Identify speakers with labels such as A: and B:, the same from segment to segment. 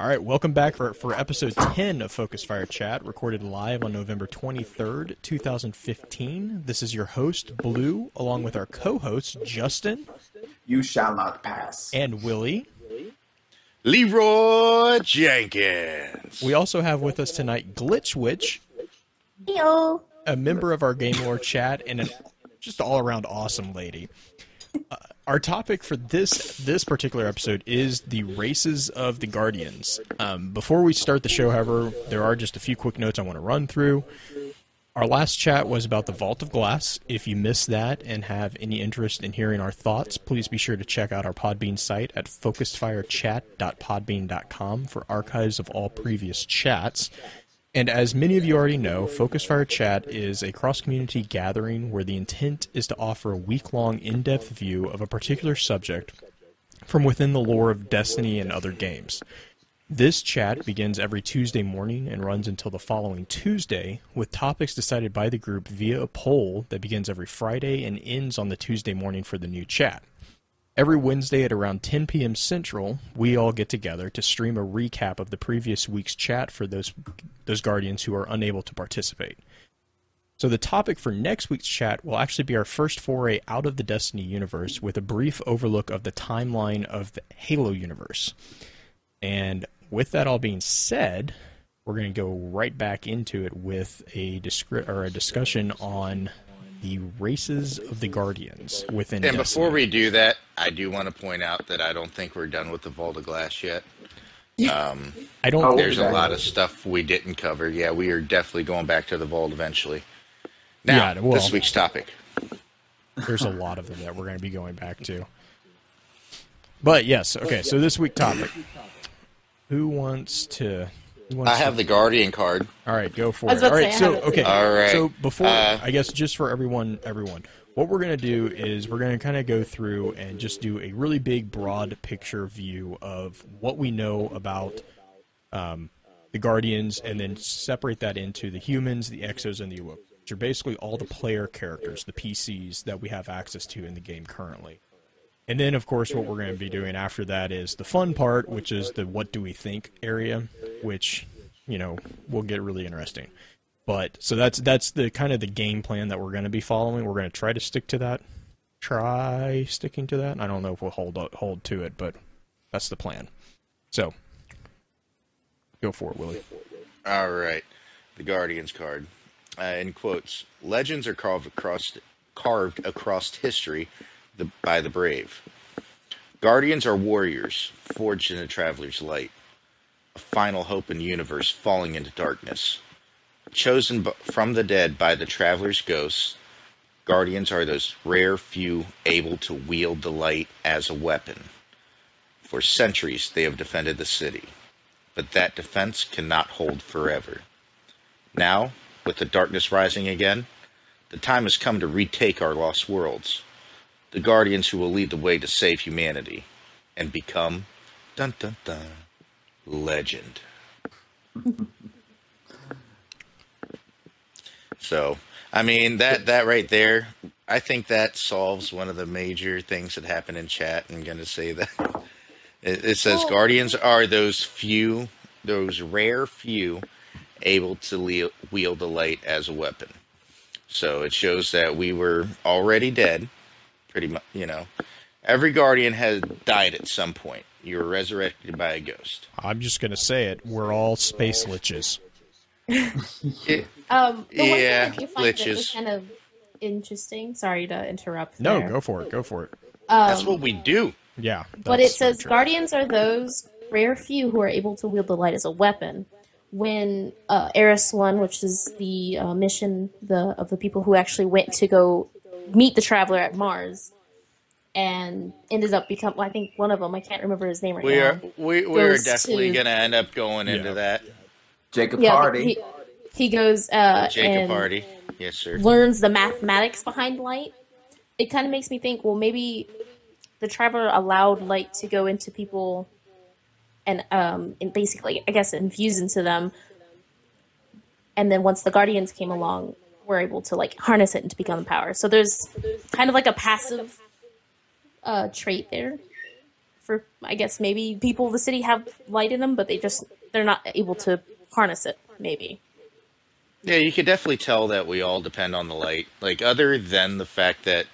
A: All right, welcome back for, for episode 10 of Focus Fire Chat, recorded live on November 23rd, 2015. This is your host, Blue, along with our co hosts, Justin.
B: You shall not pass.
A: And Willie.
C: Leroy Jenkins.
A: We also have with us tonight Glitch Witch.
D: Heyo.
A: A member of our Game Lore chat and an just all around awesome lady. Uh, our topic for this this particular episode is the races of the Guardians. Um, before we start the show, however, there are just a few quick notes I want to run through. Our last chat was about the Vault of Glass. If you missed that and have any interest in hearing our thoughts, please be sure to check out our Podbean site at focusedfirechat.podbean.com for archives of all previous chats. And as many of you already know, Focus Fire Chat is a cross community gathering where the intent is to offer a week long in depth view of a particular subject from within the lore of Destiny and other games. This chat begins every Tuesday morning and runs until the following Tuesday, with topics decided by the group via a poll that begins every Friday and ends on the Tuesday morning for the new chat. Every Wednesday at around 10 p.m. Central, we all get together to stream a recap of the previous week's chat for those those guardians who are unable to participate. So the topic for next week's chat will actually be our first foray out of the Destiny universe with a brief overlook of the timeline of the Halo universe. And with that all being said, we're going to go right back into it with a descri- or a discussion on the races of the Guardians within.
C: And
A: Destiny.
C: before we do that, I do want to point out that I don't think we're done with the Vault of Glass yet. Um,
A: I don't.
B: Oh,
C: there's a lot of stuff we didn't cover. Yeah, we are definitely going back to the Vault eventually. Now,
A: Yeah, well-
C: this week's topic.
A: There's a lot of them that we're going to be going back to. But yes, okay. So this week topic. Who wants to? Who wants
C: I have the Guardian card.
A: All right, go for
D: I was
A: it.
D: about
A: All
D: to
A: right,
D: say,
A: so okay.
C: All right.
A: So before,
C: Uh,
A: I guess just for everyone, everyone, what we're gonna do is we're gonna kind of go through and just do a really big, broad picture view of what we know about um, the Guardians, and then separate that into the humans, the Exos, and the Awoken, which are basically all the player characters, the PCs that we have access to in the game currently. And then, of course, what we're going to be doing after that is the fun part, which is the what do we think area, which you know will get really interesting. But so that's that's the kind of the game plan that we're going to be following. We're going to try to stick to that. Try sticking to that. I don't know if we'll hold hold to it, but that's the plan. So go for it, Willie.
C: All right, the Guardians card. Uh, in quotes, legends are carved across carved across history the, by the brave. Guardians are warriors forged in a traveler's light, a final hope in the universe falling into darkness. Chosen b- from the dead by the traveler's ghosts, Guardians are those rare few able to wield the light as a weapon. For centuries, they have defended the city but that defense cannot hold forever. Now, with the darkness rising again, the time has come to retake our lost worlds. The guardians who will lead the way to save humanity and become dun dun dun legend. so, I mean that that right there, I think that solves one of the major things that happened in chat. I'm going to say that it, it says
D: Well-
C: guardians are those few, those rare few, able to le- wield the light as a weapon. So it shows that we were already dead, pretty much. You know, every guardian has died at some point. You were resurrected by a ghost.
A: I'm just going to say it. We're all space liches.
C: It-
D: Um, the
C: Yeah,
D: one thing I do find that was
C: glitches.
D: kind of interesting. Sorry to interrupt.
A: No,
D: there.
A: go for it. Go for it.
D: Um,
C: that's what we do.
A: Yeah.
D: but it says
A: true.
D: guardians are those rare few who are able to wield the light as a weapon. When uh, Ares One, which is the uh, mission the of the people who actually went to go meet the traveler at Mars, and ended up become well, I think one of them I can't remember his name right
C: We
D: now.
C: are we we are definitely
D: to-
C: gonna end up going
A: Yeah.
C: into that.
B: Jacob
D: yeah,
B: Hardy.
D: he, he goes uh,
C: Jacob
D: and
C: Hardy, yes sir.
D: learns the mathematics behind light. It kind of makes me think, well, maybe the traveler allowed light to go into people and um and basically I guess infuse into them. And then once the guardians came along, we're able to like harness it and to become power. So there's kind of like a passive uh trait there for I guess maybe people of the city have light in them, but they just they're not able to harness it. Maybe.
C: Yeah, you could definitely tell that we all depend on the light. Like, other than the fact that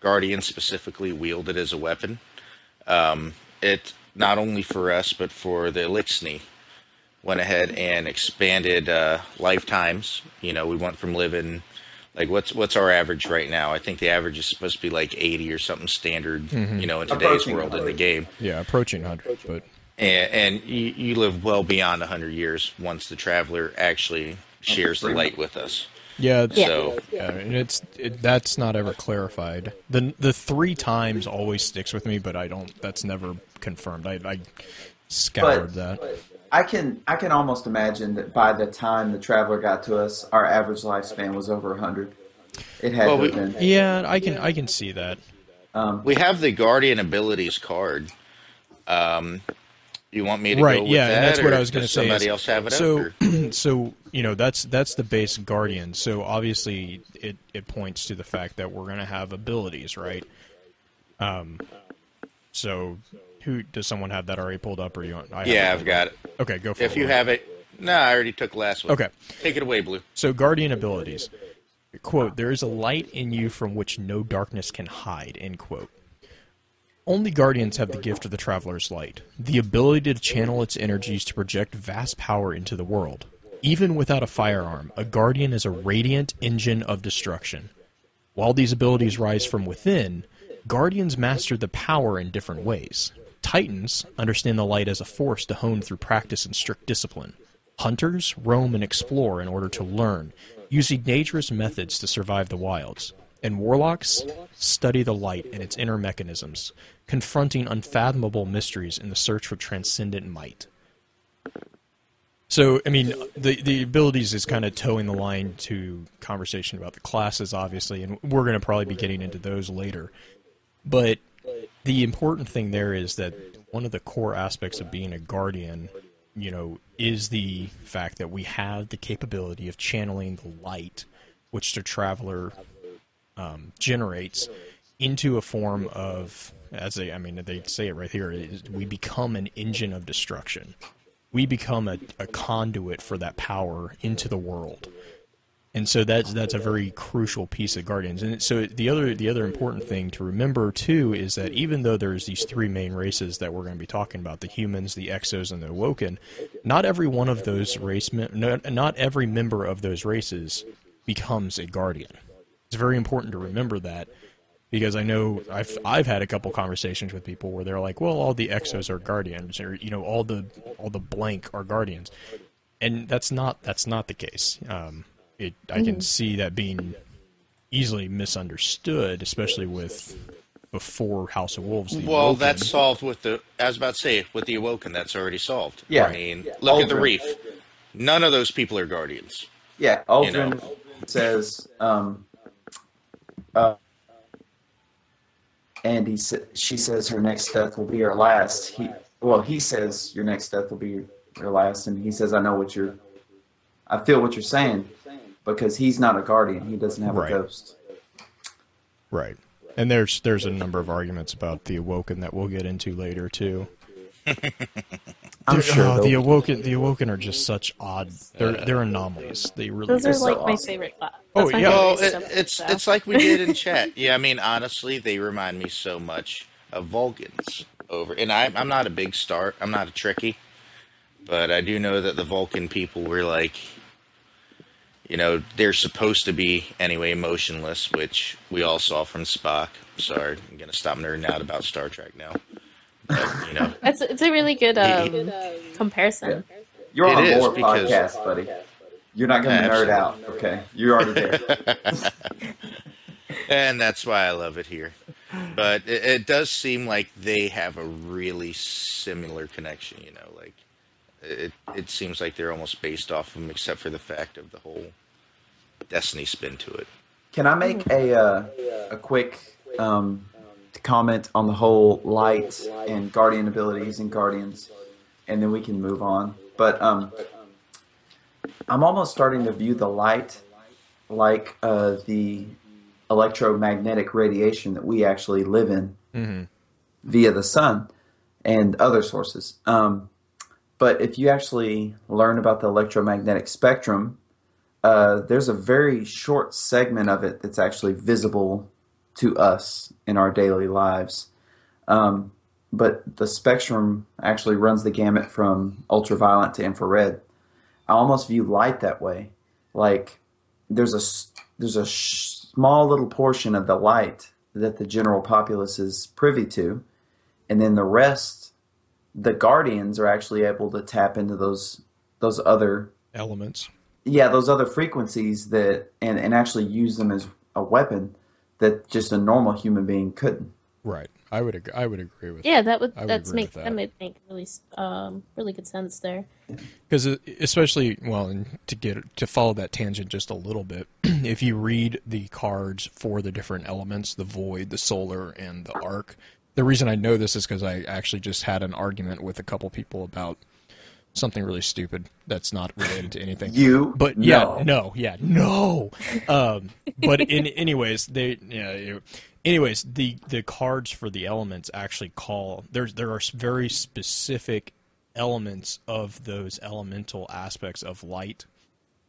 C: Guardians specifically wield it as a weapon, um, it not only for us but for the Eliksni went ahead and expanded uh, lifetimes. You know, we went from living like what's what's our average right now? I think the average is supposed to be like 80 or something standard. You know, in today's
B: Approaching
C: world in the game,
A: Yeah, approaching 100, but
C: and, and you, you live well beyond 100 years once the traveler actually shares the light with us.
A: yeah,
D: Yeah.
C: So
A: Yeah, and it's it, that's not ever clarified. the The three times always sticks with me, but I don't. That's never confirmed. I, I scoured
B: But-
A: that.
B: I can I can almost imagine that by the time the traveler got to us, our average lifespan was over hundred. It had
C: Well,
B: to
C: we-
B: been.
A: Yeah, I can I can see that.
B: Um,
C: we have the Guardian abilities card. Um, you want me to
A: Right,
C: go with
A: yeah,
C: that,
A: and that's what I was going to say.
C: Somebody
A: is-
C: else have it
A: so,
C: up?
A: so you know that's that's the base guardian. So obviously it it points to the fact that we're going to have abilities, right? Um, so who does someone have that already pulled up, or you want? I
C: Yeah, I've got it.
A: Okay, go for it.
C: If you have it, no, I already took last one.
A: Okay.
C: take it away, Blue.
A: So, Guardian abilities. Quote, there is a light in you from which no darkness can hide, end quote. Only Guardians have the gift of the Traveler's Light, the ability to channel its energies to project vast power into the world. Even without a firearm, a Guardian is a radiant engine of destruction. While these abilities rise from within, Guardians master the power in different ways. Titans understand the light as a force to hone through practice and strict discipline. Hunters roam and explore in order to learn, using dangerous methods to survive the wilds. And warlocks study the light and its inner mechanisms, confronting unfathomable mysteries in the search for transcendent might. So, I mean, the the abilities is kind of towing the line to conversation about the classes, obviously, and we're going to probably be getting into those later. But the important thing there is that one of the core aspects of being a guardian, you know, is the fact that we have the capability of channeling the light, which the traveler um, generates, into a form of, as they, I mean, they say it right here, is we become an engine of destruction. We become a, a conduit for that power into the world and so that's that's a very crucial piece of Guardians. And so the other the other important thing to remember too is that even though there's these three main races that we're going to be talking about, the humans, the Exos, and the Awoken, not every one of those race not every member of those races becomes a Guardian. It's very important to remember that because I know I've I've had a couple conversations with people where they're like, well, all the Exos are Guardians, or you know, all the all the blank are Guardians, and that's not that's not the case. Um, it I can see that being easily misunderstood, especially with before House of Wolves. The
C: Well,
A: Awoken.
C: that's solved with the. I was about to say with the Awoken, that's already solved.
B: Yeah.
C: I mean, look at the Reef. None of those people are Guardians.
B: yeah,
C: You know.
B: Says, um, uh, and he sa- she says her next death will be her last. He well, he says your next death will be your last, and he says I know what you're. I feel what you're saying because he's not a guardian. He doesn't have
A: Right.
B: a ghost.
A: right. And there's there's a number of arguments about the Awoken that we'll get into later too.
B: I'm sure
A: oh, the Awoken the Awoken are just such odd. They're they're anomalies. They really
D: Those are
B: so
D: like my
B: awesome.
D: favorite class.
A: Oh,
D: That's my
A: yeah.
C: Well,
D: favorite
C: it,
D: stuff,
C: it's
D: so.
C: it's like we did in chat. Yeah, I mean, honestly, they remind me so much of Vulcans over. And I, I'm not a big star. I'm not a tricky, but I do know that the Vulcan people were like, you know, they're supposed to be anyway emotionless, which we all saw from Spock. Sorry, I'm gonna stop nerding out about Star Trek now. But, you know,
D: It's it's a really good um, comparison.
B: You're
C: It
B: on
C: is,
B: board
C: because-
B: podcast, buddy. You're not going to
C: Yeah,
B: nerd out. Okay, you're already there.
C: and that's why I love it here. But it, it does seem like they have a really similar connection. You know, like it it seems like they're almost based off of them, except for the fact of the whole Destiny spin to it.
B: Can I make a uh, a quick um, comment on the whole light and guardian abilities and guardians, and then we can move on. But um, I'm almost starting to view the light like uh, the electromagnetic radiation that we actually live in
A: Mhm.
B: via the sun. and other sources. Um, but if you actually learn about the electromagnetic spectrum, uh, there's a very short segment of it that's actually visible to us in our daily lives. Um, but the spectrum actually runs the gamut from ultraviolet to infrared. I almost view light that way. Like there's a there's a small little portion of the light that the general populace is privy to, and then the rest, the guardians are actually able to tap into those those other
A: elements.
B: Yeah, those other frequencies that and and actually use them as a weapon that just a normal human being couldn't.
A: Right. I would agree. I would agree with.
D: Yeah, that would
A: would
D: that's make
A: that.
D: that would make really um really good sense there.
A: because especially well and to get to follow that tangent just a little bit if you read the cards for the different elements the void the solar and the arc the reason i know this is because i actually just had an argument with a couple people about something really stupid that's not related to anything.
B: You,
A: but yeah
B: no.
A: no yeah no. Um but in anyways they yeah you- anyways the the cards for the elements actually call there's there are very specific elements of those elemental aspects of light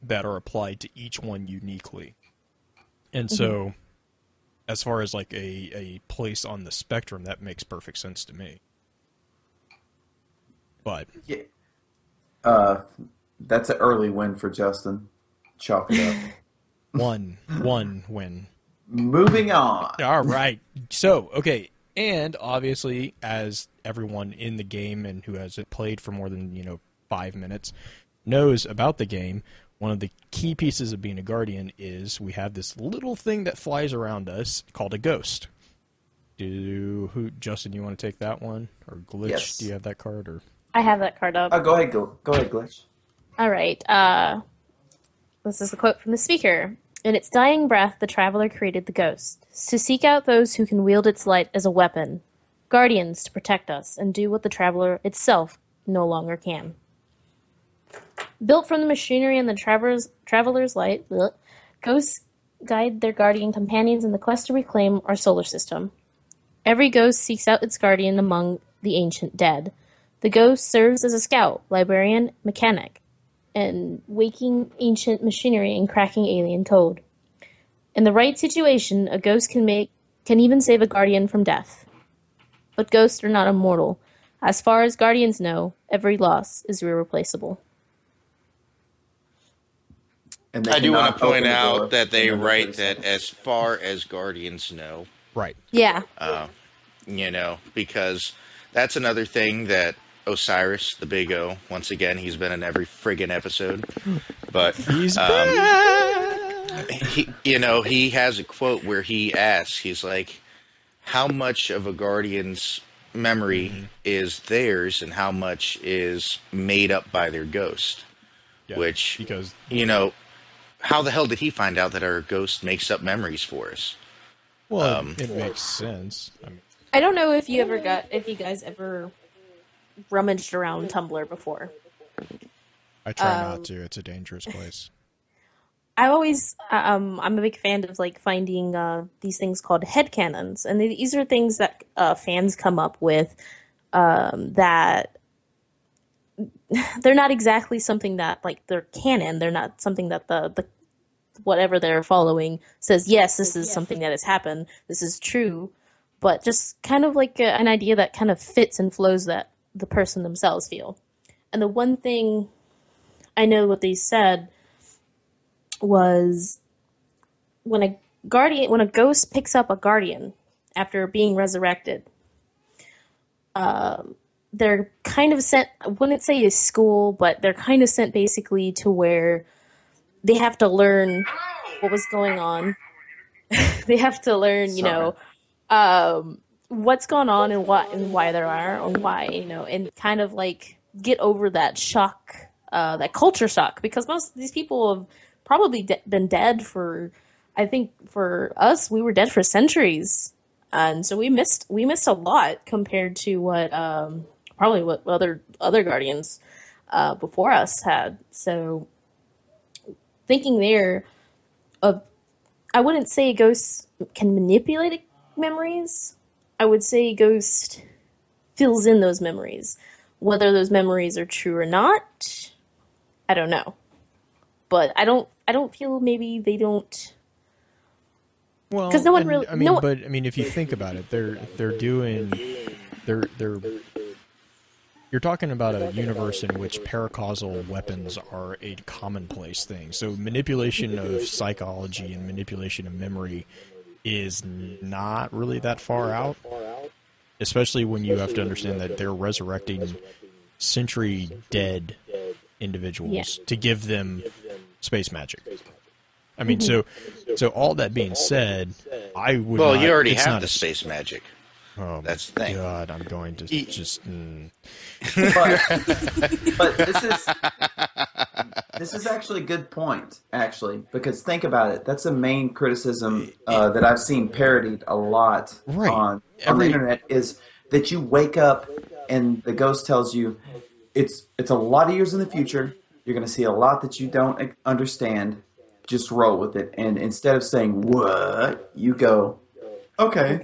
A: that are applied to each one uniquely. And so as far as like a a place on the spectrum that makes perfect sense to me. But
B: Yeah. Uh, that's an early win for Justin. Chalk it up.
A: one one win
B: Moving on.
A: All right. So, okay. And obviously, as everyone in the game and who has it played for more than, you know, five minutes knows about the game, one of the key pieces of being a guardian is we have this little thing that flies around us called a ghost. Do who Justin, you want to take that one? Or Glitch,
B: Yes.
A: do you have that card or
D: I have that card up.
B: Oh, go ahead, go, go ahead, Glitch.
D: All right. Uh, this is the quote from the speaker. In its dying breath, the traveler created the ghost to seek out those who can wield its light as a weapon, guardians to protect us and do what the traveler itself no longer can. Built from the machinery and the traveler's, traveler's light, bleh, ghosts guide their guardian companions in the quest to reclaim our solar system. Every ghost seeks out its guardian among the ancient dead. The ghost serves as a scout, librarian, mechanic, and waking ancient machinery and cracking alien code. In the right situation, a ghost can make can even save a guardian from death. But ghosts are not immortal. As far as guardians know, every loss is irreplaceable.
B: And
C: I do want to point
B: open the
C: out that they write that
B: seconds.
C: as far as Guardians know,
A: Right.
D: Yeah.
C: uh, you know, because that's another thing that Osiris, the Big O, once again, he's been in every friggin' episode, but
A: He's
C: um,
A: back.
C: he, you know, he has a quote where he asks, he's like, how much of a Guardian's memory is theirs and how much is made up by their ghost?
A: Yeah,
C: which,
A: because
C: you know, how the hell did he find out that our ghost makes up memories for us?
A: well,
C: um,
A: it makes sense. I mean,
D: I don't know if you ever got if you guys ever rummaged around Tumblr before.
A: I try
D: Um,
A: not to. It's a dangerous place.
D: I always um I'm a big fan of like finding uh these things called headcanons and these are things that uh fans come up with um that they're not exactly something that like they're canon they're not something that the the whatever they're following says yes this is something that has happened this is true but just kind of like a, an idea that kind of fits and flows that the person themselves feel. And the one thing I know what they said was when a guardian when a ghost picks up a guardian after being resurrected um, they're kind of sent i wouldn't say a school but they're kind of sent basically to where they have to learn what was going on. They have to learn you know um, what's gone on and what and why there are and why you know and kind of like get over that shock uh, that culture shock because most of these people have probably de- been dead for i think for us we were dead for centuries. And so we missed we missed a lot compared to what um, probably what other other guardians uh, before us had. So thinking there of i wouldn't say ghosts can manipulate memories i would say ghost fills in those memories. Whether those memories are true or not, I don't know. But I don't I don't feel maybe they don't
A: Well,
D: 'Cause no one
A: and,
D: really-
A: I mean,
D: no
A: but I mean, if you think about it, they're they're doing they're they're you're talking about a universe in which paracausal weapons are a commonplace thing. So manipulation of psychology and manipulation of memory is not really that far out. Especially when you have to understand that they're resurrecting century dead individuals
D: Yeah.
A: to give them space magic. I mean, mm-hmm. so so all that being said, I would.
C: Well,
A: not-
C: you already have
A: not
C: the
A: a-
C: space magic.
A: Oh,
C: That's the thing.
A: God, I'm going to
C: E-
A: just. Mm,
B: but, but this is this is actually a good point actually because think about it. That's a main criticism uh, that i've seen parodied a lot
A: Right.
B: on, on
A: Every-
B: the internet is that you wake up and the ghost tells you it's it's a lot of years in the future. You're going to see a lot that you don't understand. Just roll with it. And instead of saying what? you go okay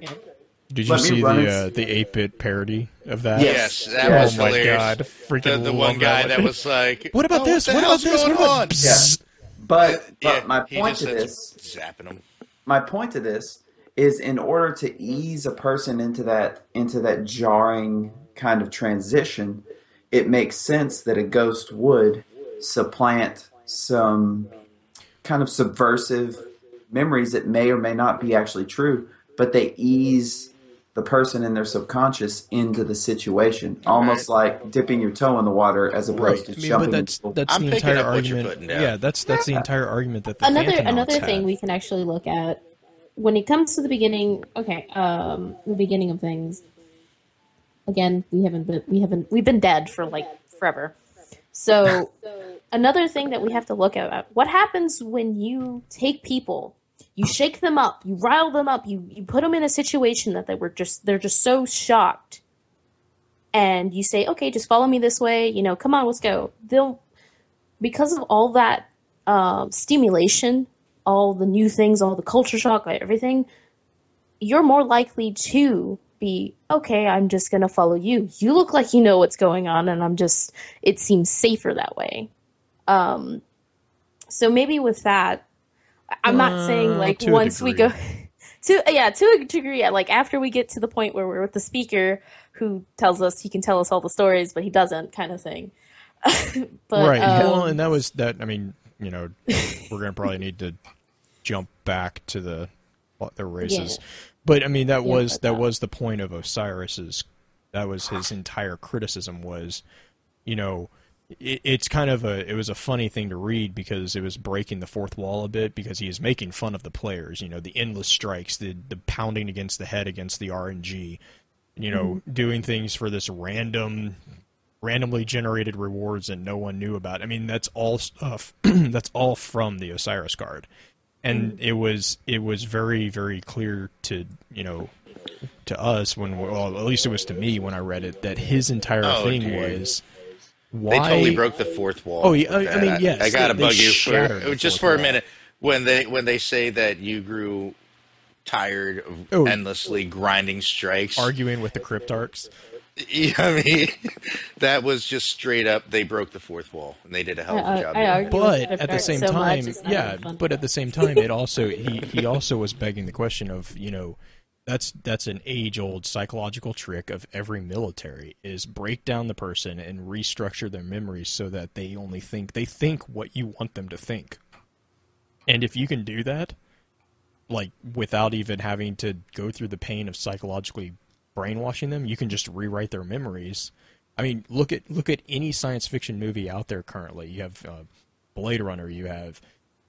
A: did you
B: Let
A: see the uh, the eight bit parody of that?
B: Yes.
C: Yes, that
B: Yeah.
C: was
A: oh my
C: hilarious.
A: God, freaking
C: the, the one guy
A: that,
C: that was like,
A: What about
C: "Oh,
A: this?
C: What,
A: What
C: the
A: about
C: hell's
A: this?
C: Going
A: What about-
C: on?
A: Psst.
B: but but
C: Yeah,
B: my point to this
C: zapping him.
B: my point to this is in order to ease a person into that into that jarring kind of transition it makes sense that a ghost would supplant some kind of subversive memories that may or may not be actually true but they ease the person in their subconscious into the situation almost like dipping your toe in the water as opposed
A: Right. I mean,
B: jumping
A: but that's
B: into
A: that's
C: I'm
A: the entire
C: up what you're
A: argument. Yeah, that's that's the entire argument that the
D: another
A: Thanatonauts
D: another another thing
A: had.
D: we can actually look at when it comes to the beginning okay um the beginning of things again we haven't been we haven't we've been dead for like forever so another thing that we have to look at what happens when you take people you shake them up you rile them up you you put them in a situation that they were just they're just so shocked and you say okay just follow me this way you know come on let's go they'll because of all that um, stimulation, all the new things, all the culture shock, everything, you're more likely to be okay. I'm just gonna follow you. You look like you know what's going on, and I'm just. It seems safer that way. Um, so maybe with that, I'm not saying
A: Uh,
D: like once we go. To yeah, to a degree, like after we get to the point where we're with the speaker who tells us he can tell us all the stories, but he doesn't, kind of thing. but
A: right.
D: um,
A: well, and that was that. I mean, you know, we're gonna probably need to jump back to the the races,
D: Yeah.
A: but I mean that
D: Yeah,
A: was that
D: that-
A: was the point of Osiris's. That was his entire criticism was, you know, it, it's kind of a it was a funny thing to read because it was breaking the fourth wall a bit because he is making fun of the players. You know, the endless strikes, the the pounding against the head against the RNG, you know, mm-hmm. doing things for this random randomly generated rewards that no one knew about. I mean, that's all stuff. that's all from the Osiris card, and mm-hmm. it was it was very very clear to you know to us when well at least it was to me when I read it that his entire
C: Oh,
A: thing
C: dude.
A: was
C: They totally broke the fourth wall.
A: Oh, yeah, I- I mean,
C: that.
A: yes,
C: I gotta
A: they- they
C: bug you
A: shattered
C: for
A: the
C: just for a
A: wall.
C: minute when they when they say that you grew tired of
A: Oh.
C: endlessly grinding strikes.
A: arguing with the cryptarchs.
C: Yeah, I mean, that was just straight up. They broke the fourth wall, and they did a hell of a job.
D: I
C: doing
D: argue
C: it.
A: but at the same
D: so
A: time,
D: it's
A: yeah. But at the same time, it also he he also was begging the question of you know that's that's an age old psychological trick of every military is break down the person and restructure their memories so that they only think they think what you want them to think. And if you can do that, like without even having to go through the pain of psychologically brainwashing them, you can just rewrite their memories. I mean, look at look at any science fiction movie out there currently. You have uh, Blade Runner. You have,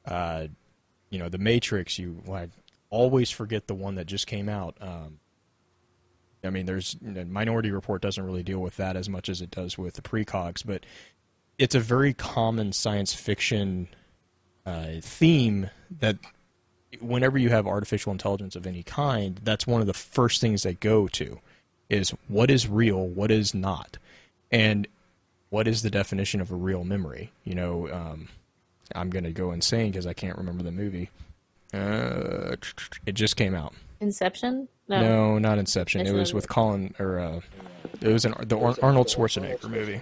A: uh, you know, The Matrix. You like always forget the one that just came out. Um, I mean, there's you know, Minority Report doesn't really deal with that as much as it does with the precogs, but it's a very common science fiction uh, theme that whenever you have artificial intelligence of any kind, that's one of the first things they go to is what is real, what is not, and what is the definition of a real memory. You know, um, I'm going to go insane because I can't remember the movie. Uh, it just came out.
D: Inception? No.
A: No, not Inception. It was
D: Inception.
A: with Colin or uh, it was an the Ar- Arnold Schwarzenegger movie.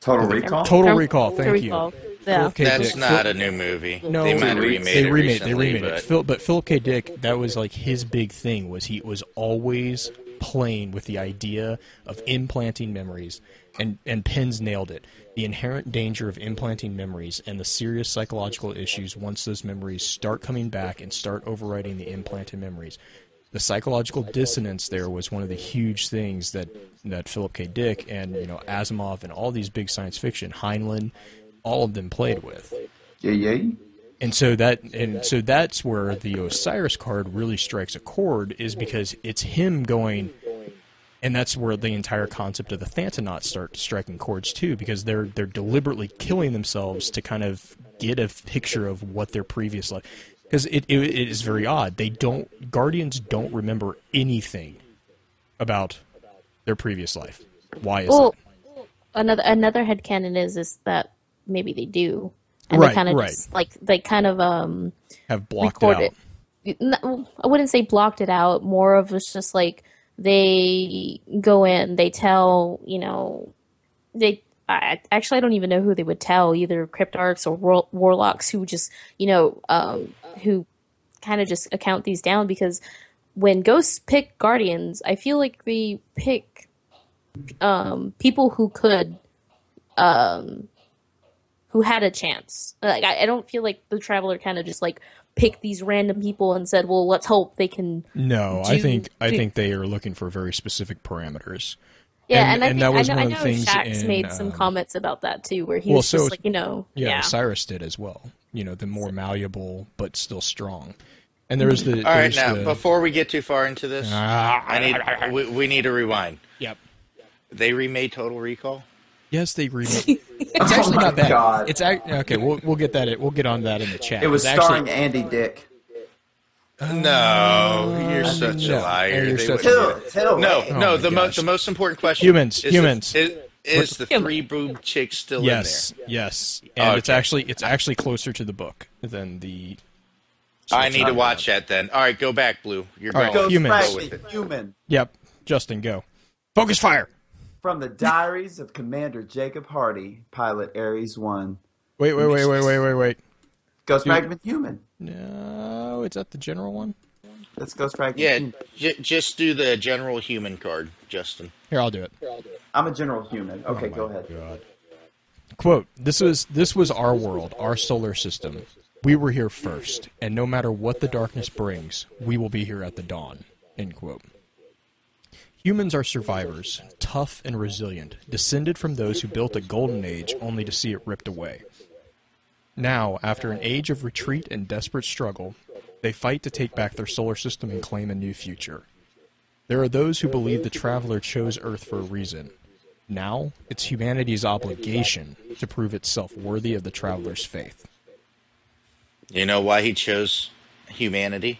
B: Total Recall.
A: Total Recall. Thank
D: recall.
A: you.
D: Yeah.
A: K.
C: That's
A: Dick.
C: not
A: Phil-
C: a new movie.
A: No,
C: they might have
B: they
C: remade
A: they
C: it
A: remade
C: recently,
A: they remade
C: but
A: it. Phil, but Philip K. Dick, that was like his big thing was he was always playing with the idea of implanting memories, and and Penn's nailed it. The inherent danger of implanting memories and the serious psychological issues once those memories start coming back and start overriding the implanted memories. The psychological dissonance there was one of the huge things that that Philip K. Dick and you know Asimov and all these big science fiction, Heinlein, all of them played with
B: Yeah, yeah.
A: And so that and so that's where the Osiris card really strikes a chord is because it's him going and that's where the entire concept of the Thanatonaut start striking chords too because they're they're deliberately killing themselves to kind of get a picture of what their previous life because it, it it is very odd. They don't guardians don't remember anything about their previous life. Why is
D: Well,
A: that?
D: another another headcanon is is that maybe they do, and
A: Right,
D: they kind of
A: right.
D: just like they kind of um
A: have blocked it out.
D: No, I wouldn't say blocked it out. More of it's just like they go in, they tell you know, they. I, actually, I don't even know who they would tell, either cryptarchs or war, warlocks who just, you know, um, who kind of just account these down because when ghosts pick guardians, I feel like they pick um, people who could, um, who had a chance. Like I, I don't feel like the traveler kind of just like picked these random people and said, "Well, let's hope they can."
A: no I
D: do-
A: think I think they are looking for very specific parameters
D: Yeah,
A: And-
D: and, I,
A: and
D: think,
A: that was
D: I know,
A: one
D: I
A: of
D: know
A: the things
D: Shaxx
A: in,
D: made some
A: um,
D: comments about that too, where he
A: well,
D: was
A: so-
D: just like, you know,
A: Yeah,
D: yeah,
A: Cyrus did as well. You know, the more malleable but still strong. And there's the
C: all right. Now,
A: the,
C: before we get too far into this,
A: Ah,
C: I need we, we need to rewind.
A: Yep.
C: They remade Total Recall.
A: Yes, they remade. Oh it's actually
B: Oh my
A: not bad.
B: God.
A: It's act- okay. We'll we'll get that. We'll get on that in the chat.
B: It was
A: It's
B: starring
A: actually,
B: Andy Dick.
C: No, you're uh, such
A: no.
C: a liar.
A: You're
C: They
A: such a-
B: Tell, tell
C: no,
B: Ray.
C: no.
A: Oh my
C: The, mo-
A: gosh.
C: the most important question.
A: Humans,
C: is
A: humans.
C: The, is, is the three boob chick still in there?
A: yes, yes, and it's actually it's actually closer to the book than the.
C: in there? I need to
A: not
C: watch that then. All right, go back, Blue. You're
A: All right,
C: going.
B: Ghost
A: humans.
C: Go with it.
B: Human.
A: Yep, Justin, go. Focus fire.
B: From the diaries of Commander Jacob Hardy, pilot Ares 1.
A: Wait, wait, wait, wait, wait, wait, wait.
B: Ghost
A: Dude.
B: Fragment Human.
A: No, it's at the general one.
B: That's Ghost Fragment
C: Yeah,
B: Human.
C: j- just do the general human card, Justin.
A: Here, I'll do it.
B: I'm a general human. Okay,
A: Oh
B: go ahead.
A: God. Quote, this was this was our world, our solar system. We were here first, and no matter what the darkness brings, we will be here at the dawn. End quote. Humans are survivors, tough and resilient, descended from those who built a golden age only to see it ripped away. Now, after an age of retreat and desperate struggle, they fight to take back their solar system and claim a new future. There are those who believe the traveler chose Earth for a reason. Now, it's humanity's obligation to prove itself worthy of the traveler's faith.
C: You know why he chose humanity?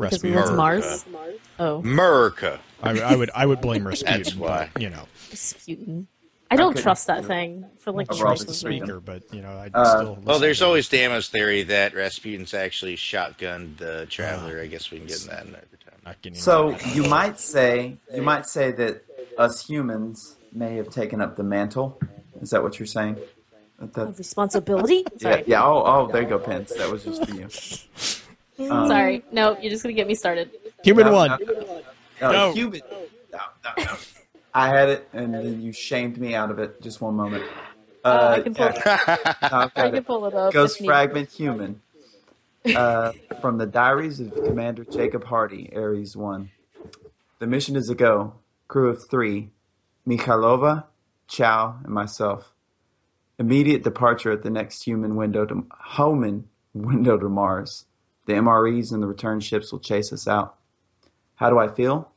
D: because we
A: Rasputin.
D: went to
C: America.
D: Mars. Oh,
C: America.
A: I, I would I would blame Rasputin.
C: That's why.
A: but, you know,
D: Rasputin. I don't
B: Okay.
D: trust that thing for like
B: I
A: trust the
B: Speaker.
A: speaker, but you know, I
B: Uh,
A: still.
C: Well, there's always Damo's theory that Rasputin's actually shotgunned the traveler. I guess we can get in that another time.
A: not getting
B: So you might say you might say that us humans may have taken up the mantle. Is that what you're saying? That- that-
D: Of responsibility.
B: yeah, yeah. Oh, oh, there you go, Pence. That was just for you. Um,
D: sorry. No, you're just gonna get me started.
A: human
B: No,
A: one.
B: no, no,
A: No.
B: human. No, no, no. I had it, and then you shamed me out of it. Just one moment.
D: Uh, I can pull.
B: yeah, I've
D: I can
B: it.
D: pull it up.
B: Ghost
D: if need-
B: Fragment Human. Uh, from the Diaries of Commander Jacob Hardy, Ares 1. The mission is a go. Crew of three Mikhailova, Chow, and myself. Immediate departure at the next human window to Hohmann window to Mars. The MREs and the return ships will chase us out. How do I feel?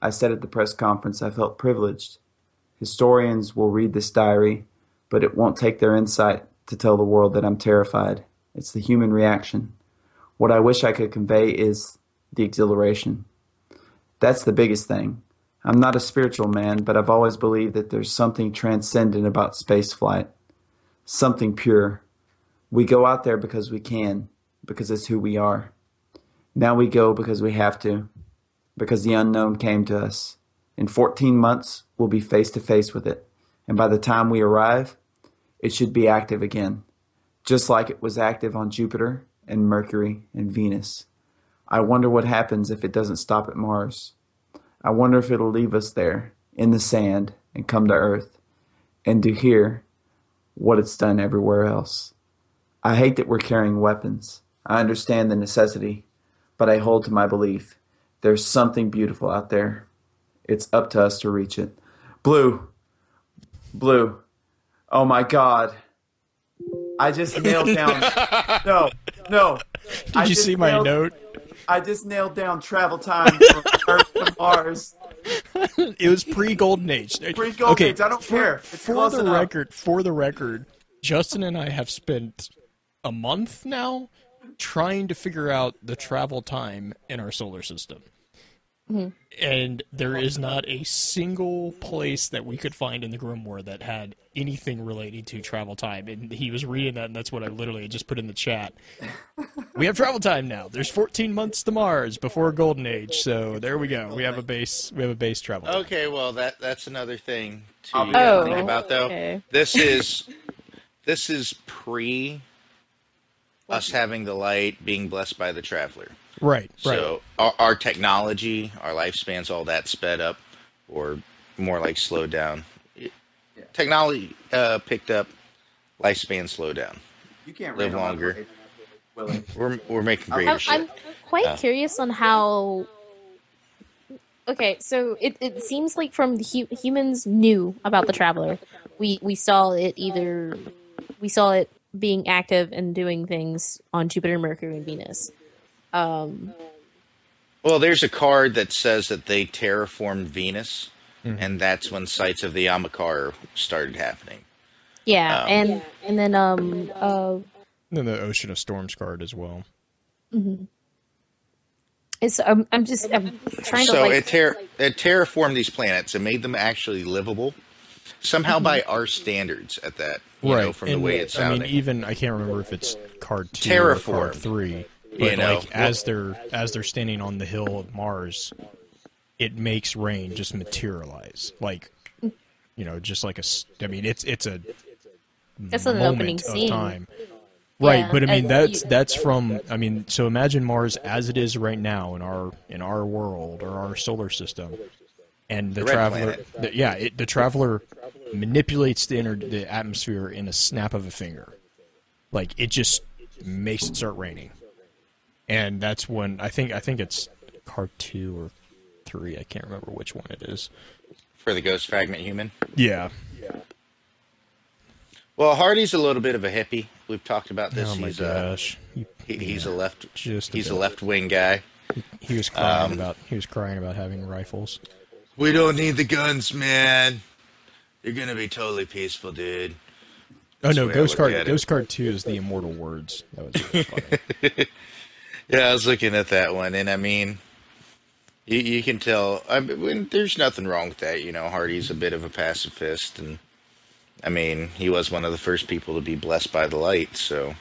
B: I said at the press conference I felt privileged. Historians will read this diary, but it won't take their insight to tell the world that I'm terrified. It's the human reaction. What I wish I could convey is the exhilaration. That's the biggest thing. I'm not a spiritual man, but I've always believed that there's something transcendent about space flight, something pure. We go out there because we can, because it's who we are. Now we go because we have to, because the unknown came to us. In 14 months, we'll be face to face with it. And by the time we arrive, it should be active again, just like it was active on Jupiter and Mercury and Venus. I wonder what happens if it doesn't stop at Mars. I wonder if it'll leave us there in the sand and come to Earth and do here what it's done everywhere else. I hate that we're carrying weapons. I understand the necessity, but I hold to my belief. There's something beautiful out there. It's up to us to reach it. Blue. Blue. Oh my God. I just nailed down. No, no.
A: Did
B: I
A: you see my
B: nailed-
A: note?
B: I just nailed down travel time from Earth to Mars.
A: It was pre Golden Age.
B: Pre-Golden
A: okay,
B: Age, I don't
A: for,
B: care. It's
A: for the
B: enough.
A: record, for the record, Justin and I have spent a month now trying to figure out the travel time in our solar system. And there is not a single place that we could find in the Grimoire that had anything related to travel time. And he was reading that, and that's what I literally just put in the chat. we have travel time now. There's 14 months to Mars before Golden Age, so there we go. We have a base. We have a base travel. time.
C: Okay, well that that's another thing to
B: I'll be-
D: Oh,
C: think about though.
D: okay.
C: This is this is pre us having the light being blessed by the traveler.
A: Right, right.
C: So our, our technology, our lifespans, all that sped up, or more like slowed down. Technology uh, picked up, lifespan slowed down.
B: You can't
C: Live longer. We're we're making
B: I'm-
C: greater
D: I'm,
C: shit.
D: I'm quite
C: Yeah.
D: curious on how. Okay, so it, it seems like from the hu- humans knew about the traveler. We we saw it either we saw it being active and doing things on Jupiter, Mercury, and Venus. Um,
C: Well, there's a card that says that they terraformed Venus,
A: Mhm.
C: and that's when sites of the Amakar started happening.
D: yeah,
C: Um,
D: and and then um uh
A: then the Ocean of Storms card as well.
D: it's I'm I'm just I'm trying
C: so
D: to like
C: it, ter- it terraformed these planets and made them actually livable, somehow by our standards at that. You know, from
A: and,
C: the way it's
A: I mean, even I can't remember if it's card two or
C: Terraform.
A: card three. But
C: You know.
A: like as they're as they're standing on the hill of Mars, it makes rain just materialize. Like you know, just like a. s- I mean, it's it's a
D: That's an opening
A: of
D: scene.
A: time. Right,
D: Yeah,
A: but I mean that's
D: you-
A: that's from I mean so imagine Mars as it is right now in our in our world or our solar system, and the,
C: The
A: traveler, the, yeah, it, the traveler manipulates the inner the atmosphere in a snap of a finger, like it just makes it start raining, and that's when I think I think it's card two or three I can't remember which one it is.
C: for the ghost fragment human.
A: Yeah. Yeah.
C: Well, Hardy's a little bit of a hippie. We've talked about this.
A: oh my
C: he's a
A: gosh. He,
C: he, he's a left
A: just a
C: he's a
A: bit.
C: left wing guy.
A: He was crying
C: Um,
A: about he was crying about having rifles.
C: We don't need the guns, man. You're gonna be totally peaceful, dude.
A: Oh no, Ghost Card. Ghost Card Two is the immortal words. That was really funny.
C: Yeah, I was looking at that one, and I mean, you, you can tell. I mean, there's nothing wrong with that. You know, Hardy's a bit of a pacifist, and I mean, he was one of the first people to be blessed by the light. So,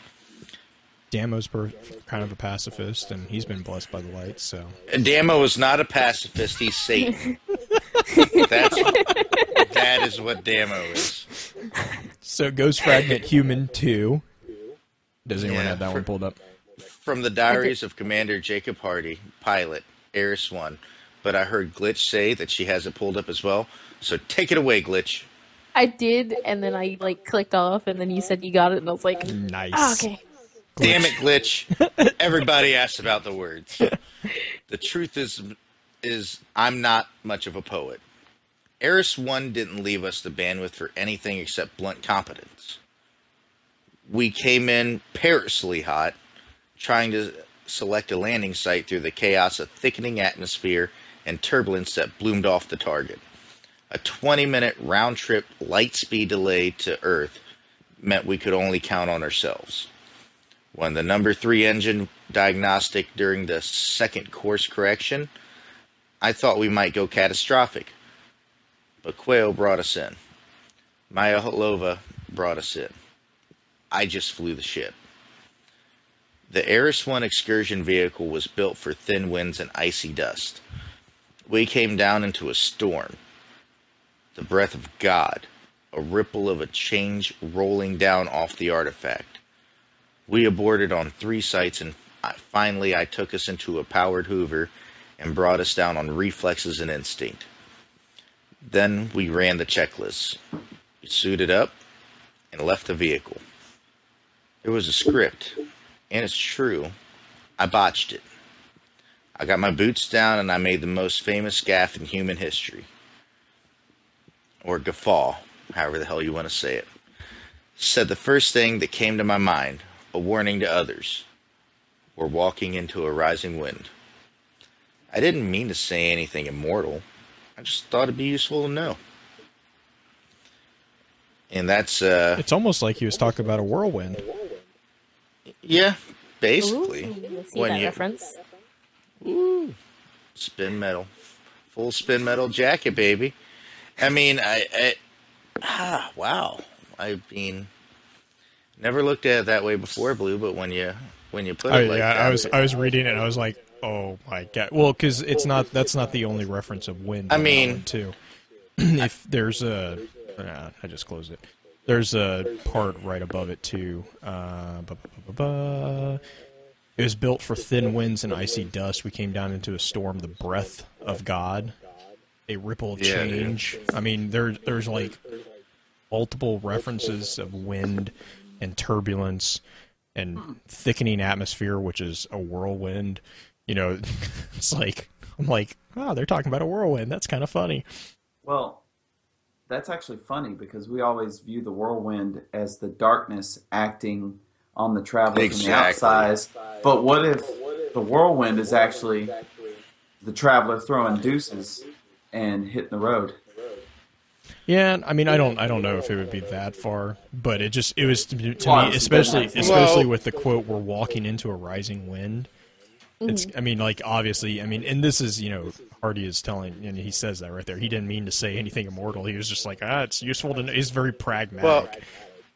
A: Damo's per, kind of a pacifist, and he's been blessed by the light. So
C: and Damo is not a pacifist; he's Satan. That's that is what Damo is.
A: so Ghost Fragment Human Two. Does anyone
C: Yeah,
A: have that
C: for-
A: one pulled up?
C: From the diaries of Commander Jacob Hardy, pilot, Ares One. But I heard Glitch say that she has it pulled up as well. So take it away, Glitch.
D: I did, and then I like clicked off, and then you said you got it, and I was like,
A: Nice.
D: oh, okay.
C: Damn it, Glitch. Everybody asks about the words. The truth is is I'm not much of a poet. Ares 1 didn't leave us the bandwidth for anything except blunt competence. We came in perilously hot, trying to select a landing site through the chaos of thickening atmosphere and turbulence that bloomed off the target. A 20 minute round trip light speed delay to Earth meant we could only count on ourselves. When the number three engine diagnostic during the second course correction, I thought we might go catastrophic. But Quail brought us in. Mikhailova brought us in. I just flew the ship. The Ares 1 excursion vehicle was built for thin winds and icy dust. We came down into a storm. The breath of God, a ripple of a change rolling down off the artifact. We aborted on three sites, and finally I took us into a powered Hoover and brought us down on reflexes and instinct. Then we ran the checklist. We suited up and left the vehicle. There was a script, and it's true. I botched it. I got my boots down and I made the most famous gaff in human history. Or guffaw, however the hell you want to say it. Said the first thing that came to my mind, a warning to others. We're walking into a rising wind. I didn't mean to say anything immortal. I just thought it'd be useful to know. And that's uh
A: It's almost like he was talking about a whirlwind.
C: Yeah, basically.
D: Ooh, I see
C: when
D: that
C: you-
D: reference.
C: Woo. Spin metal. Full spin metal jacket, baby. I mean, I, I ah, wow. I mean, never looked at it that way before, Blue. But when you when you put it
A: I,
C: like
A: yeah,
C: that,
A: I was I was reading it and I was like, oh my god. Well, because it's not that's not the only reference of wind.
C: I mean-
A: too. if there's a, uh, I just closed it. There's a part right above it too. Uh, ba, ba, ba, ba, ba. It was built for thin winds and icy dust. We came down into a storm. The breath of God, a ripple of
C: Yeah,
A: change. I mean, there there's like multiple references of wind and turbulence and thickening atmosphere, which is a whirlwind. You know, it's like I'm like, oh, they're talking about a whirlwind. That's kind of funny.
B: Well, that's actually funny because we always view the whirlwind as the darkness acting on the traveler from the outside. But what if the whirlwind is actually the traveler throwing deuces and hitting the road?
A: Yeah, I mean, I don't, I don't know if it would be that far, but it just, it was to, to
B: Well,
A: me, especially,
B: well-
A: especially with the quote, "We're walking into a rising wind." It's, I mean, like obviously, I mean, and this is, you know, Hardy is telling, and he says that right there. He didn't mean to say anything immortal. He was just like, ah, it's useful to know. He's very pragmatic.
C: Well,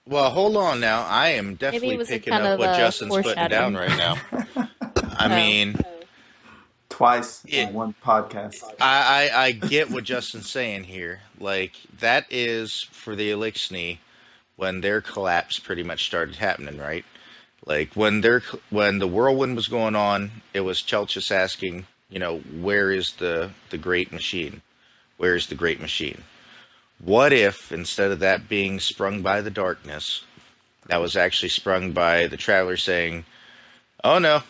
C: well, hold on now. I am definitely picking up what Justin's putting down right now. I mean,
B: Twice
C: Yeah.
B: in one podcast.
C: I, I I get what Justin's saying here. Like that is for the Eliksni when their collapse pretty much started happening, right? Like when their when the whirlwind was going on, it was Chelchis asking, you know, where is the the great machine? Where is the great machine? What if instead of that being sprung by the darkness, that was actually sprung by the traveler saying, "Oh no,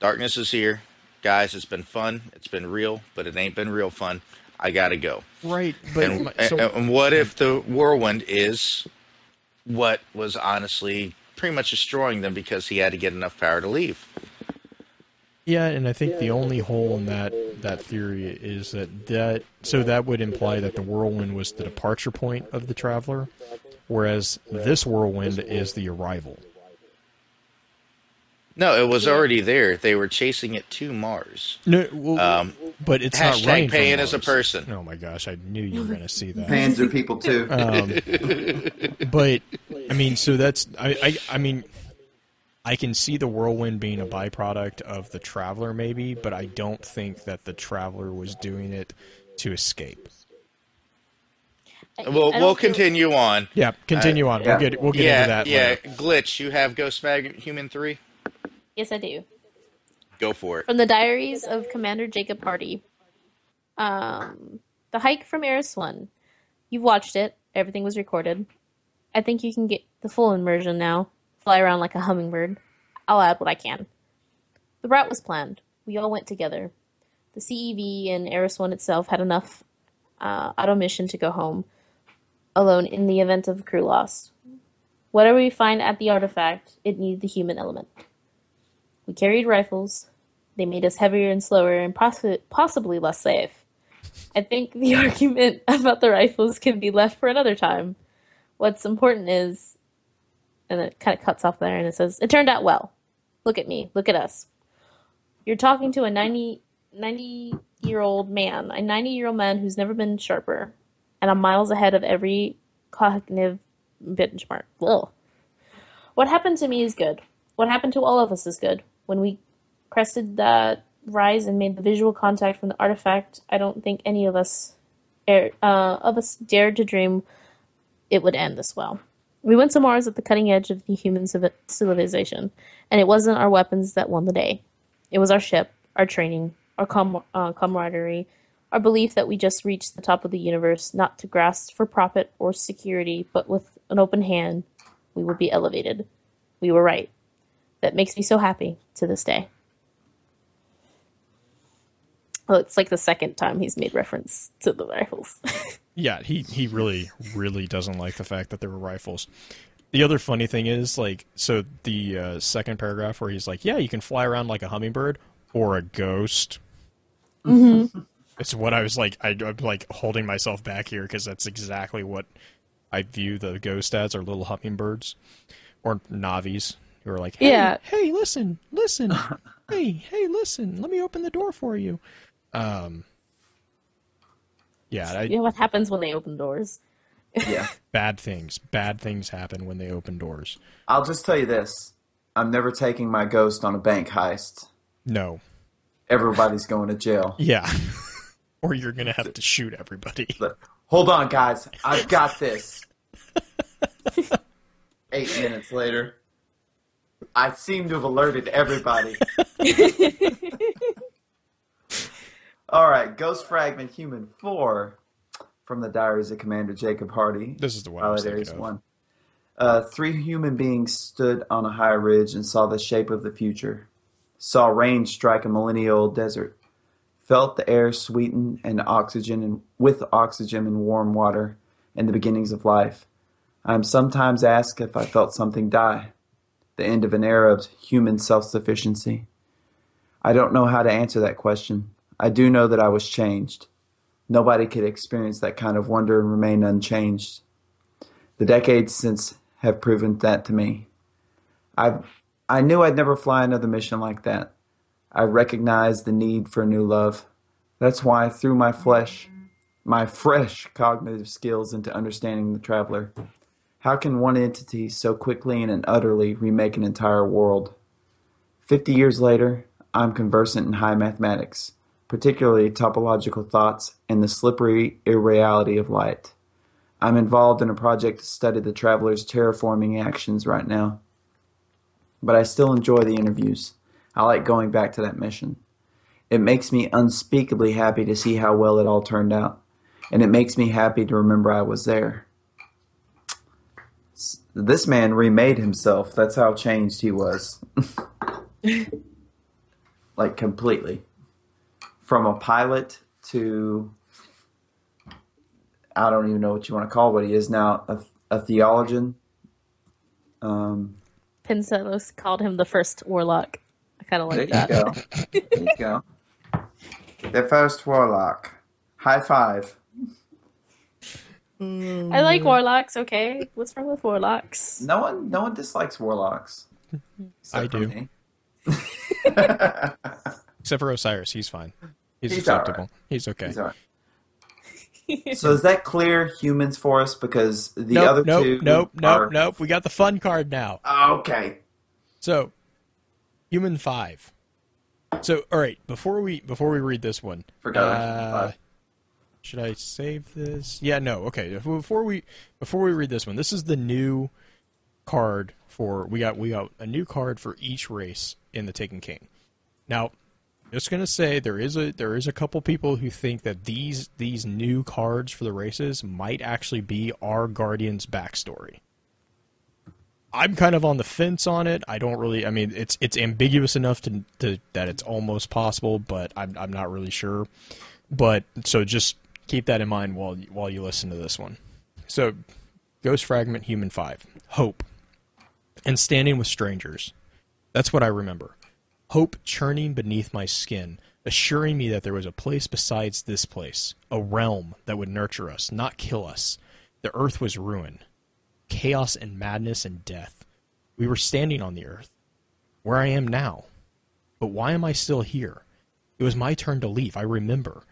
C: darkness is here, guys. It's been fun. It's been real, but it ain't been real fun. I gotta go."
A: right, but
C: And,
A: so,
C: and what if the whirlwind is what was honestly pretty much destroying them because he had to get enough power to leave?
A: Yeah, and I think the only hole in that that theory is that that so that would imply that the whirlwind was the departure point of the traveler, whereas this whirlwind is the arrival.
C: No, it was already there. They were chasing it to Mars.
A: No, well,
C: Um,
A: but it's not
C: hashtag
A: running from
C: paying as a person.
A: Oh my gosh, I knew you were going to see that.
B: Fans are people too.
A: Um, but I mean, so that's I, I I mean, I can see the whirlwind being a byproduct of the traveler, maybe, but I don't think that the traveler was doing it to escape.
D: I-
C: We'll we'll continue on.
A: Yeah, continue on.
B: yeah.
A: We'll get we'll get
C: yeah,
A: into that.
C: yeah.
A: later.
C: Glitch, you have Ghost Mag Human three.
D: Yes, I do.
C: Go for it.
D: From the Diaries of Commander Jacob Hardy. Um, the hike from Ares One. You've watched it. Everything was recorded. I think you can get the full immersion now. Fly around like a hummingbird. I'll add what I can. The route was planned. We all went together. The CEV and Ares One itself had enough uh, auto mission to go home alone in the event of crew loss. Whatever we find at the artifact, it needed the human element. We carried rifles. They made us heavier and slower and possi- possibly less safe. I think the argument about the rifles can be left for another time. What's important is, and it kind of cuts off there and it says, It turned out well. Look at me. Look at us. You're talking to a 90, 90 year old man, a 90 year old man who's never been sharper, and I'm miles ahead of every cognitive benchmark. Ugh. What happened to me is good. what happened to all of us is good. When we crested that rise and made the visual contact from the artifact, I don't think any of us, er, uh, of us dared to dream it would end this well. We went to Mars at the cutting edge of the human civilization, and it wasn't our weapons that won the day. It was our ship, our training, our com- uh, camaraderie, our belief that we just reached the top of the universe, not to grasp for profit or security, but with an open hand, we would be elevated. We were right. That makes me so happy to this day. Well, it's like the second time he's made reference to the rifles.
A: Yeah, he he really really doesn't like the fact that there were rifles. The other funny thing is like so the uh, second paragraph where he's like, "Yeah, you can fly around like a hummingbird or a ghost." Mm-hmm. It's what I was like. I, I'm like holding myself back here because that's exactly what I view the ghost as, are little hummingbirds or navis who are like, "Hey,
D: Yeah.
A: hey, listen, listen, hey, hey, listen, let me open the door for you." Um. Yeah, I,
D: you know what happens when they open doors?
B: Yeah.
A: bad things bad things happen when they open doors
B: I'll just tell you this. I'm never taking my ghost on a bank heist.
A: no
B: Everybody's going to jail.
A: yeah or you're gonna have to shoot everybody
B: But hold on, guys. I've got this. Eight minutes later, I seem to have alerted everybody. All right, Ghost Fragment Human 4 from the Diaries of Commander Jacob Hardy.
A: this is the one I was
B: Pilot
A: thinking of.
B: 1. Uh, three human beings stood on a high ridge and saw the shape of the future. Saw rain strike a millennial desert. Felt the air sweeten and oxygen and with oxygen and warm water and the beginnings of life. I am sometimes asked if I felt something die. The end of an era of human self-sufficiency. I don't know how to answer that question. I do know that I was changed. Nobody could experience that kind of wonder and remain unchanged. The decades since have proven that to me. I I knew I'd never fly another mission like that. I recognized the need for a new love. That's why I threw my flesh, my fresh cognitive skills into understanding the traveler. How can one entity so quickly and utterly remake an entire world? Fifty years later, I'm conversant in high mathematics, particularly topological thoughts and the slippery irreality of light. I'm involved in a project to study the traveler's terraforming actions right now. But I still enjoy the interviews. I like going back to that mission. It makes me unspeakably happy to see how well it all turned out. And it makes me happy to remember I was there. This man remade himself. That's how changed he was. like completely. From a pilot to I don't even know what you want to call what he is now a, a theologian. Um,
D: Pincelos called him the first warlock. I kind of like
B: there
D: like
B: you go. There you go. The first warlock. High five.
D: I like warlocks. Okay, what's wrong with warlocks?
B: No one, no one dislikes warlocks.
A: I do. except for osiris he's fine he's,
B: He's all right.
A: acceptable he's okay
B: He's all right. So is that clear humans for us? Because the
A: nope
B: other
A: nope
B: two
A: nope
B: are...
A: nope nope we got the fun card now
B: Okay.
A: so human five so all right before we before we read this one
B: Forgot
A: uh,
B: Five.
A: Should i save this yeah no okay before we before we read this one this is the new card for we got we got a new card for each race in the Taken King. Now, just gonna say there is a there is a couple people who think that these these new cards for the races might actually be our Guardian's backstory. I'm kind of on the fence on it. I don't really. I mean, it's it's ambiguous enough to, to that it's almost possible, but I'm I'm not really sure. But so just keep that in mind while while you listen to this one. So, Ghost Fragment Human Five Hope and standing with strangers. That's what I remember. Hope churning beneath my skin, assuring me that there was a place besides this place, a realm that would nurture us, not kill us. The earth was ruin, chaos and madness and death. We were standing on the earth, where I am now. But why am I still here? It was my turn to leave, I remember.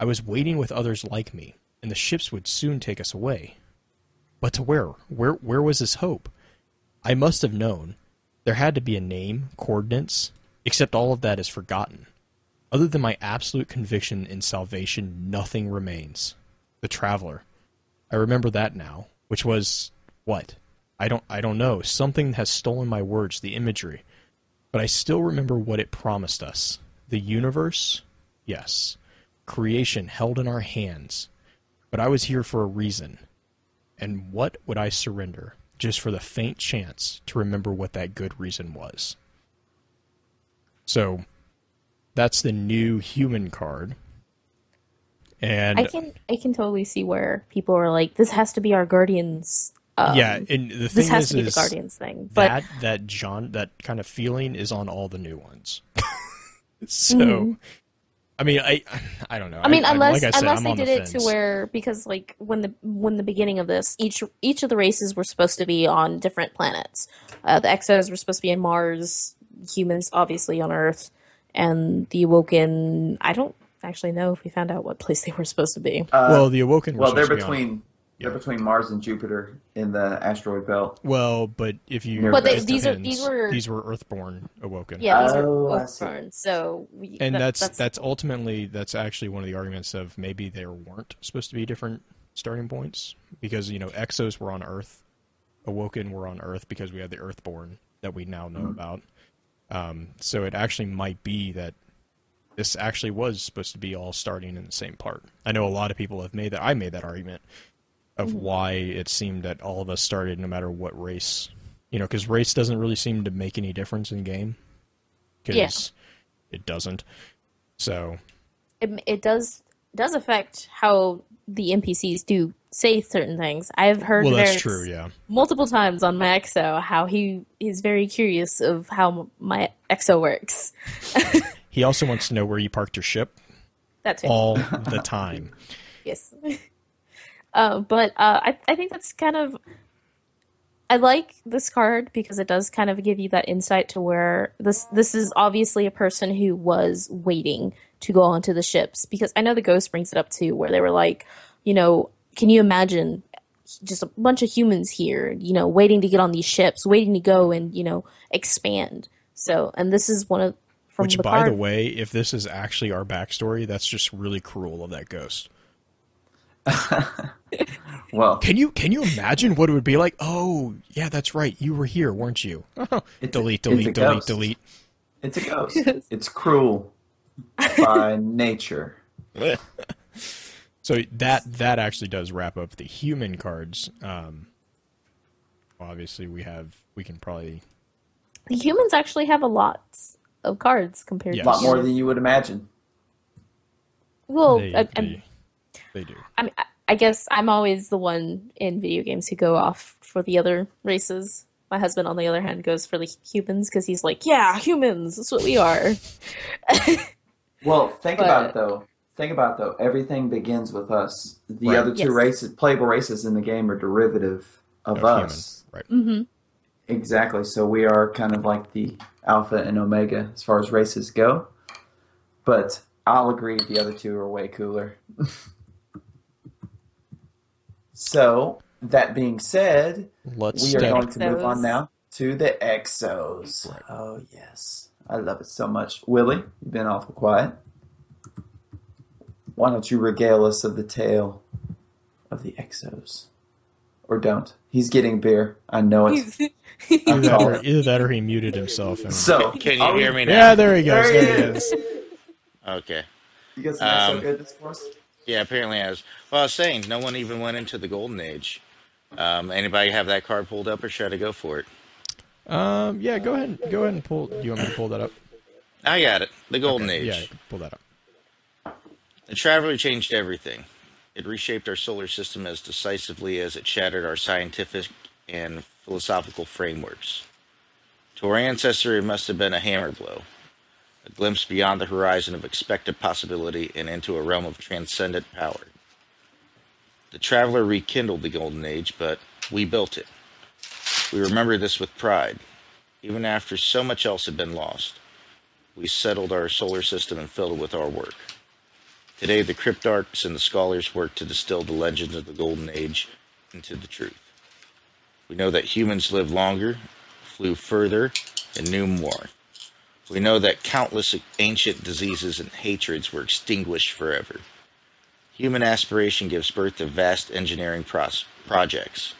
A: I was waiting with others like me, and the ships would soon take us away. But to where? Where where was this hope? I must have known. There had to be a name, coordinates, except all of that is forgotten. Other than my absolute conviction in salvation, nothing remains. The traveler. I remember that now, which was what? I don't I don't know. Something has stolen my words, the imagery. But I still remember what it promised us. The universe? Yes. Creation held in our hands. But I was here for a reason. And what would I surrender just for the faint chance to remember what that good reason was? So that's the new human card. And
D: I can I can totally see where people are like, this has to be our guardians. Um,
A: yeah, and the thing
D: this has
A: is,
D: to be the guardians thing. But
A: that that John that kind of feeling is on all the new ones. so,
D: Mhm.
A: I mean, I I don't know.
D: I mean, unless
A: like I said,
D: unless they
A: on the
D: did it to where because like when the when the beginning of this, each each of the races were supposed to be on different planets. Uh, the Exos were supposed to be in Mars, humans obviously on Earth, and the Awoken. I don't actually know if we found out what place they were supposed to be.
B: Uh,
A: well, the Awoken. were
B: well, they're
A: supposed to be on-
B: between they're between Mars and Jupiter in the asteroid belt.
A: Well, but if you
B: But they-
A: it
D: these are- these were-
A: these were Earthborn Awoken.
D: Yeah, these
B: Oh,
D: are
B: I
D: both
B: see.
D: burns. So we,
A: and
D: that-
A: that's, that's ultimately that's actually one of the arguments of maybe there weren't supposed to be different starting points because you know Exos were on Earth, Awoken were on Earth because we had the Earthborn that we now know about. Um, so it actually might be that this actually was supposed to be all starting in the same part. I know a lot of people have made that. I made that argument of mm-hmm. why it seemed that all of us started no matter what race, you know, because race doesn't really seem to make any difference in game. Because it doesn't. So
D: it, it does does affect how the NPCs do say certain things. I've heard
A: well, that's true. Yeah.
D: multiple times on my EXO how he is very curious of how my EXO works.
A: He also wants to know where you parked your ship
D: That's
A: all the time.
D: yes. uh, but uh, I I think that's kind of I like this card because it does kind of give you that insight to where this this is obviously a person who was waiting to go onto the ships because I know the ghost brings it up too where they were like, you know, can you imagine just a bunch of humans here, you know, waiting to get on these ships, waiting to go and, you know, expand. So, and this is one of from
A: Which,
D: the
A: by
D: card.
A: the way, if this is actually our backstory, that's just really cruel of that ghost.
B: Well,
A: Can you can you imagine what it would be like? Oh, yeah, that's right. You were here, weren't you?
B: It's a-
A: delete,
B: it's a
A: delete, delete,
B: ghost.
A: delete.
B: it's a ghost. it's cruel by nature.
A: So that that actually does wrap up the human cards. Um, obviously, we have we can probably
D: The humans actually have a lot of cards compared
A: Yes.
B: A lot more than you would imagine.
D: well,
A: they,
D: I,
A: they,
D: I'm-
A: they do.
D: I mean, I- I guess I'm always the one in video games who go off for the other races. My husband, on the other hand, goes for the humans because he's like, "Yeah, humans. That's what we are."
B: Well, think about it though. Think about it though. Everything begins with us. The
A: Right.
B: other two
D: Yes.
B: races, playable races in the game, are derivative of
A: Of
B: us.
A: human, right?
D: hmm
B: Exactly. So we are kind of like the alpha and omega as far as races go. But I'll agree the other two are way cooler. so that being said,
A: Let's
B: we are going to move on now to the exos.
A: Right.
B: Oh yes. I love it so much. Willie, you've been awful quiet. Why don't you regale us of the tale of the exos? Or don't. He's getting beer. I know it.
A: Either that, or,
B: Oh.
A: either that or he muted himself. And,
B: So
C: Can you hear me now?
A: yeah, there he goes.
B: There he
A: There he
B: is.
A: is.
C: Okay.
B: You got some exo
C: Um,
B: goodness for us?
C: Yeah, apparently has. Well, I was saying, no one even went into the golden age. Um, anybody have that card pulled up, or should I go for it?
A: Um, yeah, go ahead. Go ahead and pull. Do you want me to pull that up?
C: I got it. The golden
A: Okay,
C: age.
A: Yeah, pull that up.
C: The Traveler changed everything. It reshaped our solar system as decisively as it shattered our scientific and philosophical frameworks. To our ancestor, it must have been a hammer blow, a glimpse beyond the horizon of expected possibility and into a realm of transcendent power. The Traveler rekindled the Golden Age, but we built it. We remember this with pride, even after so much else had been lost. We settled our solar system and filled it with our work. Today, the cryptarchs and the scholars work to distill the legends of the Golden Age into the truth. We know that humans lived longer, flew further, and knew more. We know that countless ancient diseases and hatreds were extinguished forever. Human aspiration gives birth to vast engineering pros- projects,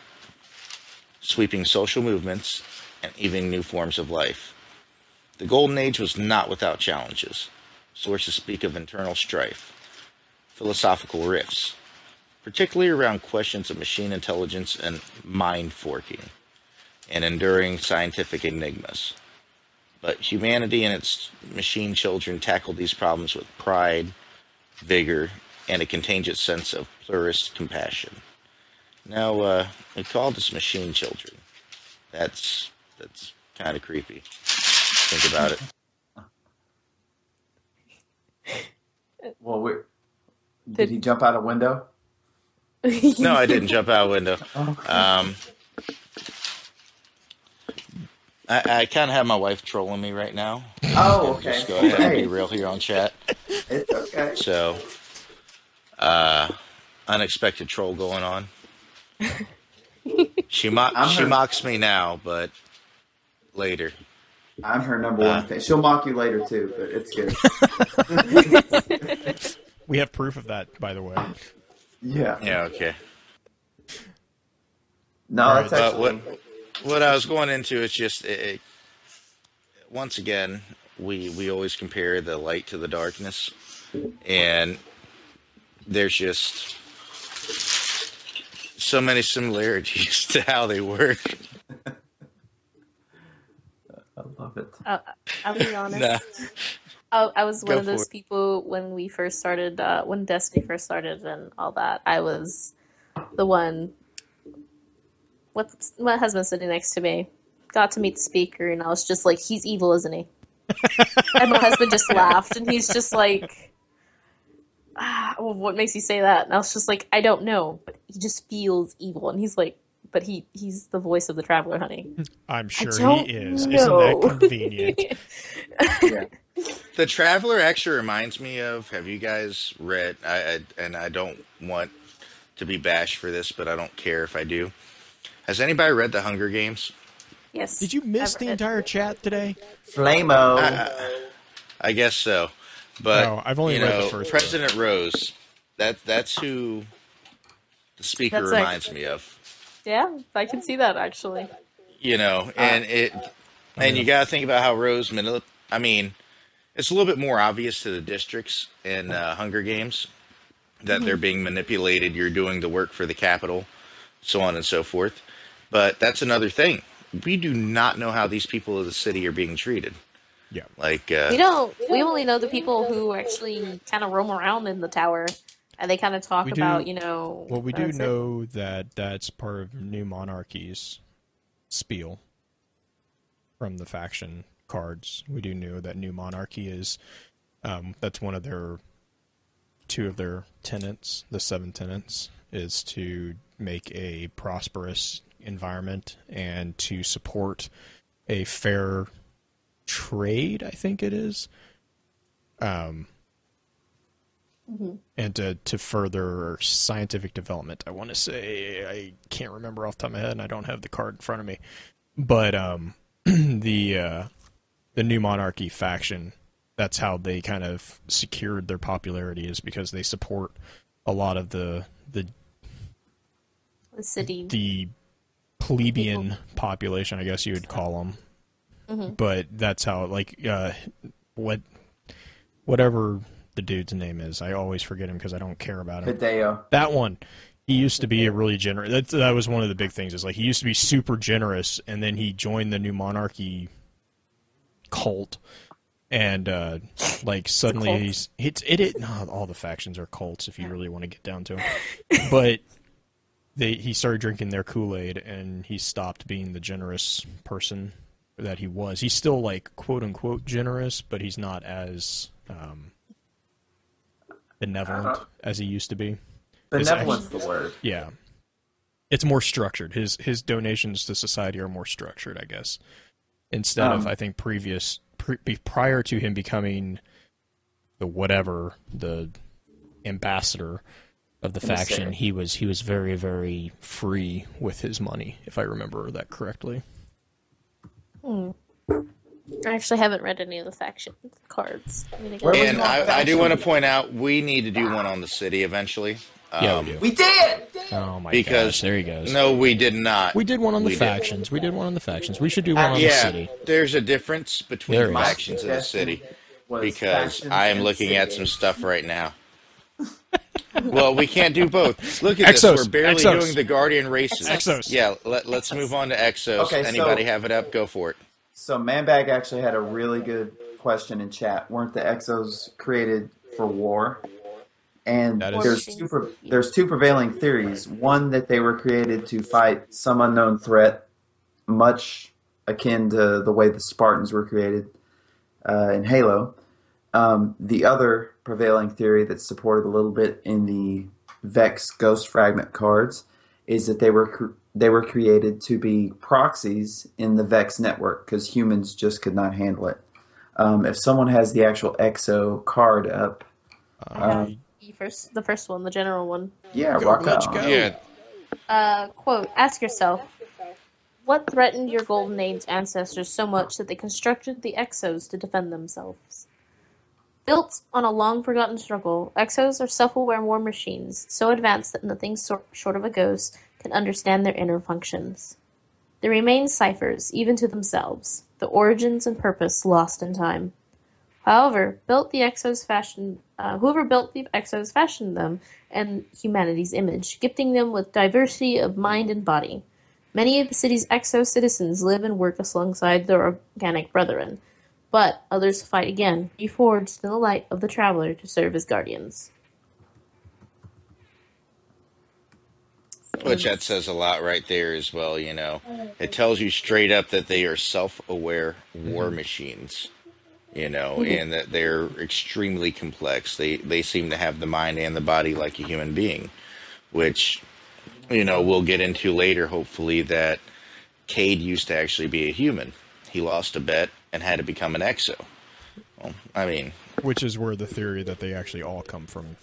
C: sweeping social movements and even new forms of life. The Golden Age was not without challenges. Sources speak of internal strife, philosophical rifts, particularly around questions of machine intelligence and mind forking, and enduring scientific enigmas. But humanity and its machine children tackled these problems with pride, vigor, and a contagious sense of pluralist compassion. Now, uh, we call this machine children. That's that's kind of creepy. Think about it.
B: Well, we did
D: Did-
B: he jump out a window?
C: No, I didn't jump out a window. Um, I, I kind of have my wife trolling me right now.
B: Oh, okay.
C: Just go ahead and
B: Hey,
C: be real here on chat.
B: it's okay.
C: So, uh, unexpected troll going on. She mo-
B: I'm
C: she
B: her-
C: mocks me now, but later.
B: I'm her number one
C: Uh.
B: fan. She'll mock you later too, but it's good.
A: We have proof of that, by the way.
B: Yeah.
C: Yeah, okay.
B: No,
A: Right.
B: that's
C: But
B: actually.
C: what what I was going into is just it, it, once again we we always compare the light to the darkness, and there's just so many similarities to how they work.
B: I love it.
D: Uh, I'll be honest.
C: Nah.
D: I, I was one
C: Go
D: of those
C: for it.
D: people when we first started, uh, when Destiny first started and all that. I was the one. What my husband sitting next to me got to meet the speaker, and I was just like, "He's evil, isn't he?" and my husband just laughed, and he's just like, ah, well, "What makes you say that?" And I was just like, "I don't know, but he just feels evil." And he's like, "But he he's the voice of the traveler, honey."
A: I'm sure he is.
D: know.
A: Isn't that convenient?
B: Yeah.
C: The Traveler actually reminds me of. Have you guys read? I, I and I don't want to be bashed for this, but I don't care if I do. Has anybody read the Hunger Games?
D: yes.
A: Did you miss the entire chat today?
B: Flamo.
C: I, I guess so, but
A: No, I've only
C: you
A: read the
C: know,
A: first book.
C: President Rose. That that's who the speaker
D: That's like-
C: reminds me of.
D: Yeah, I can see that actually.
C: You know, and it and you got to think about how Rose manip- I mean, it's a little bit more obvious to the districts in uh, Hunger Games that they're being manipulated. You're doing the work for the capital, so on and so forth. But that's another thing. We do not know how these people of the city are being treated.
A: Yeah.
C: Like, uh,
D: We don't. We only know the people who actually kind of roam around in the tower, and they kind of talk
A: do-
D: about, you know.
A: Well, we do
D: it.
A: know that that's part of New Monarchy's spiel from the faction cards. We do know that New Monarchy is um, that's one of their two of their tenants, the seven tenants, is to make a prosperous environment and to support a fair trade. I think it is. Um, and to, to further scientific development. I want to say I can't remember off the top of my head, and I don't have the card in front of me. But um, the uh, the new monarchy faction, that's how they kind of secured their popularity, is because they support a lot of the the
D: the city.
A: the plebeian population, I guess you would call them. But that's how, like, uh, what, whatever the dude's name is, I always forget him because I don't care about him.
B: Hideo.
A: That one, he used to be a really generous. That that was one of the big things. Is like he used to be super generous, and then he joined the new monarchy cult, and uh, like suddenly
D: cult.
A: he's it's it, it no, all the factions are cults if you really want to get down to them, but they he started drinking their Kool Aid, and he stopped being the generous person that he was. He's still like quote unquote generous, but he's not as um, benevolent
B: Uh-huh.
A: as he used to be.
B: Benevolence the word.
A: Yeah. It's more structured. His his donations to society are more structured, I guess. Instead of
B: Um,
A: I think previous pre, prior to him becoming the whatever, the ambassador of the faction,
B: Emissary.
A: he was he was very very free with his money, if I remember that correctly. Hmm.
D: I actually haven't read any of the faction cards. I mean,
B: Where
C: And I, I do want to point out we need to do one on the city eventually.
A: Yeah,
C: Um,
A: we do.
B: We did.
A: Oh my
C: because
A: gosh, there he goes.
C: No, we did not.
A: We did one on the
C: We did.
A: factions. We did one on the factions. We should do one on the
C: yeah,
A: city.
C: there's a difference between the factions and the city because I am
B: and
C: looking at some stuff right now. Well, we can't do both. Look at
A: Exos,
C: this. We're barely
A: Exos.
C: doing the Guardian races.
A: Exos.
C: Yeah, let, let's
D: Exos.
C: move on to Exos.
B: Okay, so-
C: Anybody have it up? Go for it.
B: So Manbag actually had a really good question in chat. Weren't the Exos created for war? And
A: That is-
B: there's two pre- there's two prevailing theories. One that they were created to fight some unknown threat, much akin to the way the Spartans were created uh, in Halo. Um, the other prevailing theory that's supported a little bit in the Vex Ghost Fragment cards is that they were cr- they were created to be proxies in the Vex network because humans just could not handle it. Um, if someone has the actual EXO card up,
A: Uh,
D: the first, the first one, the general one.
B: yeah,
A: Go,
B: rock
A: Glitch,
B: on.
A: go.
C: Yeah,
D: Uh, quote: Ask yourself, what threatened your Golden Age ancestors so much that they constructed the Exos to defend themselves? Built on a long forgotten struggle, Exos are self-aware war machines, so advanced that nothing short of a ghost can understand their inner functions. They remain ciphers, even to themselves, the origins and purpose lost in time. However, built the Exos fashioned, uh, whoever built the Exos fashioned them in humanity's image, gifting them with diversity of mind and body. Many of the city's Exo citizens live and work alongside their organic brethren, but others fight again, reforged in the light of the traveler to serve as guardians.
C: which that says a lot right there as well. You know, it tells you straight up that they are self-aware war mm-hmm. machines. You know, mm-hmm. and that they're extremely complex. They they seem to have the mind and the body like a human being, which you know we'll get into later. Hopefully, that Cade used to actually be a human. He lost a bet and had to become an exo. Well, I mean,
A: Which is where the theory that they actually all come from.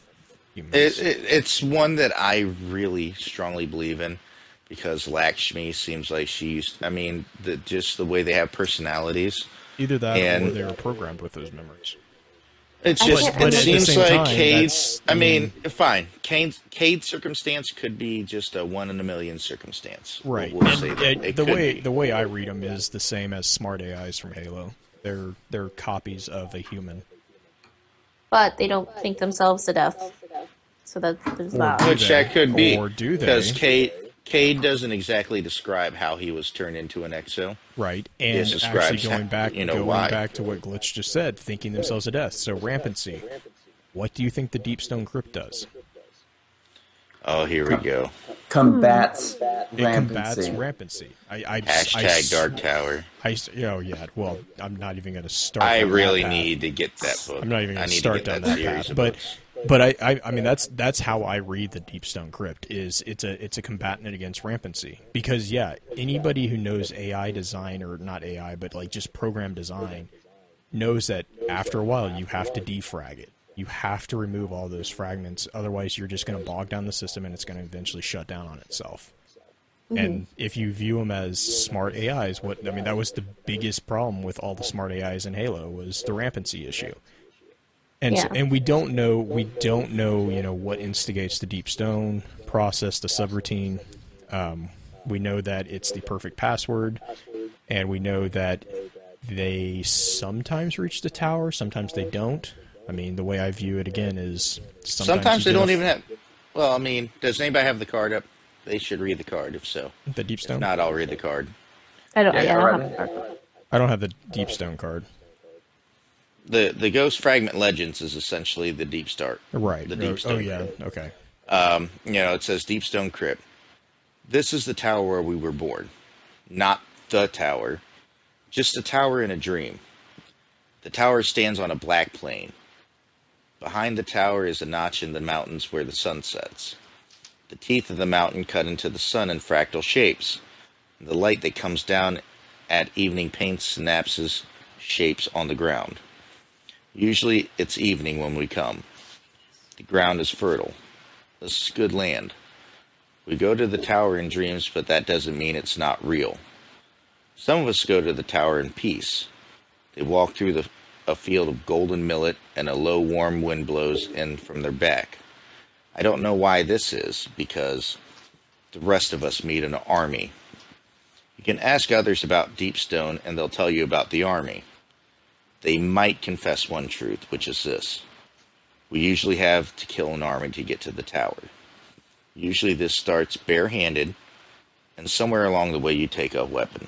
C: It, it, it's one that I really strongly believe in because Lakshmi seems like she used. I mean, the, just the way they have personalities.
A: Either that or
C: and-
A: they were programmed with those memories.
C: It's
D: I
C: just.
D: can't-
C: It
D: but
C: seems like
A: time,
C: Cade's. I
A: I
C: mean, fine. Cade's, Cade's circumstance could be just a one in a million circumstance. We'll-
A: Right.
C: We'll, say that.
A: it-
C: It
A: the way
C: be.
A: the way I read them is the same as smart AIs from Halo. They're they're copies of a human.
D: But they don't think themselves to death. So that there's
A: Or
D: that.
C: Which that could be.
A: Or do they?
C: Because Cade, Cade doesn't exactly describe how he was turned into an exo.
A: Right, and actually going
C: how-
A: back,
C: you know,
A: going
C: why.
A: back to what Glitch just said, thinking themselves to death. So rampancy. What do you think the Deep Stone Crypt does?
C: Oh, here we go.
B: Combats hmm.
A: It combats
B: rampancy.
A: rampancy. I, I, I,
C: Hashtag Dark Tower.
A: I, oh yeah. Well, I'm not even going to start.
C: I
A: down that
C: really
A: path.
C: need to get that book.
A: I'm not even going to start down
C: get
A: that
C: series
A: path.
C: of
A: But
C: books.
A: But I, I I mean that's that's how I read the Deep Stone Crypt is it's a it's a combatant against rampancy because yeah anybody who knows AI design or not AI but like just program design knows that after a while you have to defrag it. You have to remove all those fragments, otherwise you're just going to bog down the system and it's going to eventually shut down on itself. Mm-hmm. And if you view them as smart AIs, what I mean that was the biggest problem with all the smart AIs in Halo was the rampancy issue. And so, and we don't know we don't know you know what instigates the deep stone process, the subroutine. Um, we know that it's the perfect password, and we know that they sometimes reach the tower, sometimes they don't. I mean, the way I view it again is sometimes,
C: Sometimes they don't
A: a-
C: even have. Well, I mean, does anybody have the card up? They should read the card. If so,
A: the deep
C: if
A: stone.
C: not, I'll read the card.
D: I don't.
B: Yeah,
D: Yeah, I
B: I
D: don't have
B: it.
D: a card.
A: I don't have the deep stone card.
C: The The Ghost Fragment Legends is essentially the Deep Start.
A: Right.
C: The
A: oh,
C: Deep
A: oh
C: Stone
A: yeah.
C: Crypt.
A: Okay.
C: Um, you know, it says Deep Stone Crypt. This is the tower where we were born, not the tower, just a tower in a dream. The tower stands on a black plain. Behind the tower is a notch in the mountains where the sun sets. The teeth of the mountain cut into the sun in fractal shapes. The light that comes down at evening paints synapses shapes on the ground. Usually it's evening when we come. The ground is fertile. This is good land. We go to the tower in dreams, but that doesn't mean it's not real. Some of us go to the tower in peace. They walk through the, a field of golden millet, and a low, warm wind blows in from their back. I don't know why this is, because the rest of us meet an army. You can ask others about Deepstone, and they'll tell you about the army. They might confess one truth, which is this we usually have to kill an army to get to the tower. Usually, this starts barehanded, and somewhere along the way, you take a weapon.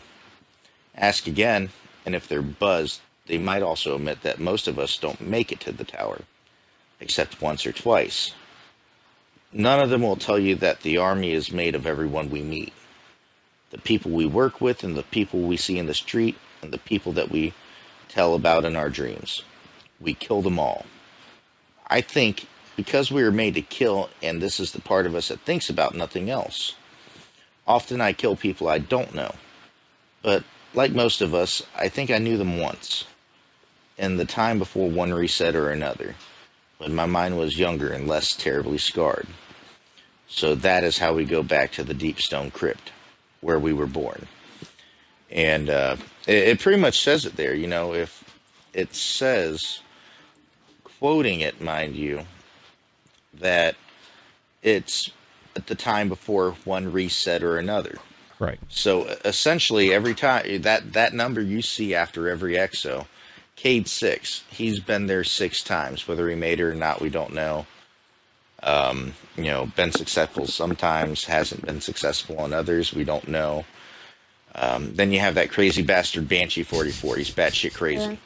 C: Ask again, and if they're buzzed, they might also admit that most of us don't make it to the tower, except once or twice. None of them will tell you that the army is made of everyone we meet the people we work with, and the people we see in the street, and the people that we tell about in our dreams. We kill them all. I think because we are made to kill, and this is the part of us that thinks about nothing else. Often I kill people I don't know. But like most of us, I think I knew them once. In the time before one reset or another, when my mind was younger and less terribly scarred. So that is how we go back to the Deep Stone Crypt, where we were born. And uh, it, it pretty much says it there. You know, if it says, quoting it, mind you, that it's at the time before one reset or another.
A: Right.
C: So essentially, every time that that number you see after every exo, Cade six, he's been there six times. Whether he made it or not, we don't know. Um, you know, been successful sometimes, hasn't been successful on others. We don't know. Um, then you have that crazy bastard Banshee 44. He's batshit crazy,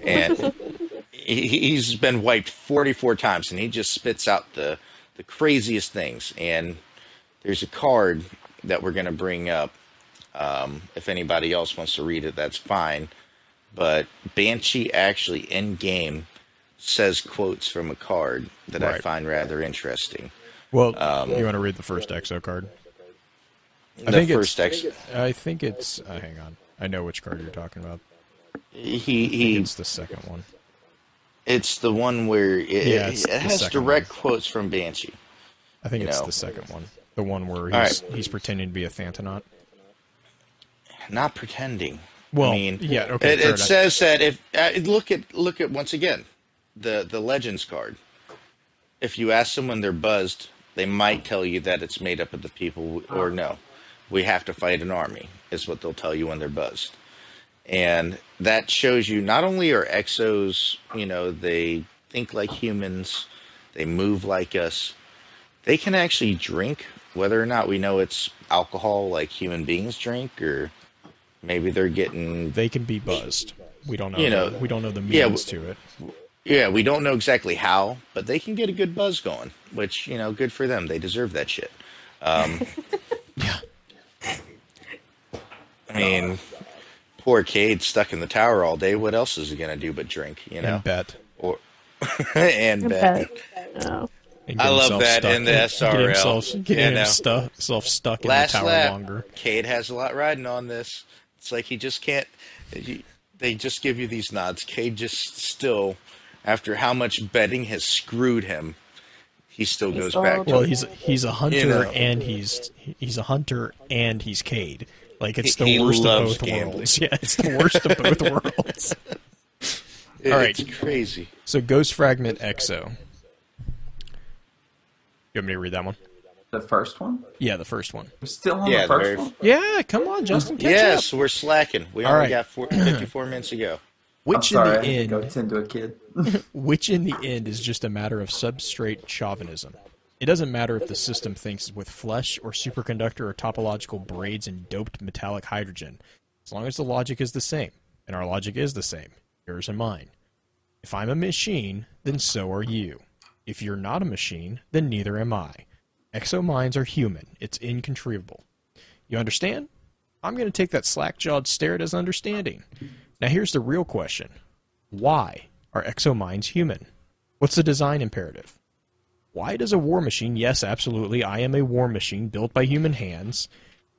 C: and he, he's been wiped 44 times, and he just spits out the the craziest things. And there's a card that we're going to bring up. Um, if anybody else wants to read it, that's fine. But Banshee actually in game says quotes from a card that I find rather interesting.
A: Well,
C: Um,
A: you want to read the first exo card?
C: The
A: think it's-
C: ex,
A: I think it's. Uh, hang on. I know which card you're talking about.
C: he
A: I think
C: he
A: it's the second one.
C: It's the one where it,
A: Yeah,
C: it has direct quotes from Banshee.
A: I think it's
C: know.
A: the second one. The one where he's he's pretending to be a Thanatonaut.
C: Not pretending.
A: Well,
C: I mean,
A: yeah, okay,
C: It, it says that if uh, look at look at once again the the Legends card. If you ask them when they're buzzed, they might tell you that it's made up of the people, or no, we have to fight an army. Is what they'll tell you when they're buzzed, and that shows you not only are exos, you know, they think like humans, they move like us, they can actually drink, whether or not we know it's alcohol like human beings drink, or maybe they're getting
A: They can be buzzed. We don't know.
C: You know,
A: we don't know the
C: yeah,
A: means to it.
C: Yeah, we don't know exactly how, but they can get a good buzz going, which, you know, good for them. They deserve that shit. Um,
A: Yeah.
C: I mean, oh, poor Cade stuck in the tower all day. What else is he going to do but drink, you know?
A: And bet.
C: Or and bet.
D: No.
A: And
C: I love that
A: stuck
C: in the
A: Get
C: SRL.
A: himself, getting
C: You know.
A: himself, himself stuck in
C: Last
A: the tower
C: lap,
A: longer.
C: Cade has a lot riding on this. It's like he just can't. He, they just give you these nods. Cade just still, after how much betting has screwed him, he still
D: He's
C: goes
D: still-
C: back to
A: Well, he's he's a hunter
C: know.
A: and he's he's a hunter and he's Cade. Like it's
C: He-
A: the
C: he
A: worst of both
C: gambling.
A: worlds. Yeah, it's the worst of both worlds.
C: It-
A: All right.
C: It's crazy.
A: So Ghost Fragment Exo. You want me to read that one?
B: The first one?
A: Yeah, the first one.
B: We're still on
C: Yeah,
B: the first
C: very-
B: one?
A: Yeah, come on, Justin. Catch
C: Yes,
A: up.
C: we're slacking. We
A: All
C: only
A: right.
C: got four, 54 minutes to go.
B: I'm
A: Which
B: sorry,
A: in the
B: had to go tend to a kid.
A: which in the end is just a matter of substrate chauvinism. It doesn't matter if the system thinks with flesh or superconductor or topological braids and doped metallic hydrogen, as long as the logic is the same, and our logic is the same, yours and mine. If I'm a machine, then so are you. If you're not a machine, then neither am I. Exo minds are human. It's inconceivable. You understand? I'm going to take that slack jawed stare as understanding. Now, here's the real question Why are exo minds human? What's the design imperative? Why does a war machine, yes, absolutely, I am a war machine built by human hands,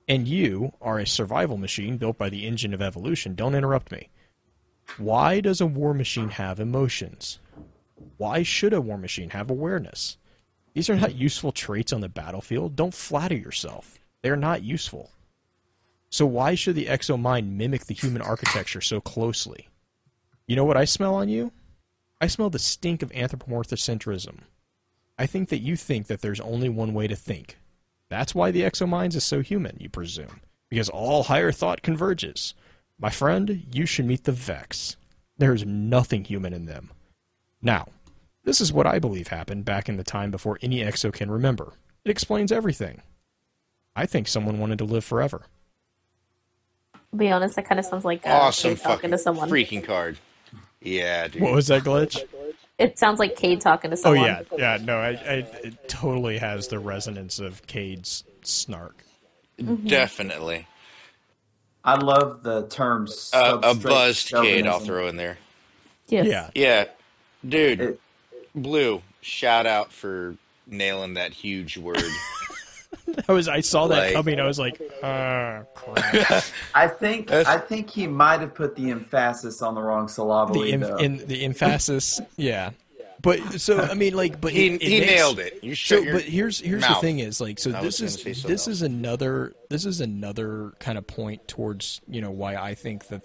A: and you are a survival machine built by the engine of evolution? Don't interrupt me. Why does a war machine have emotions? Why should a war machine have awareness? These are not useful traits on the battlefield. Don't flatter yourself. They are not useful. So why should the exo mind mimic the human architecture so closely? You know what I smell on you? I smell the stink of anthropomorphocentrism. I think that you think that there's only one way to think. That's why the exominds is so human, you presume, because all higher thought converges. My friend, you should meet the Vex. There is nothing human in them. Now, this is what I believe happened back in the time before any exo can remember. It explains everything. I think someone wanted to live forever.
D: I'll be honest, that kind of sounds like uh,
C: awesome
D: Cade talking
C: fucking
D: to someone.
C: freaking card. Yeah, dude.
A: What was that glitch?
D: It sounds like Cayde talking to someone.
A: Oh yeah, yeah. No, I, I, it totally has the resonance of Cayde's snark.
C: Definitely.
B: I love the terms
C: Uh, a buzzed kid, I'll throw in there.
D: Yes.
A: Yeah,
C: Yeah, dude.
B: It-
C: Blue, shout out for nailing that huge word.
A: I was. I saw that
C: Like-
A: coming. I was like, ah, crap.
B: I think I think he might have put the emphasis on the wrong syllable.
A: the em- in the emphasis. Yeah, but so I mean, like, but
C: he
A: it, it
C: he
A: makes-
C: nailed it. You shut
A: So, but here's here's the thing is like so
C: I
A: this is
C: gonna say
A: this is another this is another kind of point towards you know why I think that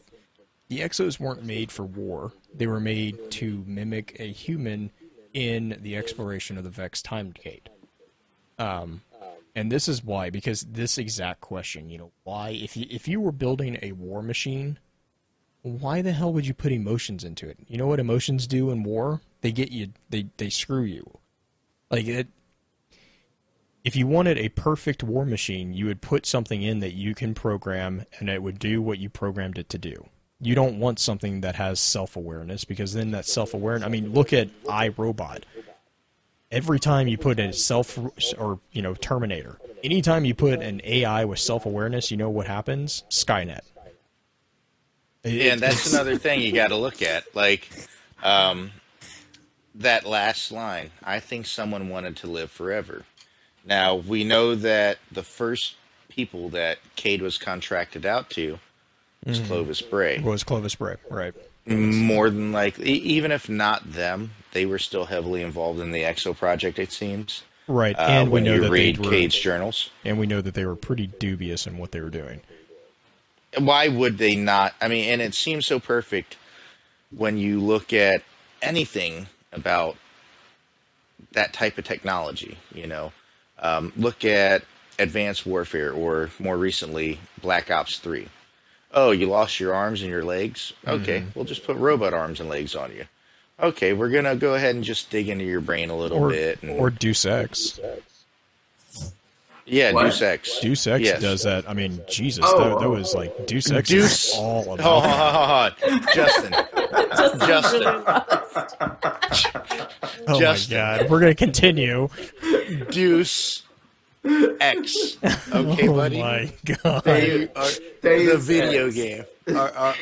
A: the exos weren't made for war. They were made to mimic a human in the exploration of the Vex time gate. Um, and this is why because this exact question, you know, why if you if you were building a war machine, why the hell would you put emotions into it? You know what emotions do in war? They get you. They they screw you. Like it. If you wanted a perfect war machine, you would put something in that you can program, and it would do what you programmed it to do. You don't want something that has self awareness because then that self awareness. I mean, look at iRobot. Every time you put a self or you know Terminator, anytime you put an AI with self awareness, you know what happens? Skynet.
C: Yeah, and that's another thing you got to look at. Like um, that last line, I think someone wanted to live forever. Now, we know that the first people that Cayde was contracted out to was Clovis Bray.
A: was Clovis Bray, right?
C: More than likely, even if not them, they were still heavily involved in the EXO project, it seems.
A: Right,
C: Uh,
A: and we
C: when
A: know
C: you
A: that
C: read
A: they were,
C: Cayde's journals.
A: and we know that they were pretty dubious in what they were doing.
C: why would they not? I mean, and it seems so perfect when you look at anything about that type of technology. You know, um, look at Advanced Warfare or more recently Black Ops Three. Oh, you lost your arms and your legs. Okay, we'll just put robot arms and legs on you. Okay, we're gonna go ahead and just dig into your brain a little
A: Or
C: bit. And,
A: or do sex.
C: yeah,
B: What?
C: Deus Ex.
A: Deus Ex
C: Yes.
A: does that. I mean, Jesus,
B: Oh,
A: that, that
B: oh.
A: was like Deus Ex
C: Deuce-
A: is all
C: Oh,
A: about.
C: hold on, hold on. Justin.
D: Just
C: Justin.
A: oh
C: Justin.
A: my God, we're gonna continue.
C: Deuce X. Okay, buddy.
A: oh
C: buddy.
A: my God.
C: They are- the video
B: Ex.
C: game. Are, are,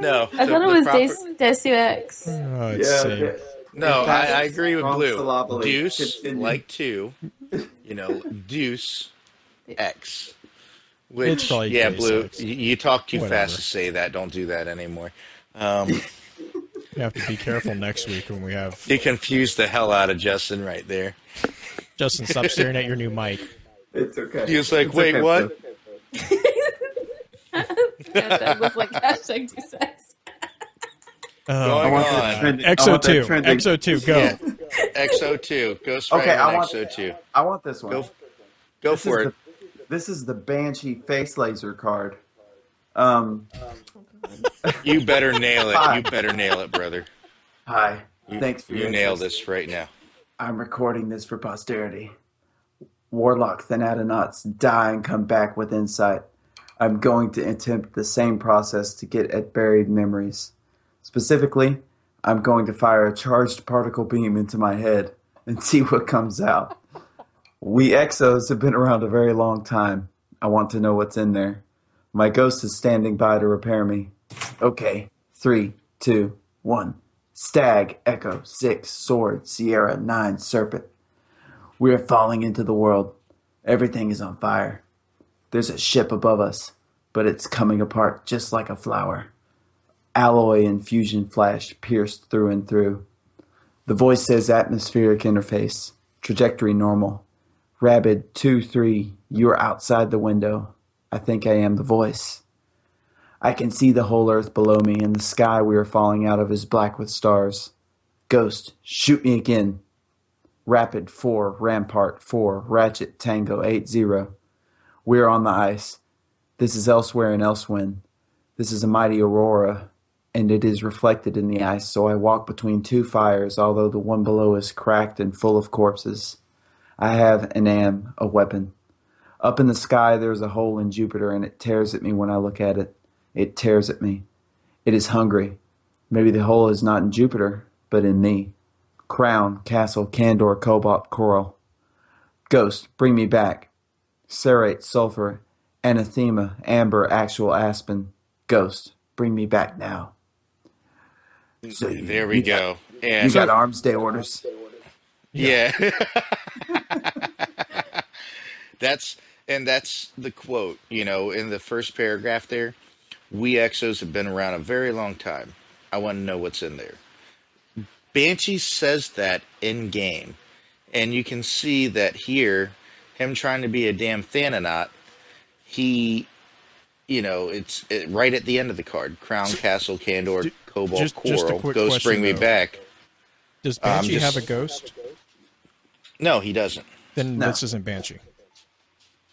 C: no,
D: I
C: the-
D: thought it was
C: proper-
D: Deus, Deus Ex.
A: Oh, it's
B: Yeah,
A: sad.
B: yeah.
C: No, I, I agree with
B: wrong
C: Blue.
B: syllable.
C: Deuce,
B: Continue.
C: like two. You know, Deuce X. Which,
A: It's probably
C: yeah,
A: Deus
C: Blue.
A: Ex.
C: You, you talk too
A: Whatever.
C: fast to say that. Don't do that anymore. Um,
A: We have to be careful next week when we have
C: you confused the hell out of Justin right there.
A: Justin. Stop staring at your new mic.
B: It's okay.
C: He was like,
B: It's
C: "Wait,
B: okay,
C: what?"
B: Blue.
D: that was like hashtag Deus Ex.
A: Oh,
C: Going
B: I want
C: on.
B: that trending. I
A: Exo
B: want that
A: two,
B: trending.
A: Exo two, go.
C: Yeah. XO2. Go straight
B: Okay, I want,
C: Exo two.
B: I want this one.
C: Go, go
B: this
C: for it.
B: The, this is the Banshee face laser card. Um,
C: You better nail it.
B: Hi.
C: You better nail it, brother.
B: hi.
C: You,
B: Thanks for
C: you nail this right now.
B: I'm recording this for posterity. Warlock Thanatonauts die and come back with insight. I'm going to attempt the same process to get at buried memories. Specifically, I'm going to fire a charged particle beam into my head and see what comes out. We exos have been around a very long time. I want to know what's in there. My ghost is standing by to repair me. Okay, three, two, one. Stag, Echo, Six, Sword, Sierra, Nine, Serpent. We are falling into the world. Everything is on fire. There's a ship above us, but it's coming apart just like a flower. Alloy and fusion flash pierced through and through. The voice says atmospheric interface, trajectory normal. Rabid 2 3, you are outside the window. I think I am the voice. I can see the whole earth below me, and the sky we are falling out of is black with stars. Ghost, shoot me again. Rapid 4, Rampart 4, Ratchet Tango 80. We are on the ice. This is elsewhere in Elsewin. This is a mighty aurora, and it is reflected in the ice, so I walk between two fires, although the one below is cracked and full of corpses. I have and am a weapon. Up in the sky there is a hole in Jupiter, and it tears at me when I look at it. It tears at me. It is hungry. Maybe the hole is not in Jupiter, but in me. Crown, castle, candor, cobalt, coral. Ghost, bring me back. Cerate, sulfur, anathema, amber, actual aspen. Ghost, bring me back now. So you-
C: There we
B: you
C: go.
B: Got, you
C: And
B: got arms day orders.
C: yeah. that's and that's the quote, you know, in the first paragraph there. We exos have been around a very long time. I want to know what's in there. Banshee says that in game. And you can see that here, him trying to be a damn Thanatonaut, he, you know, it's it, right at the end of the card. Crown, Castle, Candor,
A: Ju-
C: Cobalt,
A: just- just a
C: Coral,
A: quick
C: Ghost,
A: question,
C: bring me
A: though.
C: back.
A: Does
C: I'm
A: Banshee
C: just-
A: have a ghost?
C: No, he doesn't.
A: Then
B: No.
A: this isn't Banshee.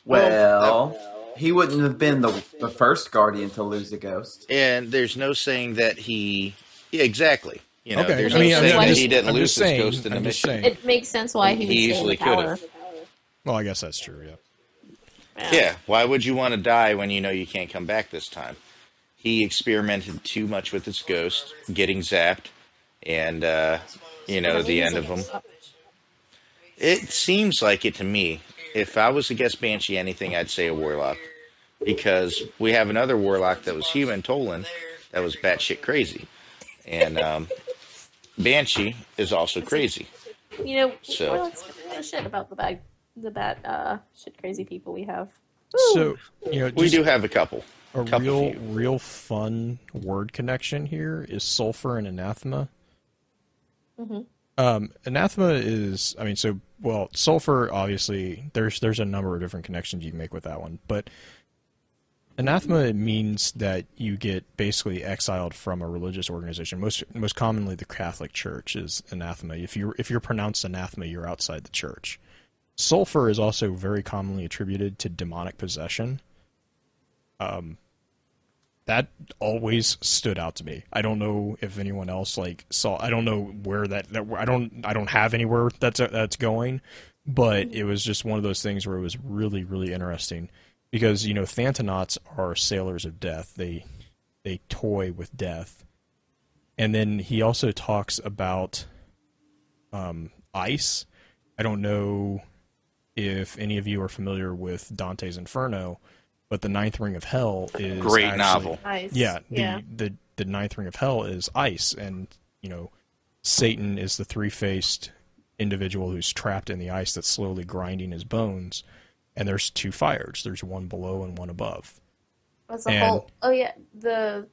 B: Well, he wouldn't have been the the first guardian to lose a ghost.
C: And there's no saying that he. Yeah, exactly. You know,
A: Okay,
C: there's
D: I
C: no
D: mean, I'm
C: saying
D: just-
C: that he didn't
A: I'm
C: lose his
A: saying-
C: ghost in the
A: I'm just
C: mission.
A: saying.
D: It makes sense why he would
C: He
D: stay in
C: easily
D: the tower.
C: could've.
A: Well, I guess that's true. Yeah.
C: Yeah, why would you want to die when you know you can't come back this time? He experimented too much with his ghost, getting zapped, and uh, you know the end of him. It seems like it to me. If I was to guess Banshee anything, I'd say a warlock, because we have another warlock that was human, Toland, that was batshit crazy, and um, Banshee is also crazy.
D: You know,
C: So-
D: well, let's shit about the bad, the bad, uh, shit crazy people we have.
A: So you know,
C: We do have a couple.
A: a
C: couple
A: real,
C: few.
A: real fun word connection here is sulfur and anathema.
D: Mhm.
A: Um, anathema is, I mean, so well, sulfur obviously. There's there's a number of different connections you can make with that one, but anathema means that you get basically exiled from a religious organization. Most most commonly, the Catholic Church is anathema. If you if you're pronounced anathema, you're outside the church. Sulfur is also very commonly attributed to demonic possession. Um, that always stood out to me. I don't know if anyone else like saw. I don't know where that. that I don't. I don't have anywhere that's that's going, but it was just one of those things where it was really really interesting because you know Thanatonauts are sailors of death. They they toy with death, and then he also talks about um, ice. I don't know if any of you are familiar with Dante's Inferno, but the Ninth Ring of Hell is
C: Great
A: actually-
C: novel.
D: Nice.
A: Yeah, the,
D: yeah.
A: the the Ninth Ring of Hell is ice, and you know, Satan is the three faced individual who's trapped in the ice that's slowly grinding his bones. And there's two fires. There's one below and one above.
D: As a
A: And-
D: whole, oh yeah, the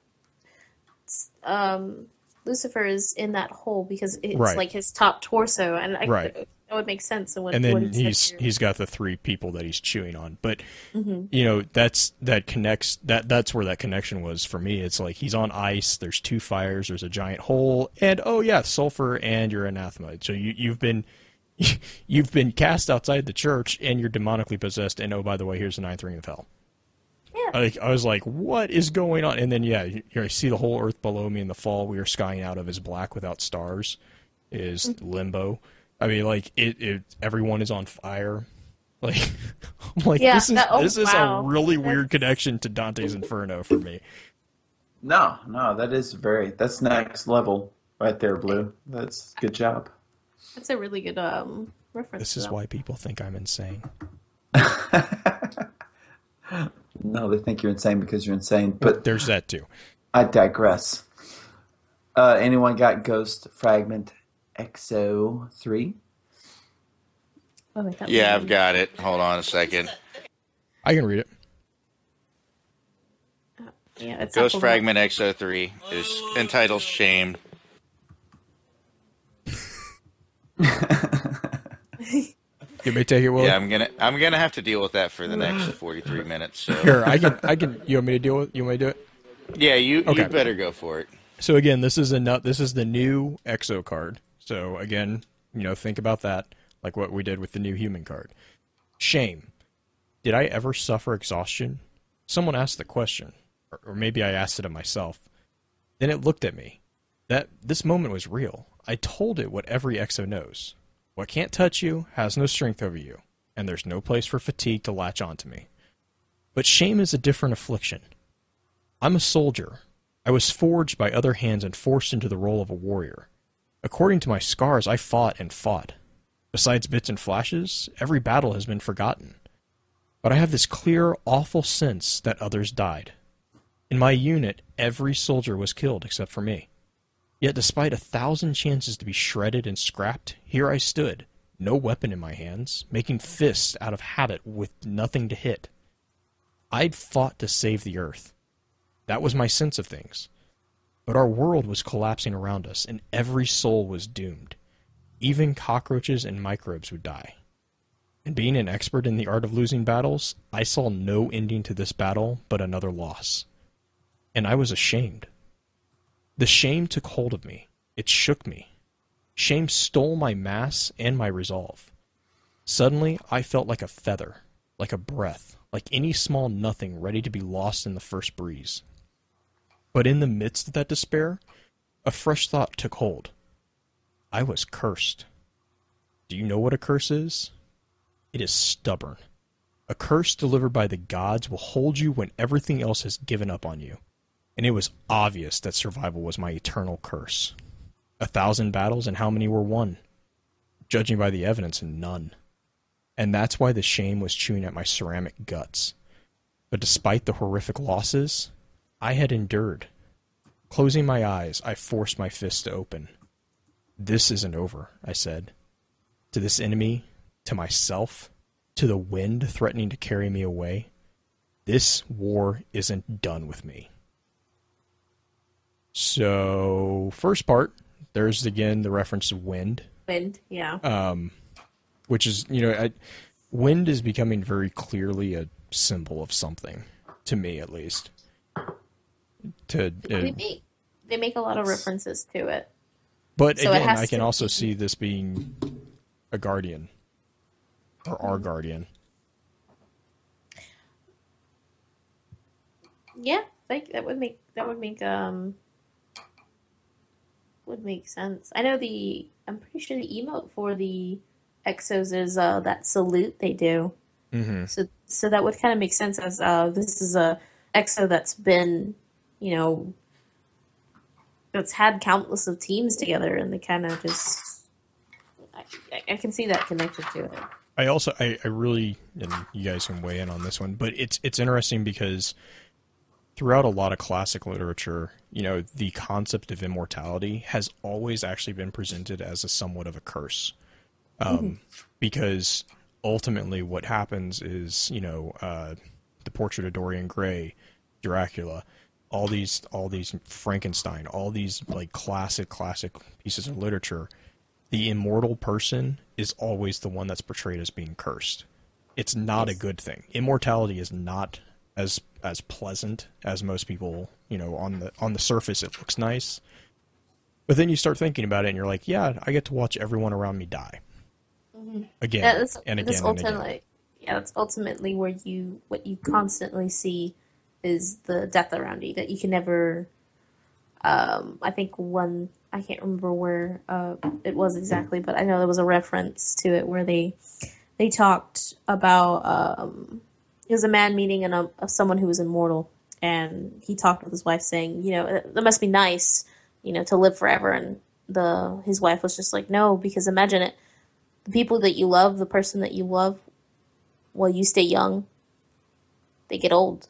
D: um, Lucifer is in that hole because it's
A: Right.
D: like his top torso, and I,
A: Right.
D: That would make sense. And, when,
A: and then
D: he
A: he's he's got the three people that he's chewing on but
D: Mhm.
A: you know that's that connects that that's where that connection was for me it's like he's on ice there's two fires there's a giant hole and oh yeah sulfur and you're anathema so you you've been you've been cast outside the church and you're demonically possessed and oh by the way here's the ninth ring of hell
D: Yeah.
A: like I was like, "What is going on?" And then, yeah, you, you see the whole earth below me in the fall. We are skying out of is black without stars, is
D: Mm-hmm.
A: limbo. I mean, like it, it. Everyone is on fire. Like, I'm like,
D: Yeah,
A: this is
D: that- oh,
A: this is
D: wow.
A: a really weird
D: That's-
A: connection to Dante's Inferno for me.
B: No, no, that is very that's next level right there, Blue. That's good job.
D: That's a really good um reference.
A: This is why people think I'm insane.
B: No, they think you're insane because you're insane. But
A: There's that too.
B: I digress. Uh, anyone got Ghost Fragment Exo three?
D: Oh, wait,
C: Yeah, I've got it. Hold on a second.
A: I can read it.
D: Yeah, it's
C: Ghost
D: up
C: Fragment XO3 is entitled Shame.
A: You may take it, Will.
C: Yeah, I'm gonna I'm gonna have to deal with that for the next 43 minutes. So
A: Here, I can. I can. You want me to deal with? You want me to do it?
C: Yeah, you
A: Okay.
C: you better go for it.
A: So again, this is a nut. This is the new Exo card. So again, you know, think about that, like what we did with the new human card. Shame. Did I ever suffer exhaustion? Someone asked the question, or, or maybe I asked it of myself. Then it looked at me. That this moment was real. I told it what every Exo knows. What can't touch you has no strength over you, and there's no place for fatigue to latch onto me. But shame is a different affliction. I'm a soldier. I was forged by other hands and forced into the role of a warrior. According to my scars, I fought and fought. Besides bits and flashes, every battle has been forgotten. But I have this clear, awful sense that others died. In my unit, every soldier was killed except for me. Yet, despite a thousand chances to be shredded and scrapped, here I stood, no weapon in my hands, making fists out of habit with nothing to hit. I'd fought to save the earth. That was my sense of things. But our world was collapsing around us, and every soul was doomed. Even cockroaches and microbes would die. And being an expert in the art of losing battles, I saw no ending to this battle but another loss. And I was ashamed. The shame took hold of me. It shook me. Shame stole my mass and my resolve. Suddenly, I felt like a feather, like a breath, like any small nothing ready to be lost in the first breeze. But in the midst of that despair, a fresh thought took hold. I was cursed. Do you know what a curse is? It is stubborn. A curse delivered by the gods will hold you when everything else has given up on you. And it was obvious that survival was my eternal curse. A thousand battles, and how many were won? Judging by the evidence, none. And that's why the shame was chewing at my ceramic guts. But despite the horrific losses, I had endured. Closing my eyes, I forced my fists to open. This isn't over, I said. To this enemy, to myself, to the wind threatening to carry me away, this war isn't done with me. So, first part, there's again the reference to wind
D: Wind, yeah.
A: um, which is you know I, wind is becoming very clearly a symbol of something to me at least to
D: they
A: uh,
D: make they make a lot of references to it.
A: but
D: So
A: again
D: has
A: i can
D: to
A: also see this being a guardian or our guardian
D: Yeah, like that would make that would make um would make sense. I know the I'm pretty sure the emote for the exos is uh that salute they do.
A: mm-hmm.
D: So so that would kind of make sense as uh this is a exo that's been, you know, that's had countless of teams together and they kind of just I, I- can see that connected to it.
A: I also I, I really and you guys can weigh in on this one, but it's it's interesting because throughout a lot of classic literature, you know, the concept of immortality has always actually been presented as a somewhat of a curse. Um, because ultimately what happens is, you know, uh, the portrait of Dorian Gray, Dracula, all these all these Frankenstein, all these like classic classic pieces of literature, the immortal person is always the one that's portrayed as being cursed. It's not a good thing. Immortality is not as as pleasant as most people, you know, on the on the surface it looks nice. But then you start thinking about it and you're like, yeah, I get to watch everyone around me die. Mm-hmm. Again
D: Yeah, that's,
A: and
D: that's
A: again and again.
D: yeah, that's ultimately where you what you constantly see is the death around you that you can never. Um, I think one I can't remember where uh, it was exactly, but I know there was a reference to it where they they talked about um, it was a man meeting and someone who was immortal, and he talked with his wife saying, you know, that must be nice, you know, to live forever, and the his wife was just like, no, because imagine it. The people that you love, the person that you love, while you stay young, they get old,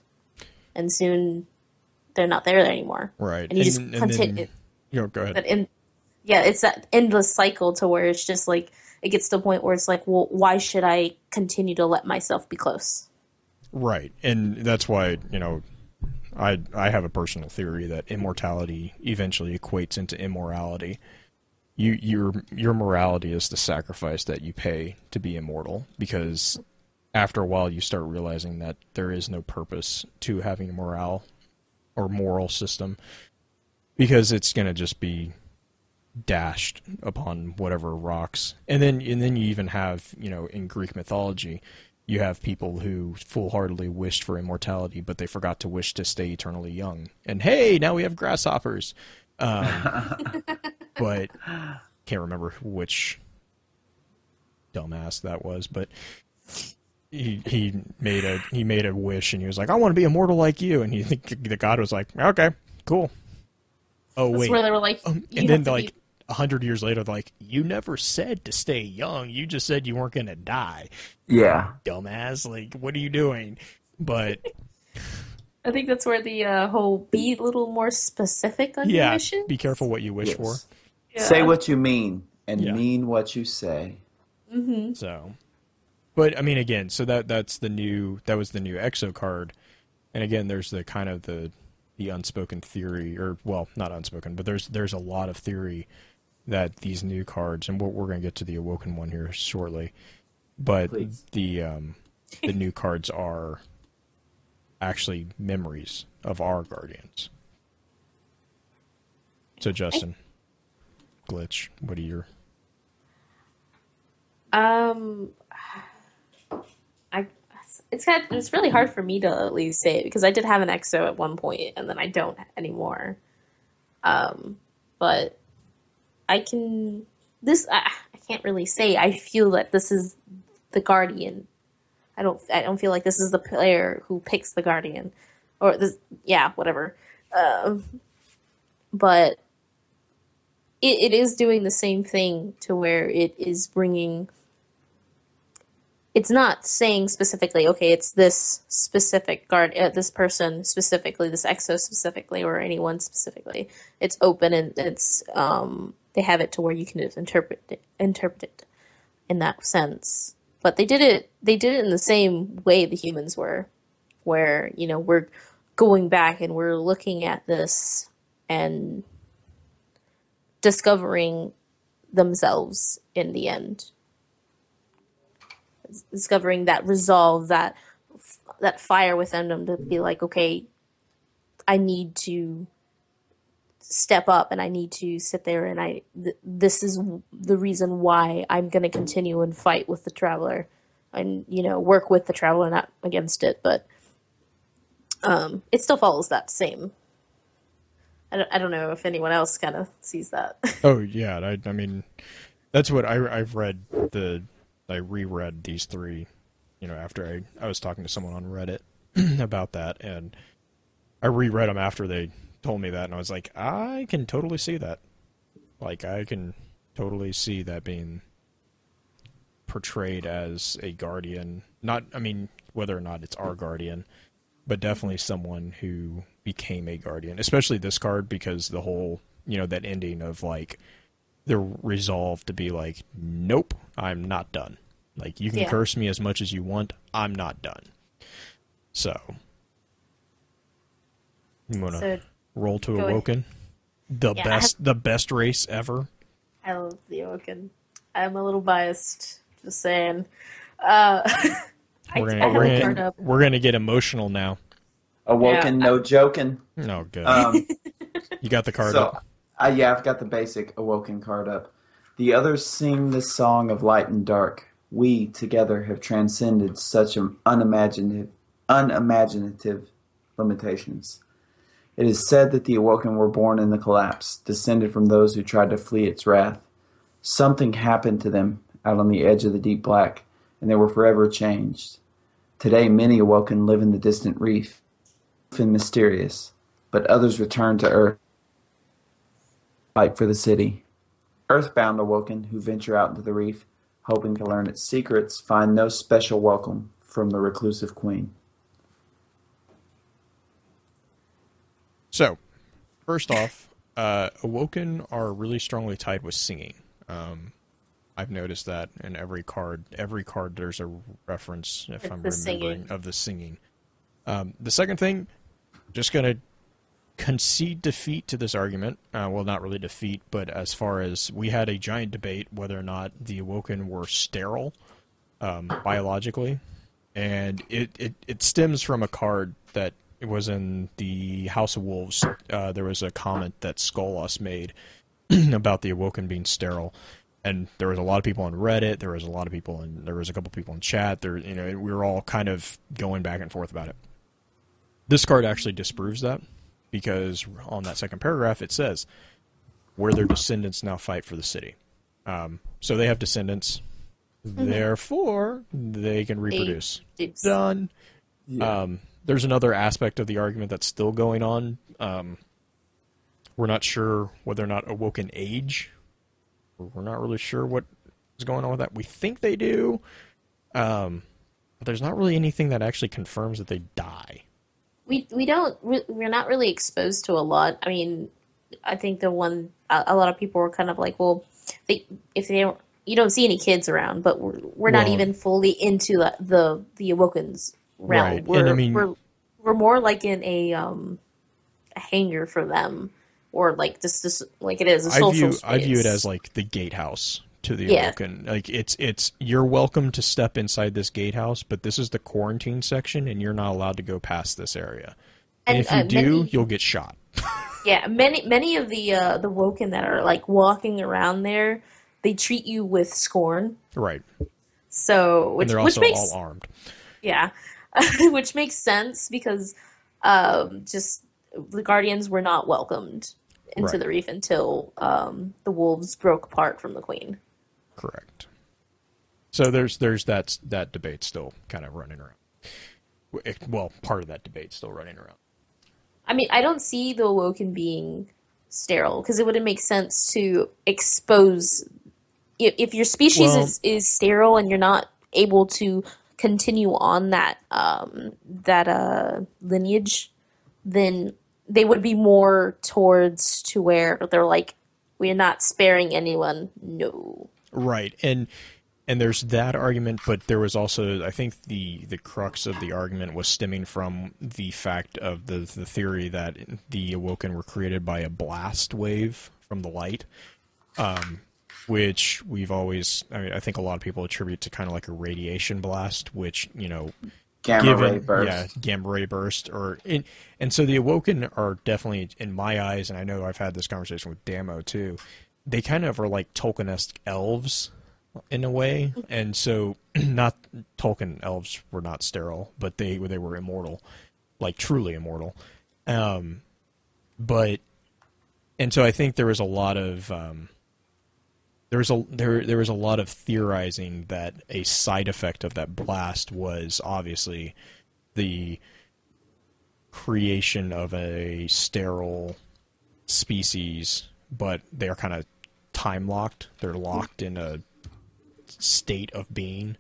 D: and soon they're not there anymore.
A: Right.
D: And you just
A: and
D: continue.
A: then- you know, go ahead.
D: But in yeah, it's that endless cycle to where it's just like it gets to the point where it's like, well, why should I continue to let myself be close?
A: Right, and that's why you know, I I have a personal theory that immortality eventually equates into immorality. You your your morality is the sacrifice that you pay to be immortal because after a while you start realizing that there is no purpose to having a morale or moral system because it's going to just be dashed upon whatever rocks. And then and then you even have, you know, in Greek mythology, you have people who full-heartedly wished for immortality, but they forgot to wish to stay eternally young. And hey, now we have grasshoppers. Um, but can't remember which dumbass that was, but he he made a he made a wish and he was like, I want to be immortal like you, and he the god was like, okay, cool. Oh
D: That's
A: wait,
D: where they were like,
A: um, and then
D: have to
A: like
D: be-
A: a hundred years later, like, you never said to stay young. You just said you weren't gonna die,
B: Yeah.
A: dumbass. Like, what are you doing? But
D: I think that's where the uh, whole be a little more specific on your
A: yeah,
D: mission.
A: be careful what you wish
B: Yes.
A: for.
B: Say what you mean and
A: Yeah.
B: mean what you say.
D: hmm
A: So, but I mean, again, so that that's the new that was the new EXO card, and again, there's the kind of the the unspoken theory, or well, not unspoken, but there's there's a lot of theory that these new cards, and we're, we're going to get to the awoken one here shortly, but
B: Please.
A: the um, the new cards are actually memories of our guardians. So, Justin, glitch. What are your
D: Um, It's kind of, it's really hard for me to at least say it because I did have an EXO at one point and then I don't anymore. Um, but I can this I, I can't really say. I feel that this is the guardian. I don't I don't feel like this is the player who picks the guardian or this yeah whatever. Um, but it, it is doing the same thing to where it is bringing it's not saying specifically okay it's this specific guard uh, this person specifically this exo specifically or anyone specifically. It's open and it's um they have it to where you can interpret it, interpret it in that sense. But they did it they did it in the same way the humans were where you know we're going back and we're looking at this and discovering themselves in the end discovering that resolve that that fire within them to be like okay i need to step up and i need to sit there and i th- this is the reason why i'm going to continue and fight with the traveler and you know work with the traveler not against it but um it still follows that same. I don't, I don't know if anyone else kind of sees that.
A: Oh yeah, I, I mean, that's what I I've read the I reread these three, you know, after I I was talking to someone on Reddit about that, and I reread them after they told me that, and I was like, I can totally see that, like I can totally see that being portrayed as a guardian. Not, I mean, whether or not it's our guardian, but definitely someone who became a guardian, especially this card because the whole, you know, that ending of like the resolve to be like, nope, I'm not done. Like you can
D: Yeah.
A: curse me as much as you want, I'm not done. So, you wanna
D: so
A: roll to
D: go ahead.
A: awoken? The
D: Yeah, I
A: best, the best race ever.
D: I love the Awoken. I'm a little biased, just saying. Uh, I,
A: We're gonna,
D: have
A: we're gonna,
D: up.
A: we're gonna get emotional now.
B: Awoken, no joking.
A: No good.
B: Um,
A: you got the card
B: so,
A: up.
B: Uh, yeah, I've got the basic Awoken card up. The others sing the song of light and dark. We together have transcended such unimaginative, unimaginative limitations. It is said that the Awoken were born in the collapse, descended from those who tried to flee its wrath. Something happened to them out on the edge of the deep black, and they were forever changed. Today, many Awoken live in the distant reef, and mysterious, but others return to Earth, fight for the city. Earthbound Awoken who venture out into the reef, hoping to learn its secrets, find no special welcome from the reclusive queen.
A: So, first off, uh, Awoken are really strongly tied with singing. Um, I've noticed that in every card. Every card, there's a reference, if
D: It's
A: I'm remembering,
D: singing.
A: of the singing. Um, the second thing, just gonna concede defeat to this argument. Uh, well, not really defeat, but as far as we had a giant debate whether or not the Awoken were sterile um, biologically, and it, it it stems from a card that was in the House of Wolves. Uh, there was a comment that Skolas made about the Awoken being sterile, and there was a lot of people on Reddit. There was a lot of people, and there was a couple people in chat. There, you know, we were all kind of going back and forth about it. This card actually disproves that because on that second paragraph it says, "Where their descendants now fight for the city." Um, so they have descendants, therefore they can reproduce.
D: Deuce.
A: Done.
B: Yeah.
A: Um, there's another aspect of the argument that's still going on. Um, we're not sure whether or not awoken age. We're not really sure what is going on with that. We think they do, um, but there's not really anything that actually confirms that they die.
D: We we don't re- we're not really exposed to a lot. I mean, I think the one a, a lot of people were kind of like, well, they, if they don't, you don't see any kids around, but we're we're not
A: Well-
D: even fully into the the, the Awoken's realm.
A: Right,
D: We're,
A: I mean-
D: we're we're more like in a um a hangar for them, or like this this like it is a
A: I view
D: space.
A: I view it as like the gatehouse to the
D: Yeah.
A: awoken. Like it's it's you're welcome to step inside this gatehouse, but this is the quarantine section, and you're not allowed to go past this area. And,
D: And,
A: if you
D: uh,
A: do,
D: many-
A: you'll get shot.
D: Yeah, many many of the uh, the Woken that are like walking around there, they treat you with scorn.
A: Right.
D: So
A: And
D: which
A: they're
D: which makes
A: all armed.
D: yeah, which makes sense because um, just the Guardians were not welcomed into
A: Right.
D: the reef until um, the wolves broke apart from the Queen.
A: Correct. So there's there's that that debate still kind of running around. Well, part of that debate still running around.
D: I mean, I don't see the Awoken being sterile because it wouldn't make sense to expose if, if your species
A: Well-
D: is, is sterile and you're not able to continue on that um, that uh, lineage, then they would be more towards to where they're like, we're not sparing anyone. No.
A: Right, and and there's that argument, but there was also I think the the crux of the argument was stemming from the fact of the the theory that the Awoken were created by a blast wave from the light, um, which we've always I mean I think a lot of people attribute to kind of like a radiation blast, which you know
B: Gamma
A: given
B: ray burst.
A: yeah gamma ray burst or in, and so the awoken are definitely in my eyes and i know i've had this conversation with damo too they kind of are like tolkien-esque elves in a way. And so not tolkien elves were not sterile but they they were immortal like truly immortal. Um but and so i think there was a lot of um there was a there there was a lot of theorizing that a side effect of that blast was obviously the creation of a sterile species, but they're kind of time locked. They're hmm. locked in a state of being.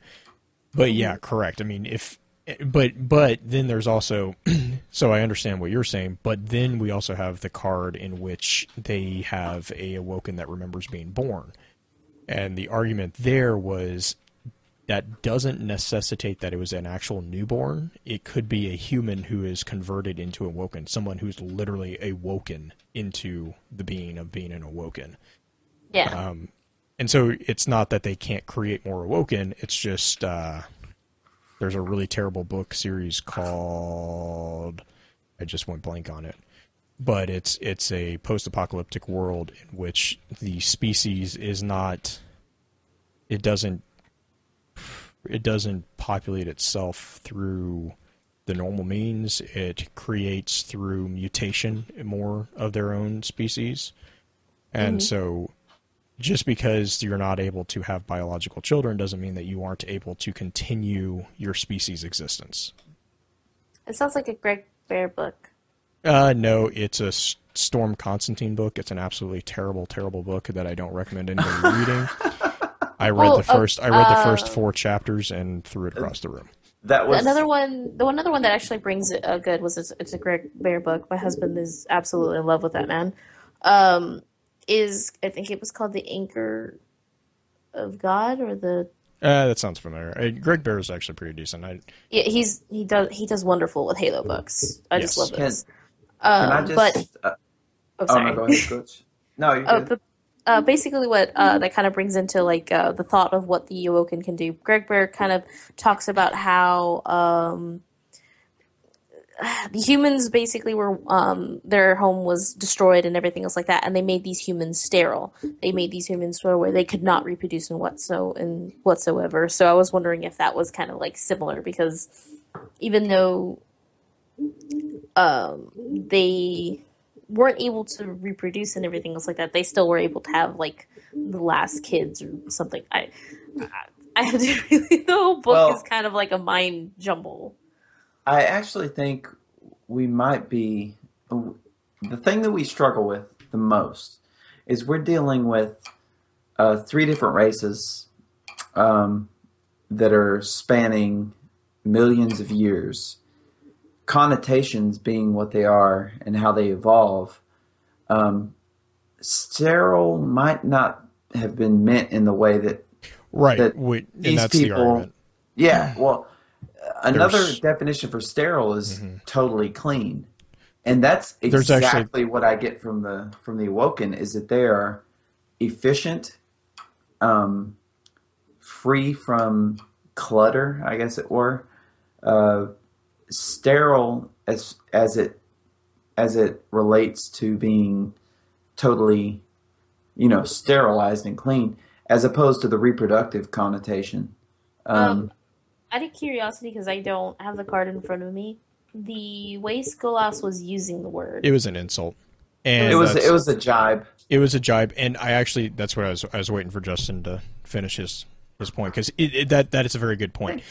A: But hmm. yeah, correct. I mean, if but but then there's also so I understand what you're saying, but then we also have the card in which they have a awoken that remembers being born. And the argument there was that doesn't necessitate that it was an actual newborn. It could be a human who is converted into awoken, someone who's literally awoken into the being of being an awoken.
D: Yeah.
A: Um, and so it's not that they can't create more awoken. It's just uh, there's a really terrible book series called I just went blank on it, but it's it's a post-apocalyptic world in which the species is not it doesn't it doesn't populate itself through the normal means. It creates through mutation more of their own species. And so just because you're not able to have biological children doesn't mean that you aren't able to continue your species existence.
D: it sounds like a Greg Bear book.
A: Uh, no, it's a Storm Constantine book. It's an absolutely terrible, terrible book that I don't recommend anybody reading. I read
D: Oh,
A: the
D: oh,
A: first. I read the
D: uh,
A: first four chapters and threw it across the room.
B: That was
D: Another one, the one other one that actually brings it uh, good was it's, it's a Greg Bear book. My husband is absolutely in love with that man. Um, is I think it was called the Anchor of God or the
A: Uh, that sounds familiar. Uh, Greg Bear is actually pretty decent. I,
D: yeah he's he does he does wonderful with Halo books. I just love those.
B: Can I
D: Um,
B: just?
D: but
B: uh,
D: oh
B: oh
D: sorry.
B: no, go ahead, Coach. No, you're
D: Uh,
B: good.
D: but uh, basically, what uh, that kind of brings into like uh, the thought of what the Awoken can do. Greg Bear kind of talks about how um, the humans basically were um, their home was destroyed and everything else like that, and they made these humans sterile. They made these humans where they could not reproduce in whatso in whatsoever. So I was wondering if that was kind of like similar because even though um, they weren't able to reproduce and everything else like that, they still were able to have like the last kids or something. I I, I have to really the whole book
B: Well-
D: is kind of like a mind jumble.
B: I actually think we might be the thing that we struggle with the most is we're dealing with uh, three different races um, that are spanning millions of years. Connotations being what they are and how they evolve. Um, sterile might not have been meant in the way that
A: Right.
B: that
A: we-
B: these
A: the
B: people-
A: argument.
B: Yeah, well, another
A: There's-
B: definition for sterile is
A: Mhm.
B: totally clean, and that's exactly
A: actually-
B: what I get from the from the awoken is that they are efficient, um, free from clutter, I guess it were, uh, sterile as as it as it relates to being totally, you know, sterilized and clean, as opposed to the reproductive connotation. Um,
D: Um, out of curiosity, because I don't have the card in front of me, the way Skolas was using the word.
A: It was an insult. And
B: it was it was a jibe.
A: it was a jibe, and I actually that's what I was I was waiting for Justin to finish his his point because it, it, that that is a very good point.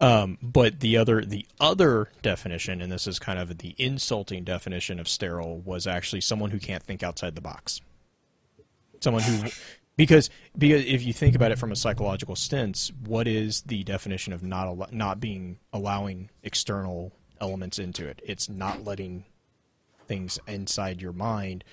A: Um, but the other the other definition, and this is kind of the insulting definition of sterile, was actually someone who can't think outside the box. Someone who because because if you think about it from a psychological stance, what is the definition of not al- not being allowing external elements into it? It's not letting things inside your mind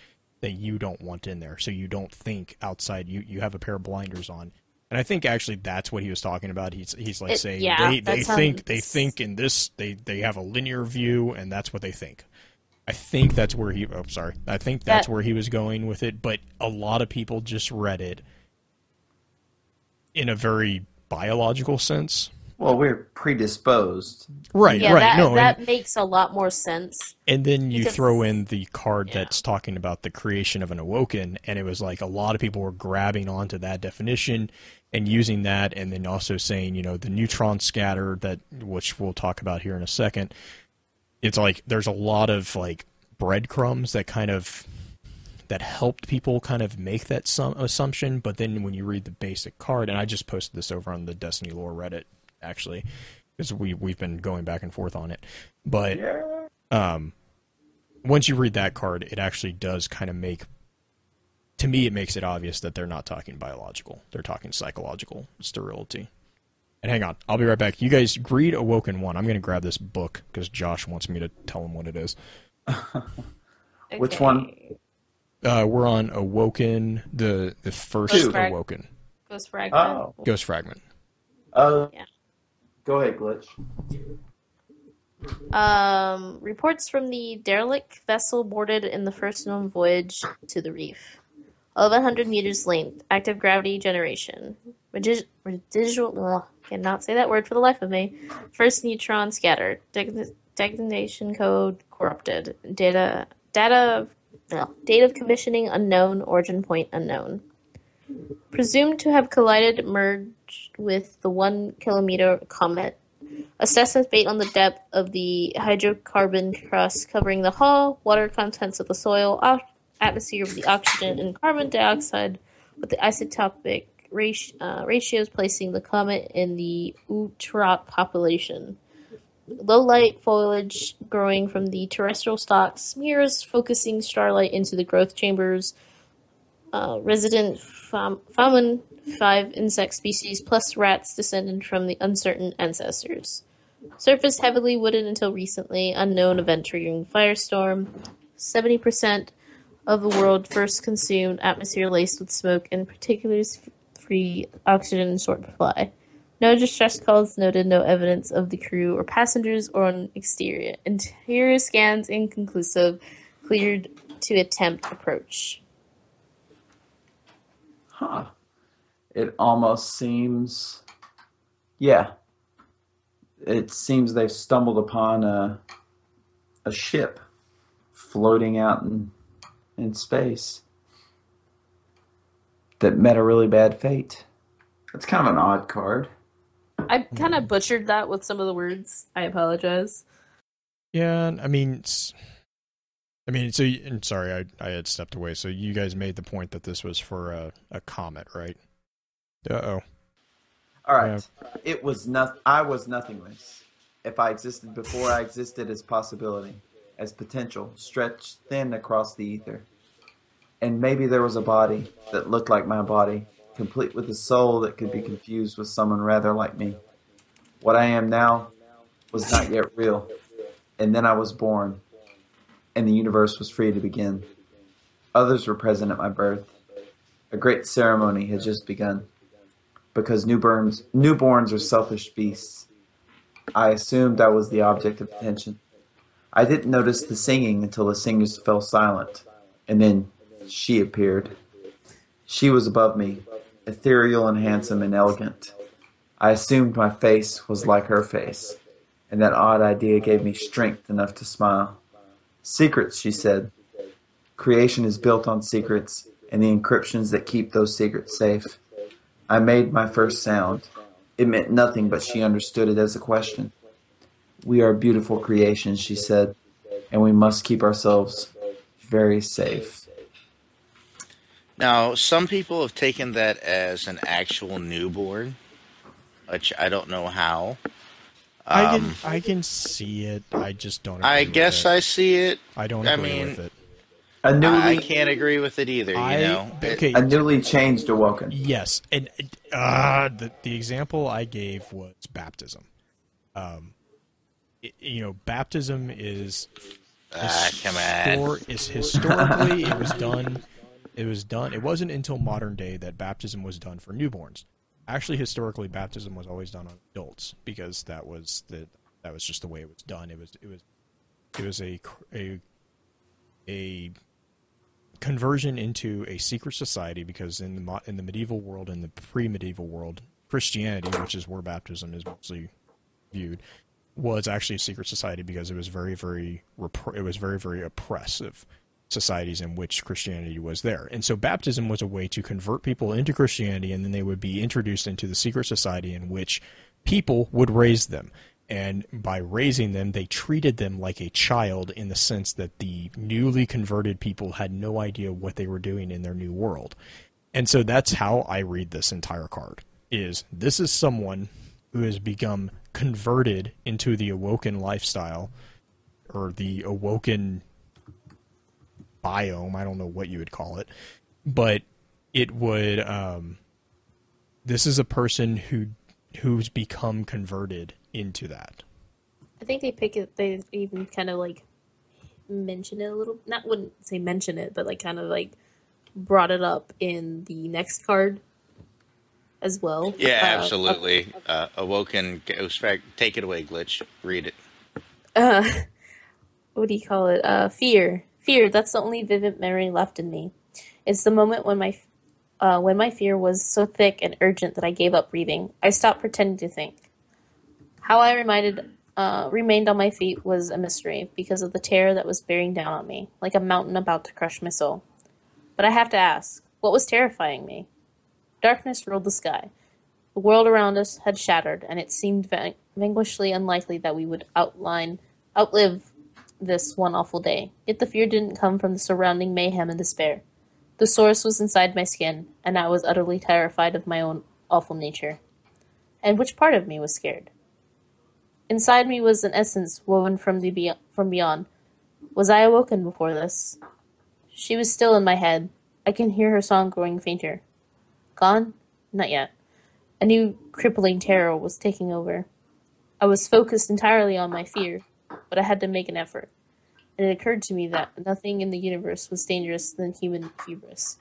A: that you don't want in there. So you don't think outside you you have a pair of blinders on. And i think actually that's what he was talking about. He's he's like
D: It-
A: saying
D: yeah,
A: they they think they think in this they they have a linear view and that's what they think i think that's where he oh sorry i think that's
D: That-
A: where he was going with it but a lot of people just read it in a very biological sense
B: Well, we're predisposed.
A: right
D: yeah,
A: right
D: that,
A: no and-
D: that makes a lot more sense.
A: And then you
D: Because-
A: throw in the card
D: Yeah.
A: that's talking about the creation of an awoken, and it was like a lot of people were grabbing onto that definition and using that, and then also saying, you know, the neutron scatter that which we'll talk about here in a second. It's like there's a lot of like breadcrumbs that kind of that helped people kind of make that sum- assumption, but then when you read the basic card, and I just posted this over on the Destiny Lore Reddit actually, because we we've been going back and forth on it, but um, once you read that card, it actually does kind of make, to me, it makes it obvious that they're not talking biological; they're talking psychological sterility. And hang on, I'll be right back. You guys read Awoken one. I'm going to grab this book because Josh wants me to tell him what it is.
B: Which one?
A: Uh, we're on Awoken, the the first
B: Two.
A: Awoken
D: Ghost Fragment.
B: Oh.
A: Ghost Fragment.
B: Uh,
D: Yeah.
B: Go ahead, glitch.
D: Um, reports from the derelict vessel boarded in the first known voyage to the reef. 1100 meters length, active gravity generation. Residual, ugh, cannot say that word for the life of me. First neutron scattered. Deg- Designation code corrupted. Data, data, ugh, date of commissioning unknown. Origin point unknown. Presumed to have collided, merged with the one kilometer comet Assessments based on the depth of the hydrocarbon crust covering the hull, water contents of the soil, atmosphere of the oxygen and carbon dioxide, with the isotopic rat- uh, ratios placing the comet in the Utrat population. Low light foliage growing from the terrestrial stalks, mirrors focusing starlight into the growth chambers. Uh, resident fam- famine, five insect species plus rats descended from the uncertain ancestors. Surface heavily wooded until recently, unknown event triggering firestorm. 70% of the world first consumed atmosphere laced with smoke and particulars free oxygen short supply. No distress calls noted, no evidence of the crew or passengers or on exterior. Interior scans inconclusive, cleared to attempt approach.
B: Huh. It almost seems. Yeah. It seems they've stumbled upon a a ship floating out in, in space that met a really bad fate. That's kind of an odd card.
D: I kind of butchered that with some of the words. I apologize.
A: Yeah, I mean, I mean, so and sorry, I I had stepped away. So you guys made the point that this was for a, a comet, right? Uh oh.
B: All right. Yeah. It was not. I was nothingness. If I existed before, I existed as possibility, as potential, stretched thin across the ether. And maybe there was a body that looked like my body, complete with a soul that could be confused with someone rather like me. What I am now was not yet real. And then I was born, and the universe was free to begin. Others were present at my birth. A great ceremony had just begun. Because newborns, newborns are selfish beasts. I assumed I was the object of attention. I didn't notice the singing until the singers fell silent, and then she appeared. She was above me, ethereal and handsome and elegant. I assumed my face was like her face, and that odd idea gave me strength enough to smile. Secrets, she said. Creation is built on secrets and the encryptions that keep those secrets safe. I made my first sound. It meant nothing, but she understood it as a question. We are beautiful creations, she said, and we must keep ourselves very safe.
C: Now, some people have taken that as an actual newborn, which I don't know how.
A: Um, I can um, I can see it. I just don't.
C: I guess I see it.
A: I don't agree I mean, with it.
C: A newly, I can't agree with it either. I, you know,
B: okay, a newly changed awoken.
A: Yes, and uh, the the example I gave was baptism. Um, it, you know, baptism is
C: ah, come on.
A: is historically it was done it was done. It wasn't until modern day that baptism was done for newborns. Actually, historically, baptism was always done on adults because that was the that was just the way it was done. It was it was it was a a a conversion into a secret society because in the in the medieval world in the pre-medieval world, Christianity, which is where baptism is mostly viewed, was actually a secret society because it was very very it was very very oppressive societies in which Christianity was there. And so baptism was a way to convert people into Christianity and then they would be introduced into the secret society in which people would raise them. And by raising them, they treated them like a child in the sense that the newly converted people had no idea what they were doing in their new world. And so that's how I read this entire card is this is someone who has become converted into the awoken lifestyle or the awoken biome. I don't know what you would call it, but it would. Um, this is a person who who's become converted into that.
D: I think they pick it. They even kind of like mention it a little. Not wouldn't say mention it, but like kind of like brought it up in the next card as well.
C: Yeah, uh, absolutely. Uh, uh, awoken. Take it away, glitch. Read it.
D: Uh, what do you call it? Uh, fear. Fear, that's the only vivid memory left in me. It's the moment when my uh, when my fear was so thick and urgent that I gave up breathing. I stopped pretending to think. How I reminded, uh, remained on my feet was a mystery because of the terror that was bearing down on me, like a mountain about to crush my soul. But I have to ask, what was terrifying me? Darkness ruled the sky. The world around us had shattered, and it seemed vanquishingly unlikely that we would outline, outlive this one awful day, yet the fear didn't come from the surrounding mayhem and despair. The source was inside my skin, and I was utterly terrified of my own awful nature. And which part of me was scared? Inside me was an essence woven from the be- from beyond. Was I awoken before this? She was still in my head. I can hear her song growing fainter. Gone? Not yet. A new crippling terror was taking over. I was focused entirely on my fear, but I had to make an effort. And it occurred to me that nothing in the universe was dangerous than human hubris.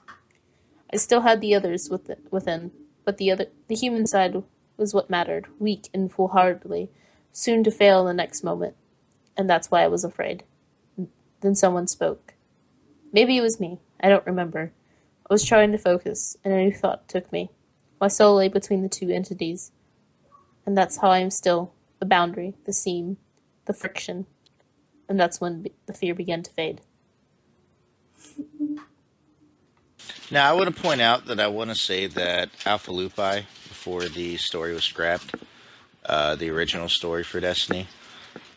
D: I still had the others within, but the other, the human side was what mattered, weak and foolhardily, soon to fail in the next moment. And that's why I was afraid. Then someone spoke. Maybe it was me. I don't remember. I was trying to focus, and a new thought took me. My soul lay between the two entities. And that's how I am still the boundary, the seam, the friction. and that's when the fear began to fade.
C: Now, I want to point out that I want to say that Alpha Lupi, before the story was scrapped, uh, the original story for Destiny,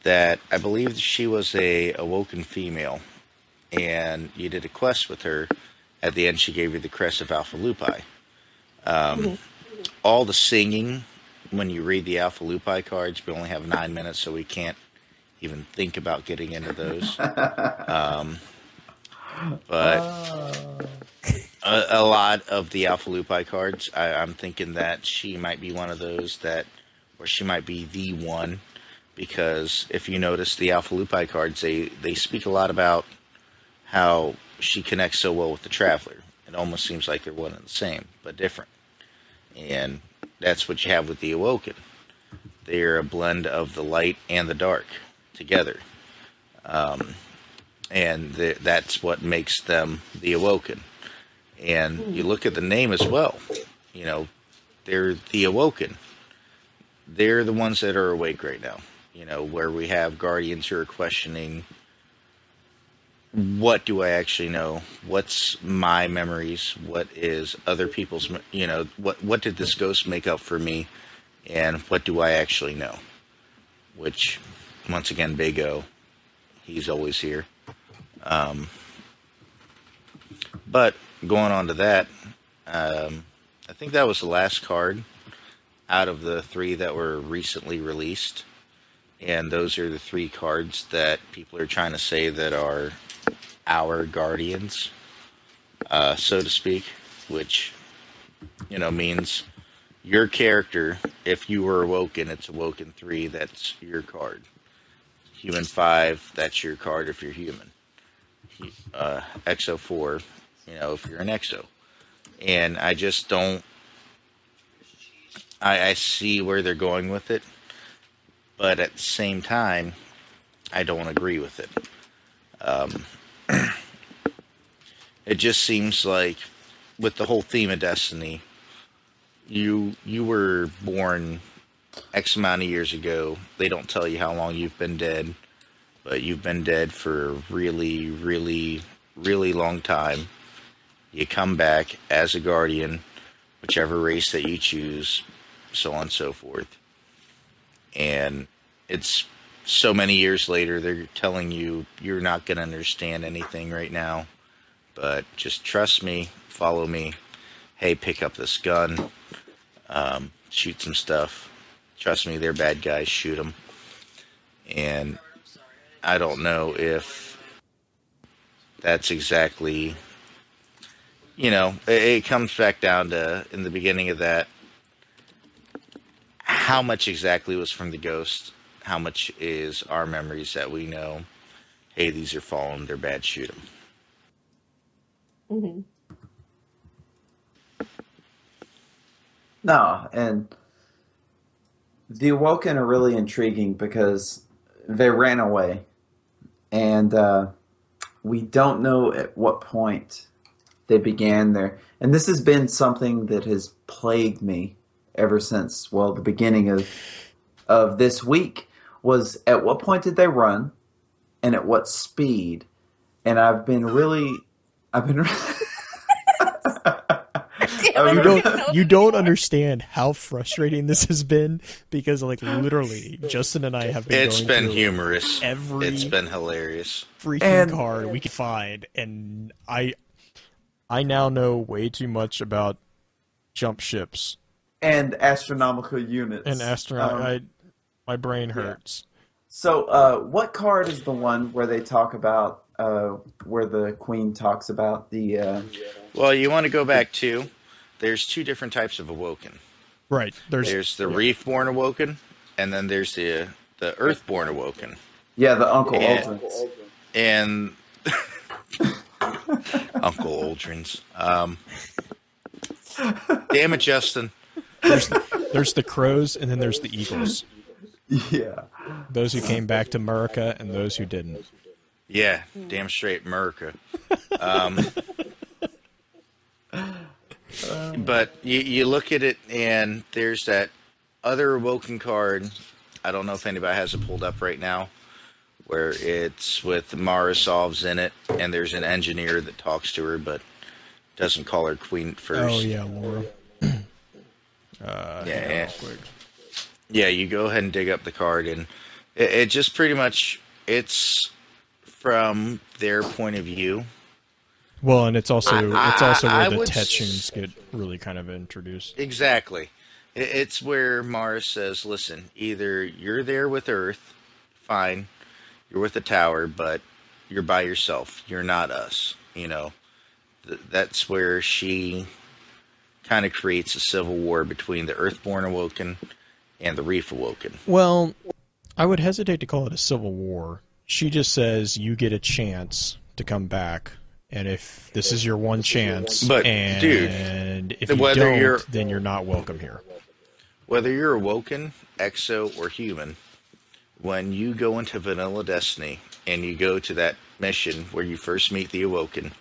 C: that I believe she was a awoken female, and you did a quest with her. At the end, she gave you the crest of Alpha Lupi. Um,
D: Mhm.
C: All the singing when you read the Alpha Lupi cards, we only have nine minutes, so we can't even think about getting into those. Um, but a, a lot of the Alpha Lupi cards, I, I'm thinking that she might be one of those that, or she might be the one, because if you notice the Alpha Lupi cards, they they speak a lot about how she connects so well with the Traveler. It almost seems like they're one and the same, but different, and that's what you have with the Awoken. They're a blend of the light and the dark together. Um, and th- that's what makes them the awoken. And you look at the name as well. You know, they're the awoken. They're the ones that are awake right now. You know, where we have guardians who are questioning what do I actually know? What's my memories? What is other people's? You know, what what did this ghost make up for me? And what do I actually know? Which, once again, Big O, he's always here. Um, but going on to that, um, I think that was the last card out of the three that were recently released. And those are the three cards that people are trying to say that are our guardians, uh, so to speak, which, you know, means your character, if you were awoken, it's awoken three, that's your card. Human five, that's your card if you're human uh, EXO 4, you know, if you're an EXO. And I just don't. I, I see where they're going with it, but at the same time, I don't agree with it. Um, it just seems like, with the whole theme of Destiny, you you were born X amount of years ago. They don't tell you how long you've been dead but you've been dead for a really, really, really long time. You come back as a guardian, whichever race that you choose, so on and so forth. And it's so many years later, they're telling you you're not going to understand anything right now, but just trust me, follow me. Hey, pick up this gun, um, shoot some stuff. Trust me, they're bad guys, shoot them. And I don't know if that's exactly, you know, it, it comes back down to in the beginning of that how much exactly was from the ghost, how much is our memories that we know. Hey, these are fallen, they're bad, shoot them.
D: Mm-hmm.
B: No, and the Awoken are really intriguing because they ran away, and uh, we don't know at what point they began their. And this has been something that has plagued me ever since well the beginning of of this week was at what point did they run, and at what speed, and I've been really, I've been.
A: You don't you don't understand how frustrating this has been because like literally Justin and I have been
C: It's
A: going
C: been humorous.
A: every
C: It's been hilarious.
A: freaking
B: And-
A: card we could find and I I now know way too much about jump ships
B: and astronomical units
A: and astronaut
B: Um,
A: I my brain hurts.
B: So, uh, what card is the one where they talk about uh, where the queen talks about the? Uh,
C: Well, you want to go back to there's two different types of awoken.
A: Right. There's,
C: There's the reef-born awoken, and then there's the the earth-born awoken.
B: yeah, the Uncle
C: Yeah.
B: Aldrins.
C: and Uncle Aldrins. Um, damn it, Justin.
A: there's the, there's the crows and then there's the eagles.
B: Yeah,
A: Those who came back to America and those who didn't.
C: Yeah, damn straight, America. Um, but you, you look at it, and there's that other awoken card. I don't know if anybody has it pulled up right now, where it's with Mara Sov in it, and there's an engineer that talks to her, but doesn't call her Queen first.
A: Oh yeah, Laura. uh,
C: Yeah,
A: hang
C: yeah. Yeah, you go ahead and dig up the card, and it, it just pretty much it's from their point of view.
A: Well, and it's also
C: I-
A: it's also
C: I-
A: where
C: I
A: the Tetchings get really kind of introduced.
C: Exactly. It's where Mars says, "Listen, either you're there with Earth, fine, you're with the tower, but you're by yourself. You're not us." You know, Th- that's where she kind of creates a civil war between the Earthborn Awoken and the Reef Awoken.
A: Well, I would hesitate to call it a civil war. She just says you get a chance to come back, and if this is your one chance,
C: But,
A: and
C: dude,
A: if you don't,
C: you're-
A: then you're not welcome here.
C: Whether you're awoken, exo, or human, when you go into Vanilla Destiny and you go to that mission where you first meet the awoken,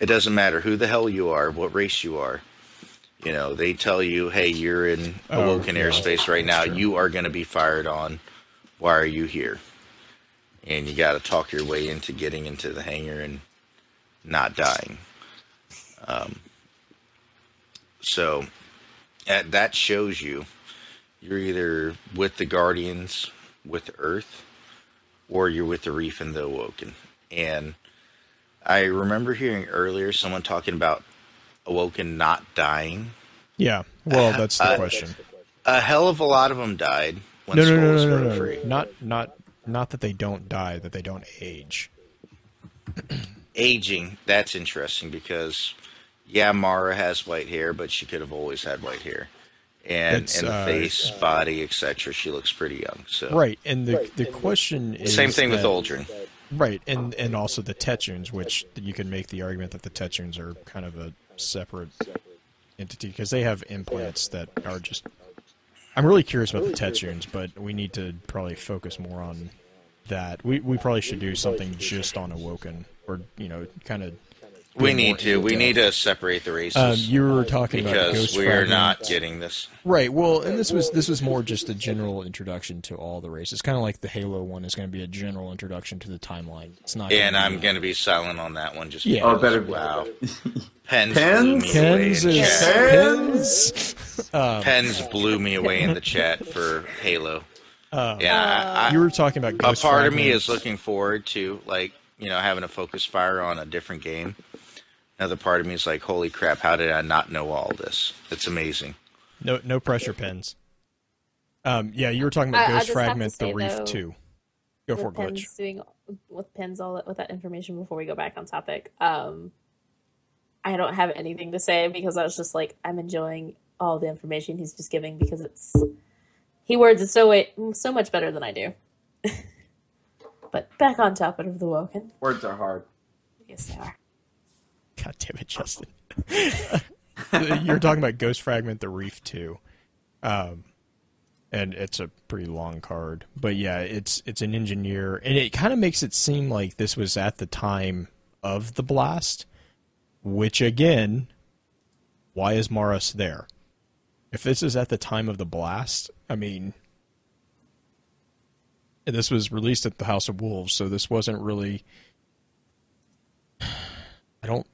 C: it doesn't matter who the hell you are, what race you are. You know, they tell you, hey, you're in
A: Oh,
C: awoken
A: yeah,
C: airspace right now.
A: true.
C: You are going to be fired on. Why are you here? And you got to talk your way into getting into the hangar and not dying. Um, so uh, that shows you you're either with the Guardians, with Earth, or you're with the Reef and the Awoken. And I remember hearing earlier someone talking about Awoken not dying.
A: Yeah. Well, that's the
C: Uh,
A: question.
C: A hell of a lot of them died when
A: No, no, no,
C: was
A: no, no, no,
C: free.
A: no. Not not not that they don't die, that they don't age.
C: Aging, that's interesting because, yeah, Mara has white hair, but she could have always had white hair. And
A: That's,
C: in the
A: uh,
C: face, body, etc., she looks pretty young. So
A: Right, and the the question is
C: same thing with
A: that-
C: Uldren.
A: Right, and and also the Techeuns, which you can make the argument that the Techeuns are kind of a separate entity because they have implants that are just. I'm really curious about the Techeuns, but we need to probably focus more on that. We we probably should do something just on Awoken, or you know, kind of.
C: We need to. We need to separate the races.
A: Um, you were talking about
C: because
A: Ghost
C: we are
A: Fragment.
C: not getting this.
A: Right. Well, and this was this was more just a general introduction to all the races. Kind of like the Halo one is going to be a general introduction to the timeline. It's not.
C: And
A: gonna
C: I'm going to be silent on that one just
A: Yeah.
B: Oh, better
C: wow. Pens,
B: Pens?
C: blew me away
A: Pens is pens. Um,
C: Pens blew me away in the chat for Halo.
A: um,
C: Yeah, I, I,
A: you were talking about
C: a
A: Ghost
C: part of me is looking forward to like you know having a focus fire on a different game. Another part of me is like, holy crap, how did I not know all this? It's amazing.
A: No, no pressure pins. Um, yeah, you were talking about
D: I- I
A: Ghost
D: just have
A: Fragment, the Reef
D: though,
A: Two. Go for it,
D: with
A: Glitch.
D: doing with pens all that with that information before we go back on topic. Um, I don't have anything to say because I was just like I'm enjoying all the information he's just giving because it's he words it so way, so much better than I do. but back on topic of the Woken,
B: Words are hard.
D: yes they are.
A: God damn it, Justin. You're talking about Ghost Fragment, the Reef 2. Um, and it's a pretty long card. But yeah, it's it's an engineer and it kind of makes it seem like this was at the time of the blast, which again, why is Maris there? If this is at the time of the blast, I mean and this was released at the House of Wolves, so this wasn't really I don't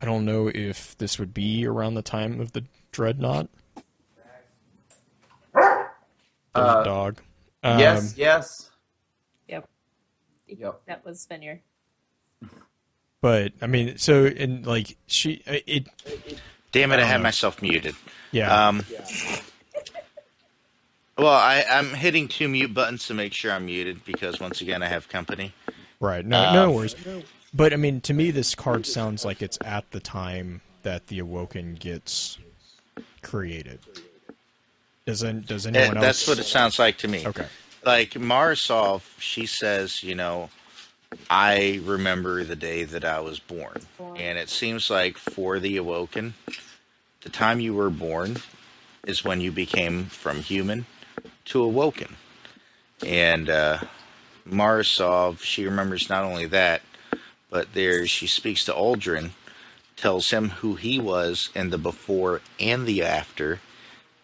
A: I don't know if this would be around the time of the dreadnought. There's
B: Uh,
A: dog. Um,
B: yes, yes.
D: Yep,
B: Yep.
D: that was Fenrir.
A: But I mean, so and like she, it,
C: Damn it, I,
A: don't
C: had
A: know.
C: myself muted.
A: yeah,
C: Um, well, I, I'm hitting two mute buttons to make sure I'm muted because once again I have company.
A: right. No,
C: um,
A: no worries. But I mean, to me, this card sounds like it's at the time that the Awoken gets created. Doesn't does anyone else?
C: That's what it sounds like to me.
A: Okay.
C: Like Mara Sov, she says, you know, I remember the day that I was born. And it seems like for the Awoken, the time you were born is when you became from human to awoken. And uh, Mara Sov, she remembers not only that, but there she speaks to Uldren, tells him who he was in the before and the after,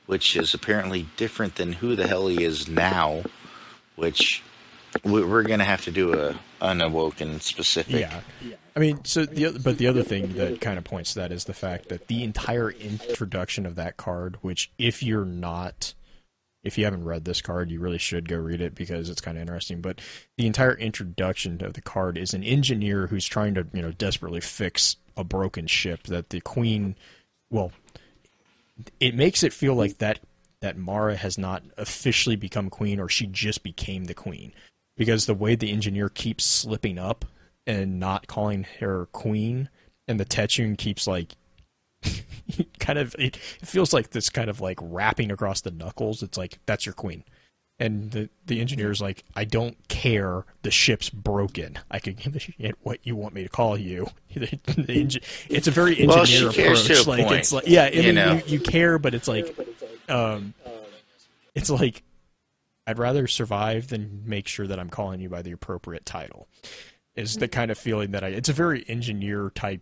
C: which is apparently different than who the hell he is now, which we- we're gonna have to do a unawoken specific.
A: Yeah. I mean, so the but the other thing that kind of points to that is the fact that the entire introduction of that card, which if you're not if you haven't read this card, you really should go read it because it's kind of interesting. But the entire introduction of the card is an engineer who's trying to, you know, desperately fix a broken ship that the queen, well, it makes it feel like that that Mara has not officially become queen or she just became the queen because the way the engineer keeps slipping up and not calling her queen and the Techeun keeps like kind of it, it feels like this kind of like wrapping across the knuckles. It's like that's your queen. And the the engineer is like i don't care. The ship's broken. I could give a shit what you want me to call you. The, the engi- it's a very engineer
C: Well, she cares to
A: approach.
C: A
A: like
C: point,
A: it's like yeah
C: you know.
A: you, you care but it's like um it's like i'd rather survive than make sure that i'm calling you by the appropriate title is the kind of feeling that i it's a very engineer type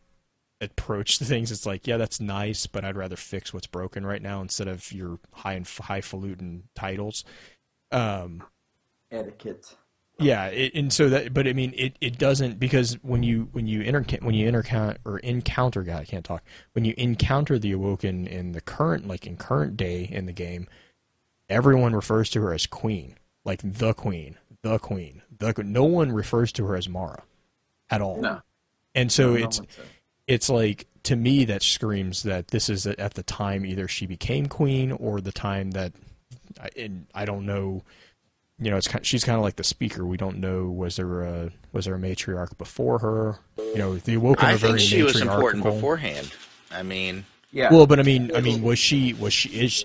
A: approach to things. It's like, yeah, that's nice, but I'd rather fix what's broken right now instead of your high and highfalutin titles. Um,
B: Etiquette.
A: yeah, it, and so that, but I mean, it, it doesn't because when you when you enter when you encounter or encounter God, I can't talk. When you encounter the awoken in the current like in current day in the game, everyone refers to her as Queen, like the Queen, the Queen, the. No one refers to her as Mara, at all.
B: No.
A: And so
B: no
A: it's
B: one said.
A: It's like to me that screams that this is at the time either she became queen or the time that I- and I don't know you know it's kind she's kind of like the speaker we don't know was there a was there a matriarch before her you know the awoken
C: I
A: are very
C: think she was important beforehand. I mean,
B: Yeah.
A: well but I mean I mean was she was she is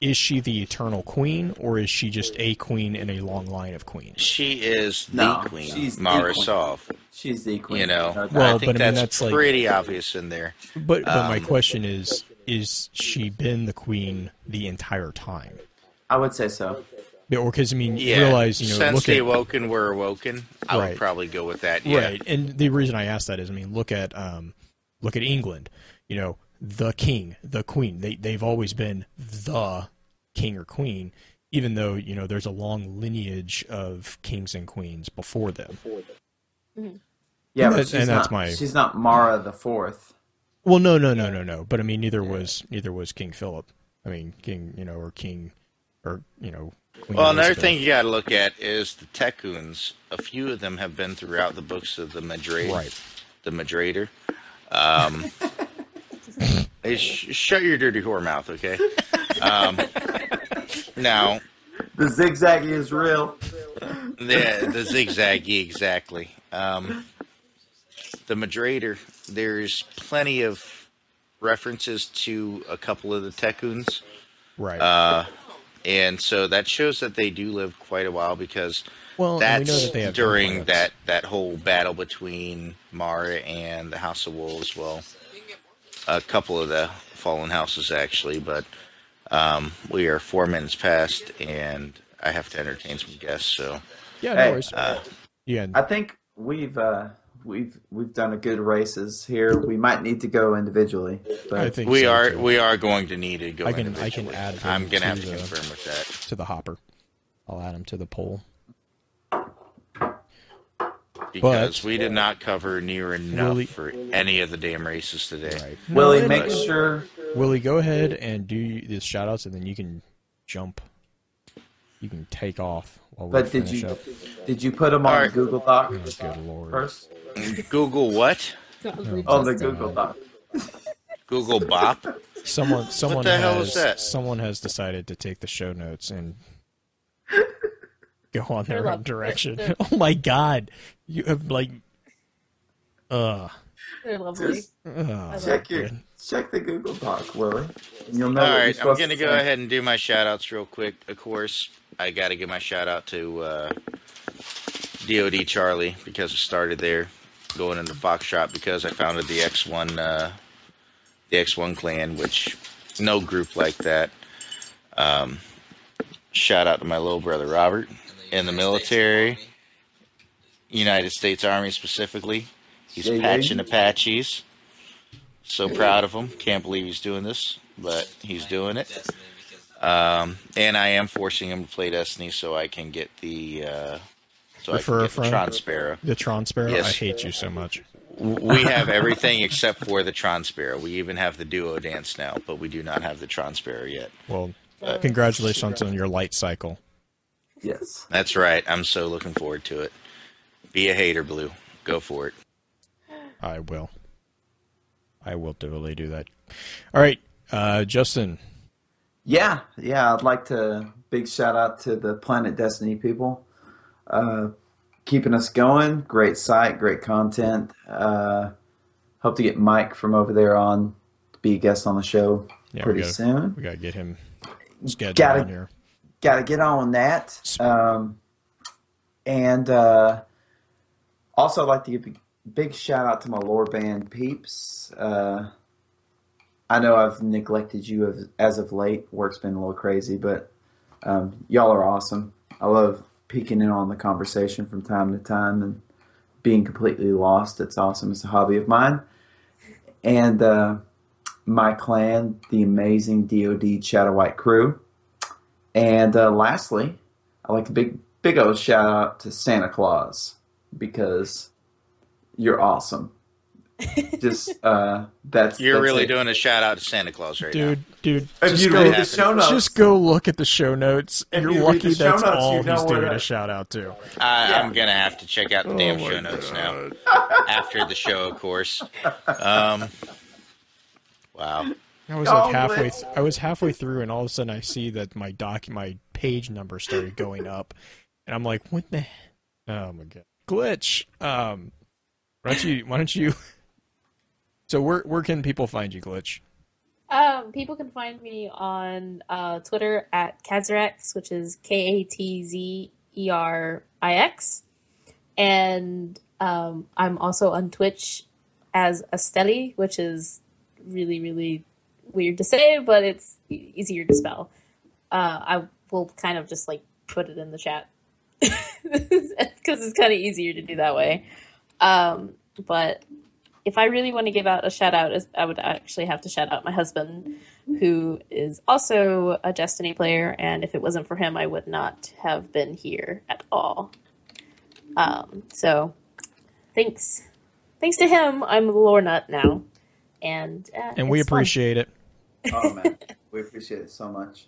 A: is she the eternal queen or is she just a queen in a long line of queens
C: she is the queen,
B: she's the queen. She's the queen.
C: You know,
A: Well,
C: I think
A: but I mean,
C: that's,
A: that's like-
C: pretty obvious in there.
A: but but my
C: Um,
A: question is is she been the queen the entire time
B: I would say so.
A: Yeah, or because I mean
C: Yeah,
A: realize you know
C: since
A: look
C: the
A: at
C: awoken were awoken, I
A: Right.
C: would probably go with that. Yeah.
A: Right. And the reason I ask that is, I mean, look at um, look at England. You know, the king, the queen. They they've always been the king or queen, even though you know there's a long lineage of kings and queens before them.
B: Yeah,
A: And
B: but
A: that-
B: she's
A: and that's my-
B: she's not Mara the fourth.
A: Well, no, no, no, no, no. But I mean, neither was neither was King Philip. I mean, King, you know, or King, or you know. Queen
C: Well, another
A: Elizabeth.
C: thing you got to look at is the Techeuns. A few of them have been throughout the books of the Madrade,
A: Right.
C: the Madrader. Um, hey, sh- shut your dirty whore mouth, okay? Um, now,
B: The zigzag is real.
C: the the zigzaggy exactly. Um, the Madrader. There's plenty of references to a couple of the Techeuns.
A: Right.
C: Uh, and so that shows that they do live quite a while because
A: well, and we know
C: that's
A: that they have
C: during that, that whole battle between Mara and the House of Wolves. Well, a couple of the fallen houses actually, but um, we are four minutes past, and I have to entertain some guests. So
A: Yeah, no
B: Hey,
A: worries.
C: uh,
A: yeah,
B: I think we've uh, we've we've done a good races here. We might need to go individually, but
A: I think
C: we
A: so,
C: are
A: too.
C: we are going to need to go.
A: I can- I can add
C: I'm gonna have
A: to
C: to
A: the-
C: confirm with that
A: to the hopper. I'll add him to the poll.
C: Because we did not cover near enough
A: Willie-
C: for any of the damn races today.
A: Right.
B: Willie, make
A: no,
B: sure.
A: Willie, go ahead and do the shout outs and then you can jump. You can take off while we
B: But did
A: finish
B: you
A: up.
B: did you put them on
C: Alright.
B: Google Doc
A: Oh, good lord.
B: first?
C: Google what?
B: On the uh, Google Doc.
C: Google Bop?
A: Someone someone
C: the hell
A: has
C: is that?
A: someone has decided to take the show notes and go on their
D: They're
A: own direction.
D: they're-
A: Oh my god. You have like uh,
D: They're lovely.
B: Just
A: uh
B: check your
A: good.
B: check the Google Doc, Willie. You'll know
C: All
B: what you're
C: right, I'm going to
B: to
C: go
B: say.
C: ahead and do my shout outs real quick. Of course, I got to give my shout out to uh, DOD Charlie because I started there, going into Fox Shop because I founded the X1 uh, the X1 clan, which no group like that. Um, shout out to my little brother Robert in the military, United States Army specifically. He's
B: Yeah, yeah.
C: patching Apaches. So proud of him. Can't believe he's doing this, but he's doing it. Um, and I am forcing him to play Destiny so I can get the uh, so I can
A: a
C: get the
A: friend?
C: Tron Sparrow.
A: The Tron Sparrow.
C: Yes.
A: I hate you so much.
C: We have everything except for the Tron Sparrow. We even have the Duo Dance now, but we do not have the Tron Sparrow yet.
A: Well,
C: Uh,
A: congratulations on your light cycle.
B: Yes.
C: That's right. I'm so looking forward to it. Be a hater, Blue. Go for it.
A: I will. I will totally do that. All right, uh, Justin.
B: Yeah, yeah. I'd like to big shout out to the Planet Destiny people, uh, keeping us going. Great site, great content. Uh, hope to get Mike from over there on to be a guest on the show
A: Yeah, we
B: pretty
A: gotta-
B: soon.
A: We gotta get him scheduled
B: Gotta-
A: on here.
B: Got to get on that. Um, and uh, also, I'd like to give a big shout out to my lore band peeps. Uh, I know I've neglected you as, as of late. Work's been a little crazy, but um, y'all are awesome. I love peeking in on the conversation from time to time and being completely lost. It's awesome. It's a hobby of mine. And uh, my clan, the amazing DoD Shadow White crew. And uh, lastly, I like to big big old shout out to Santa Claus because you're awesome. Just uh, that's
C: You're
B: that's
C: really
B: it.
C: doing a shout out to Santa Claus right now.
A: Dude, dude,
B: If
A: just
B: you
A: go,
B: read the show notes,
A: just go look at the show notes.
B: If
A: You're
B: you
A: lucky
B: the
A: that's
B: notes,
A: all
B: you know
A: he's doing
B: to-
A: a shout out to.
C: now. I,
B: Yeah.
C: I'm gonna have to check out the damn
A: Oh
C: show
A: my
C: notes now after the show, of course. Um, wow.
A: I was
B: Oh,
A: like halfway.
B: Blitz.
A: Th- I was halfway through, and all of a sudden I see that my doc, my page number started going up, and I'm like, "What the? Oh my god, glitch!" Um, why don't you? Why don't you? So where where can people find you, glitch?
D: Um, people can find me on uh, Twitter at Kazrex, which is K A T Z E R I X, and um, I'm also on Twitch as Esteli, which is really really weird to say, but it's easier to spell. Uh, I will kind of just like put it in the chat because it's kind of easier to do that way. Um, but if I really want to give out a shout out, I would actually have to shout out my husband, who is also a Destiny player. And if it wasn't for him, I would not have been here at all. Um, so thanks, thanks to him, I'm a lore nut now, and uh,
A: And we
D: it's fun.
A: appreciate it.
B: Oh man, we appreciate it so much.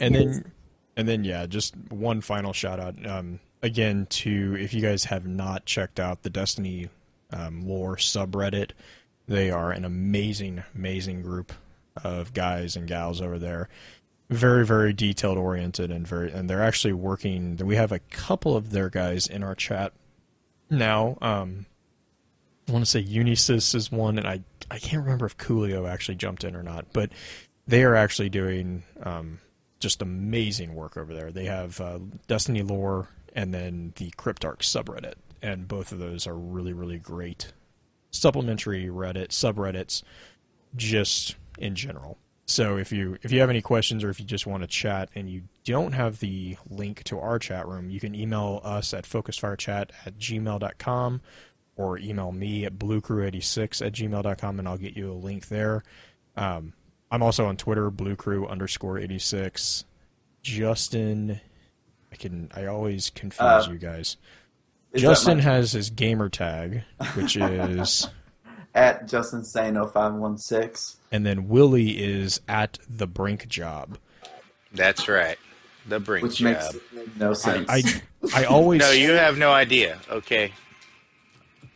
A: And
D: Yes.
A: then, and then, yeah, just one final shout out. Um, again, to if you guys have not checked out the Destiny um, lore subreddit, they are an amazing, amazing group of guys and gals over there. Very, very detailed oriented and very, and they're actually working. We have a couple of their guys in our chat now. Um, I want to say Unisys is one, and I I can't remember if Coolio actually jumped in or not, but they are actually doing um, just amazing work over there. They have uh, Destiny lore and then the Cryptarch subreddit, and both of those are really really great supplementary Reddit subreddits, just in general. So if you if you have any questions or if you just want to chat and you don't have the link to our chat room, you can email us at focusfirechat at gmail.com or email me at bluecrew86 at gmail.com and I'll get you a link there. Um, I'm also on Twitter, bluecrew underscore 86. Justin, I can I always confuse
B: Uh,
A: you guys. Justin
B: my-
A: has his gamer tag, which is,
B: at Justin Sane 0516.
A: and then Willie is at the Brink Job.
C: That's right. The brink
B: which
C: job.
B: makes no sense.
A: I I always
C: No, you have no idea. Okay.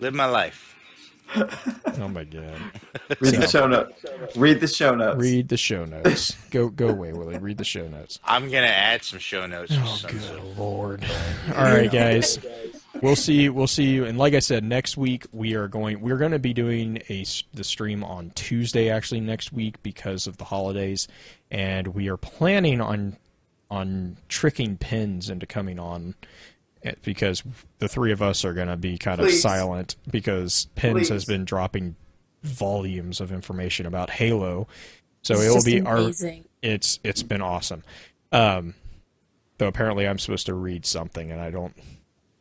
C: Live my life.
A: oh my god.
B: read the show notes. Read the show notes.
A: Read the show notes. Go go away, Willie. Read the show notes.
C: I'm gonna add some show notes.
A: Oh
C: some-
A: good lord. All right, guys. We'll see. We'll see you. And like I said, next week we are going. We're going to be doing a s- the stream on Tuesday actually next week because of the holidays, and we are planning on on tricking pins into coming on because the three of us are going to be kind of silent because pins has been dropping volumes of information about Halo. So it will
D: just
A: be our it's it's been awesome. Um, though apparently I'm supposed to read something and I don't.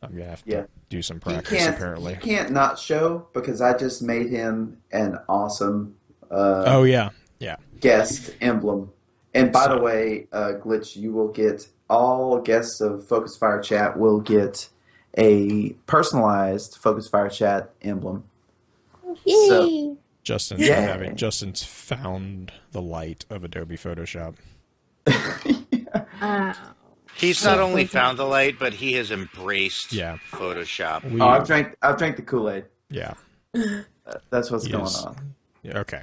A: I'm gonna have to
B: Yeah.
A: do some practice.
B: can't,
A: Apparently.
B: he can't not show because I just made him an awesome uh,
A: Oh yeah, yeah.
B: guest emblem. And by the way, uh, Glitch, you will get all guests of Focus Fire Chat will get a personalized Focus Fire Chat emblem.
D: Yay!
B: So-
A: Justin's
B: Yeah.
A: having Justin's found the light of Adobe Photoshop.
D: Uh,
C: He's not only found the light, but he has embraced
A: Yeah.
C: Photoshop.
A: We,
B: Oh, I've drank. I've drank the Kool Aid.
A: yeah.
B: That's what's
A: Yes.
B: going on.
A: Yeah, Okay.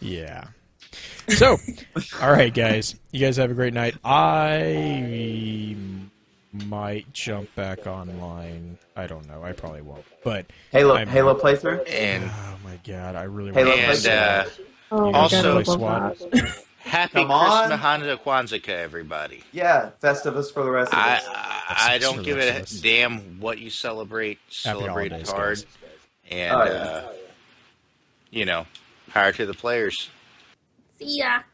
A: Yeah. So, all right, guys. You guys have a great night. I might jump back online. I don't know. I probably won't. But
B: Halo
A: I'm-
B: Halo playthrough.
C: And
A: oh my god, I really
B: Halo
A: want
C: and
A: to
C: uh,
D: oh
C: Also-
D: God, I
A: play
D: love
A: SWAT.
C: happy
B: Come on.
C: Christmas Hanukkah Kwanzaa, everybody.
B: Yeah, Festivus for the rest of
C: I
B: us.
C: I,
A: That's
C: I don't give a
A: rest of us.
C: damn what you celebrate. Celebrate
A: holidays,
C: hard,
A: guys.
C: and
B: Oh, yeah.
C: uh, you know, hire to the players.
D: See ya.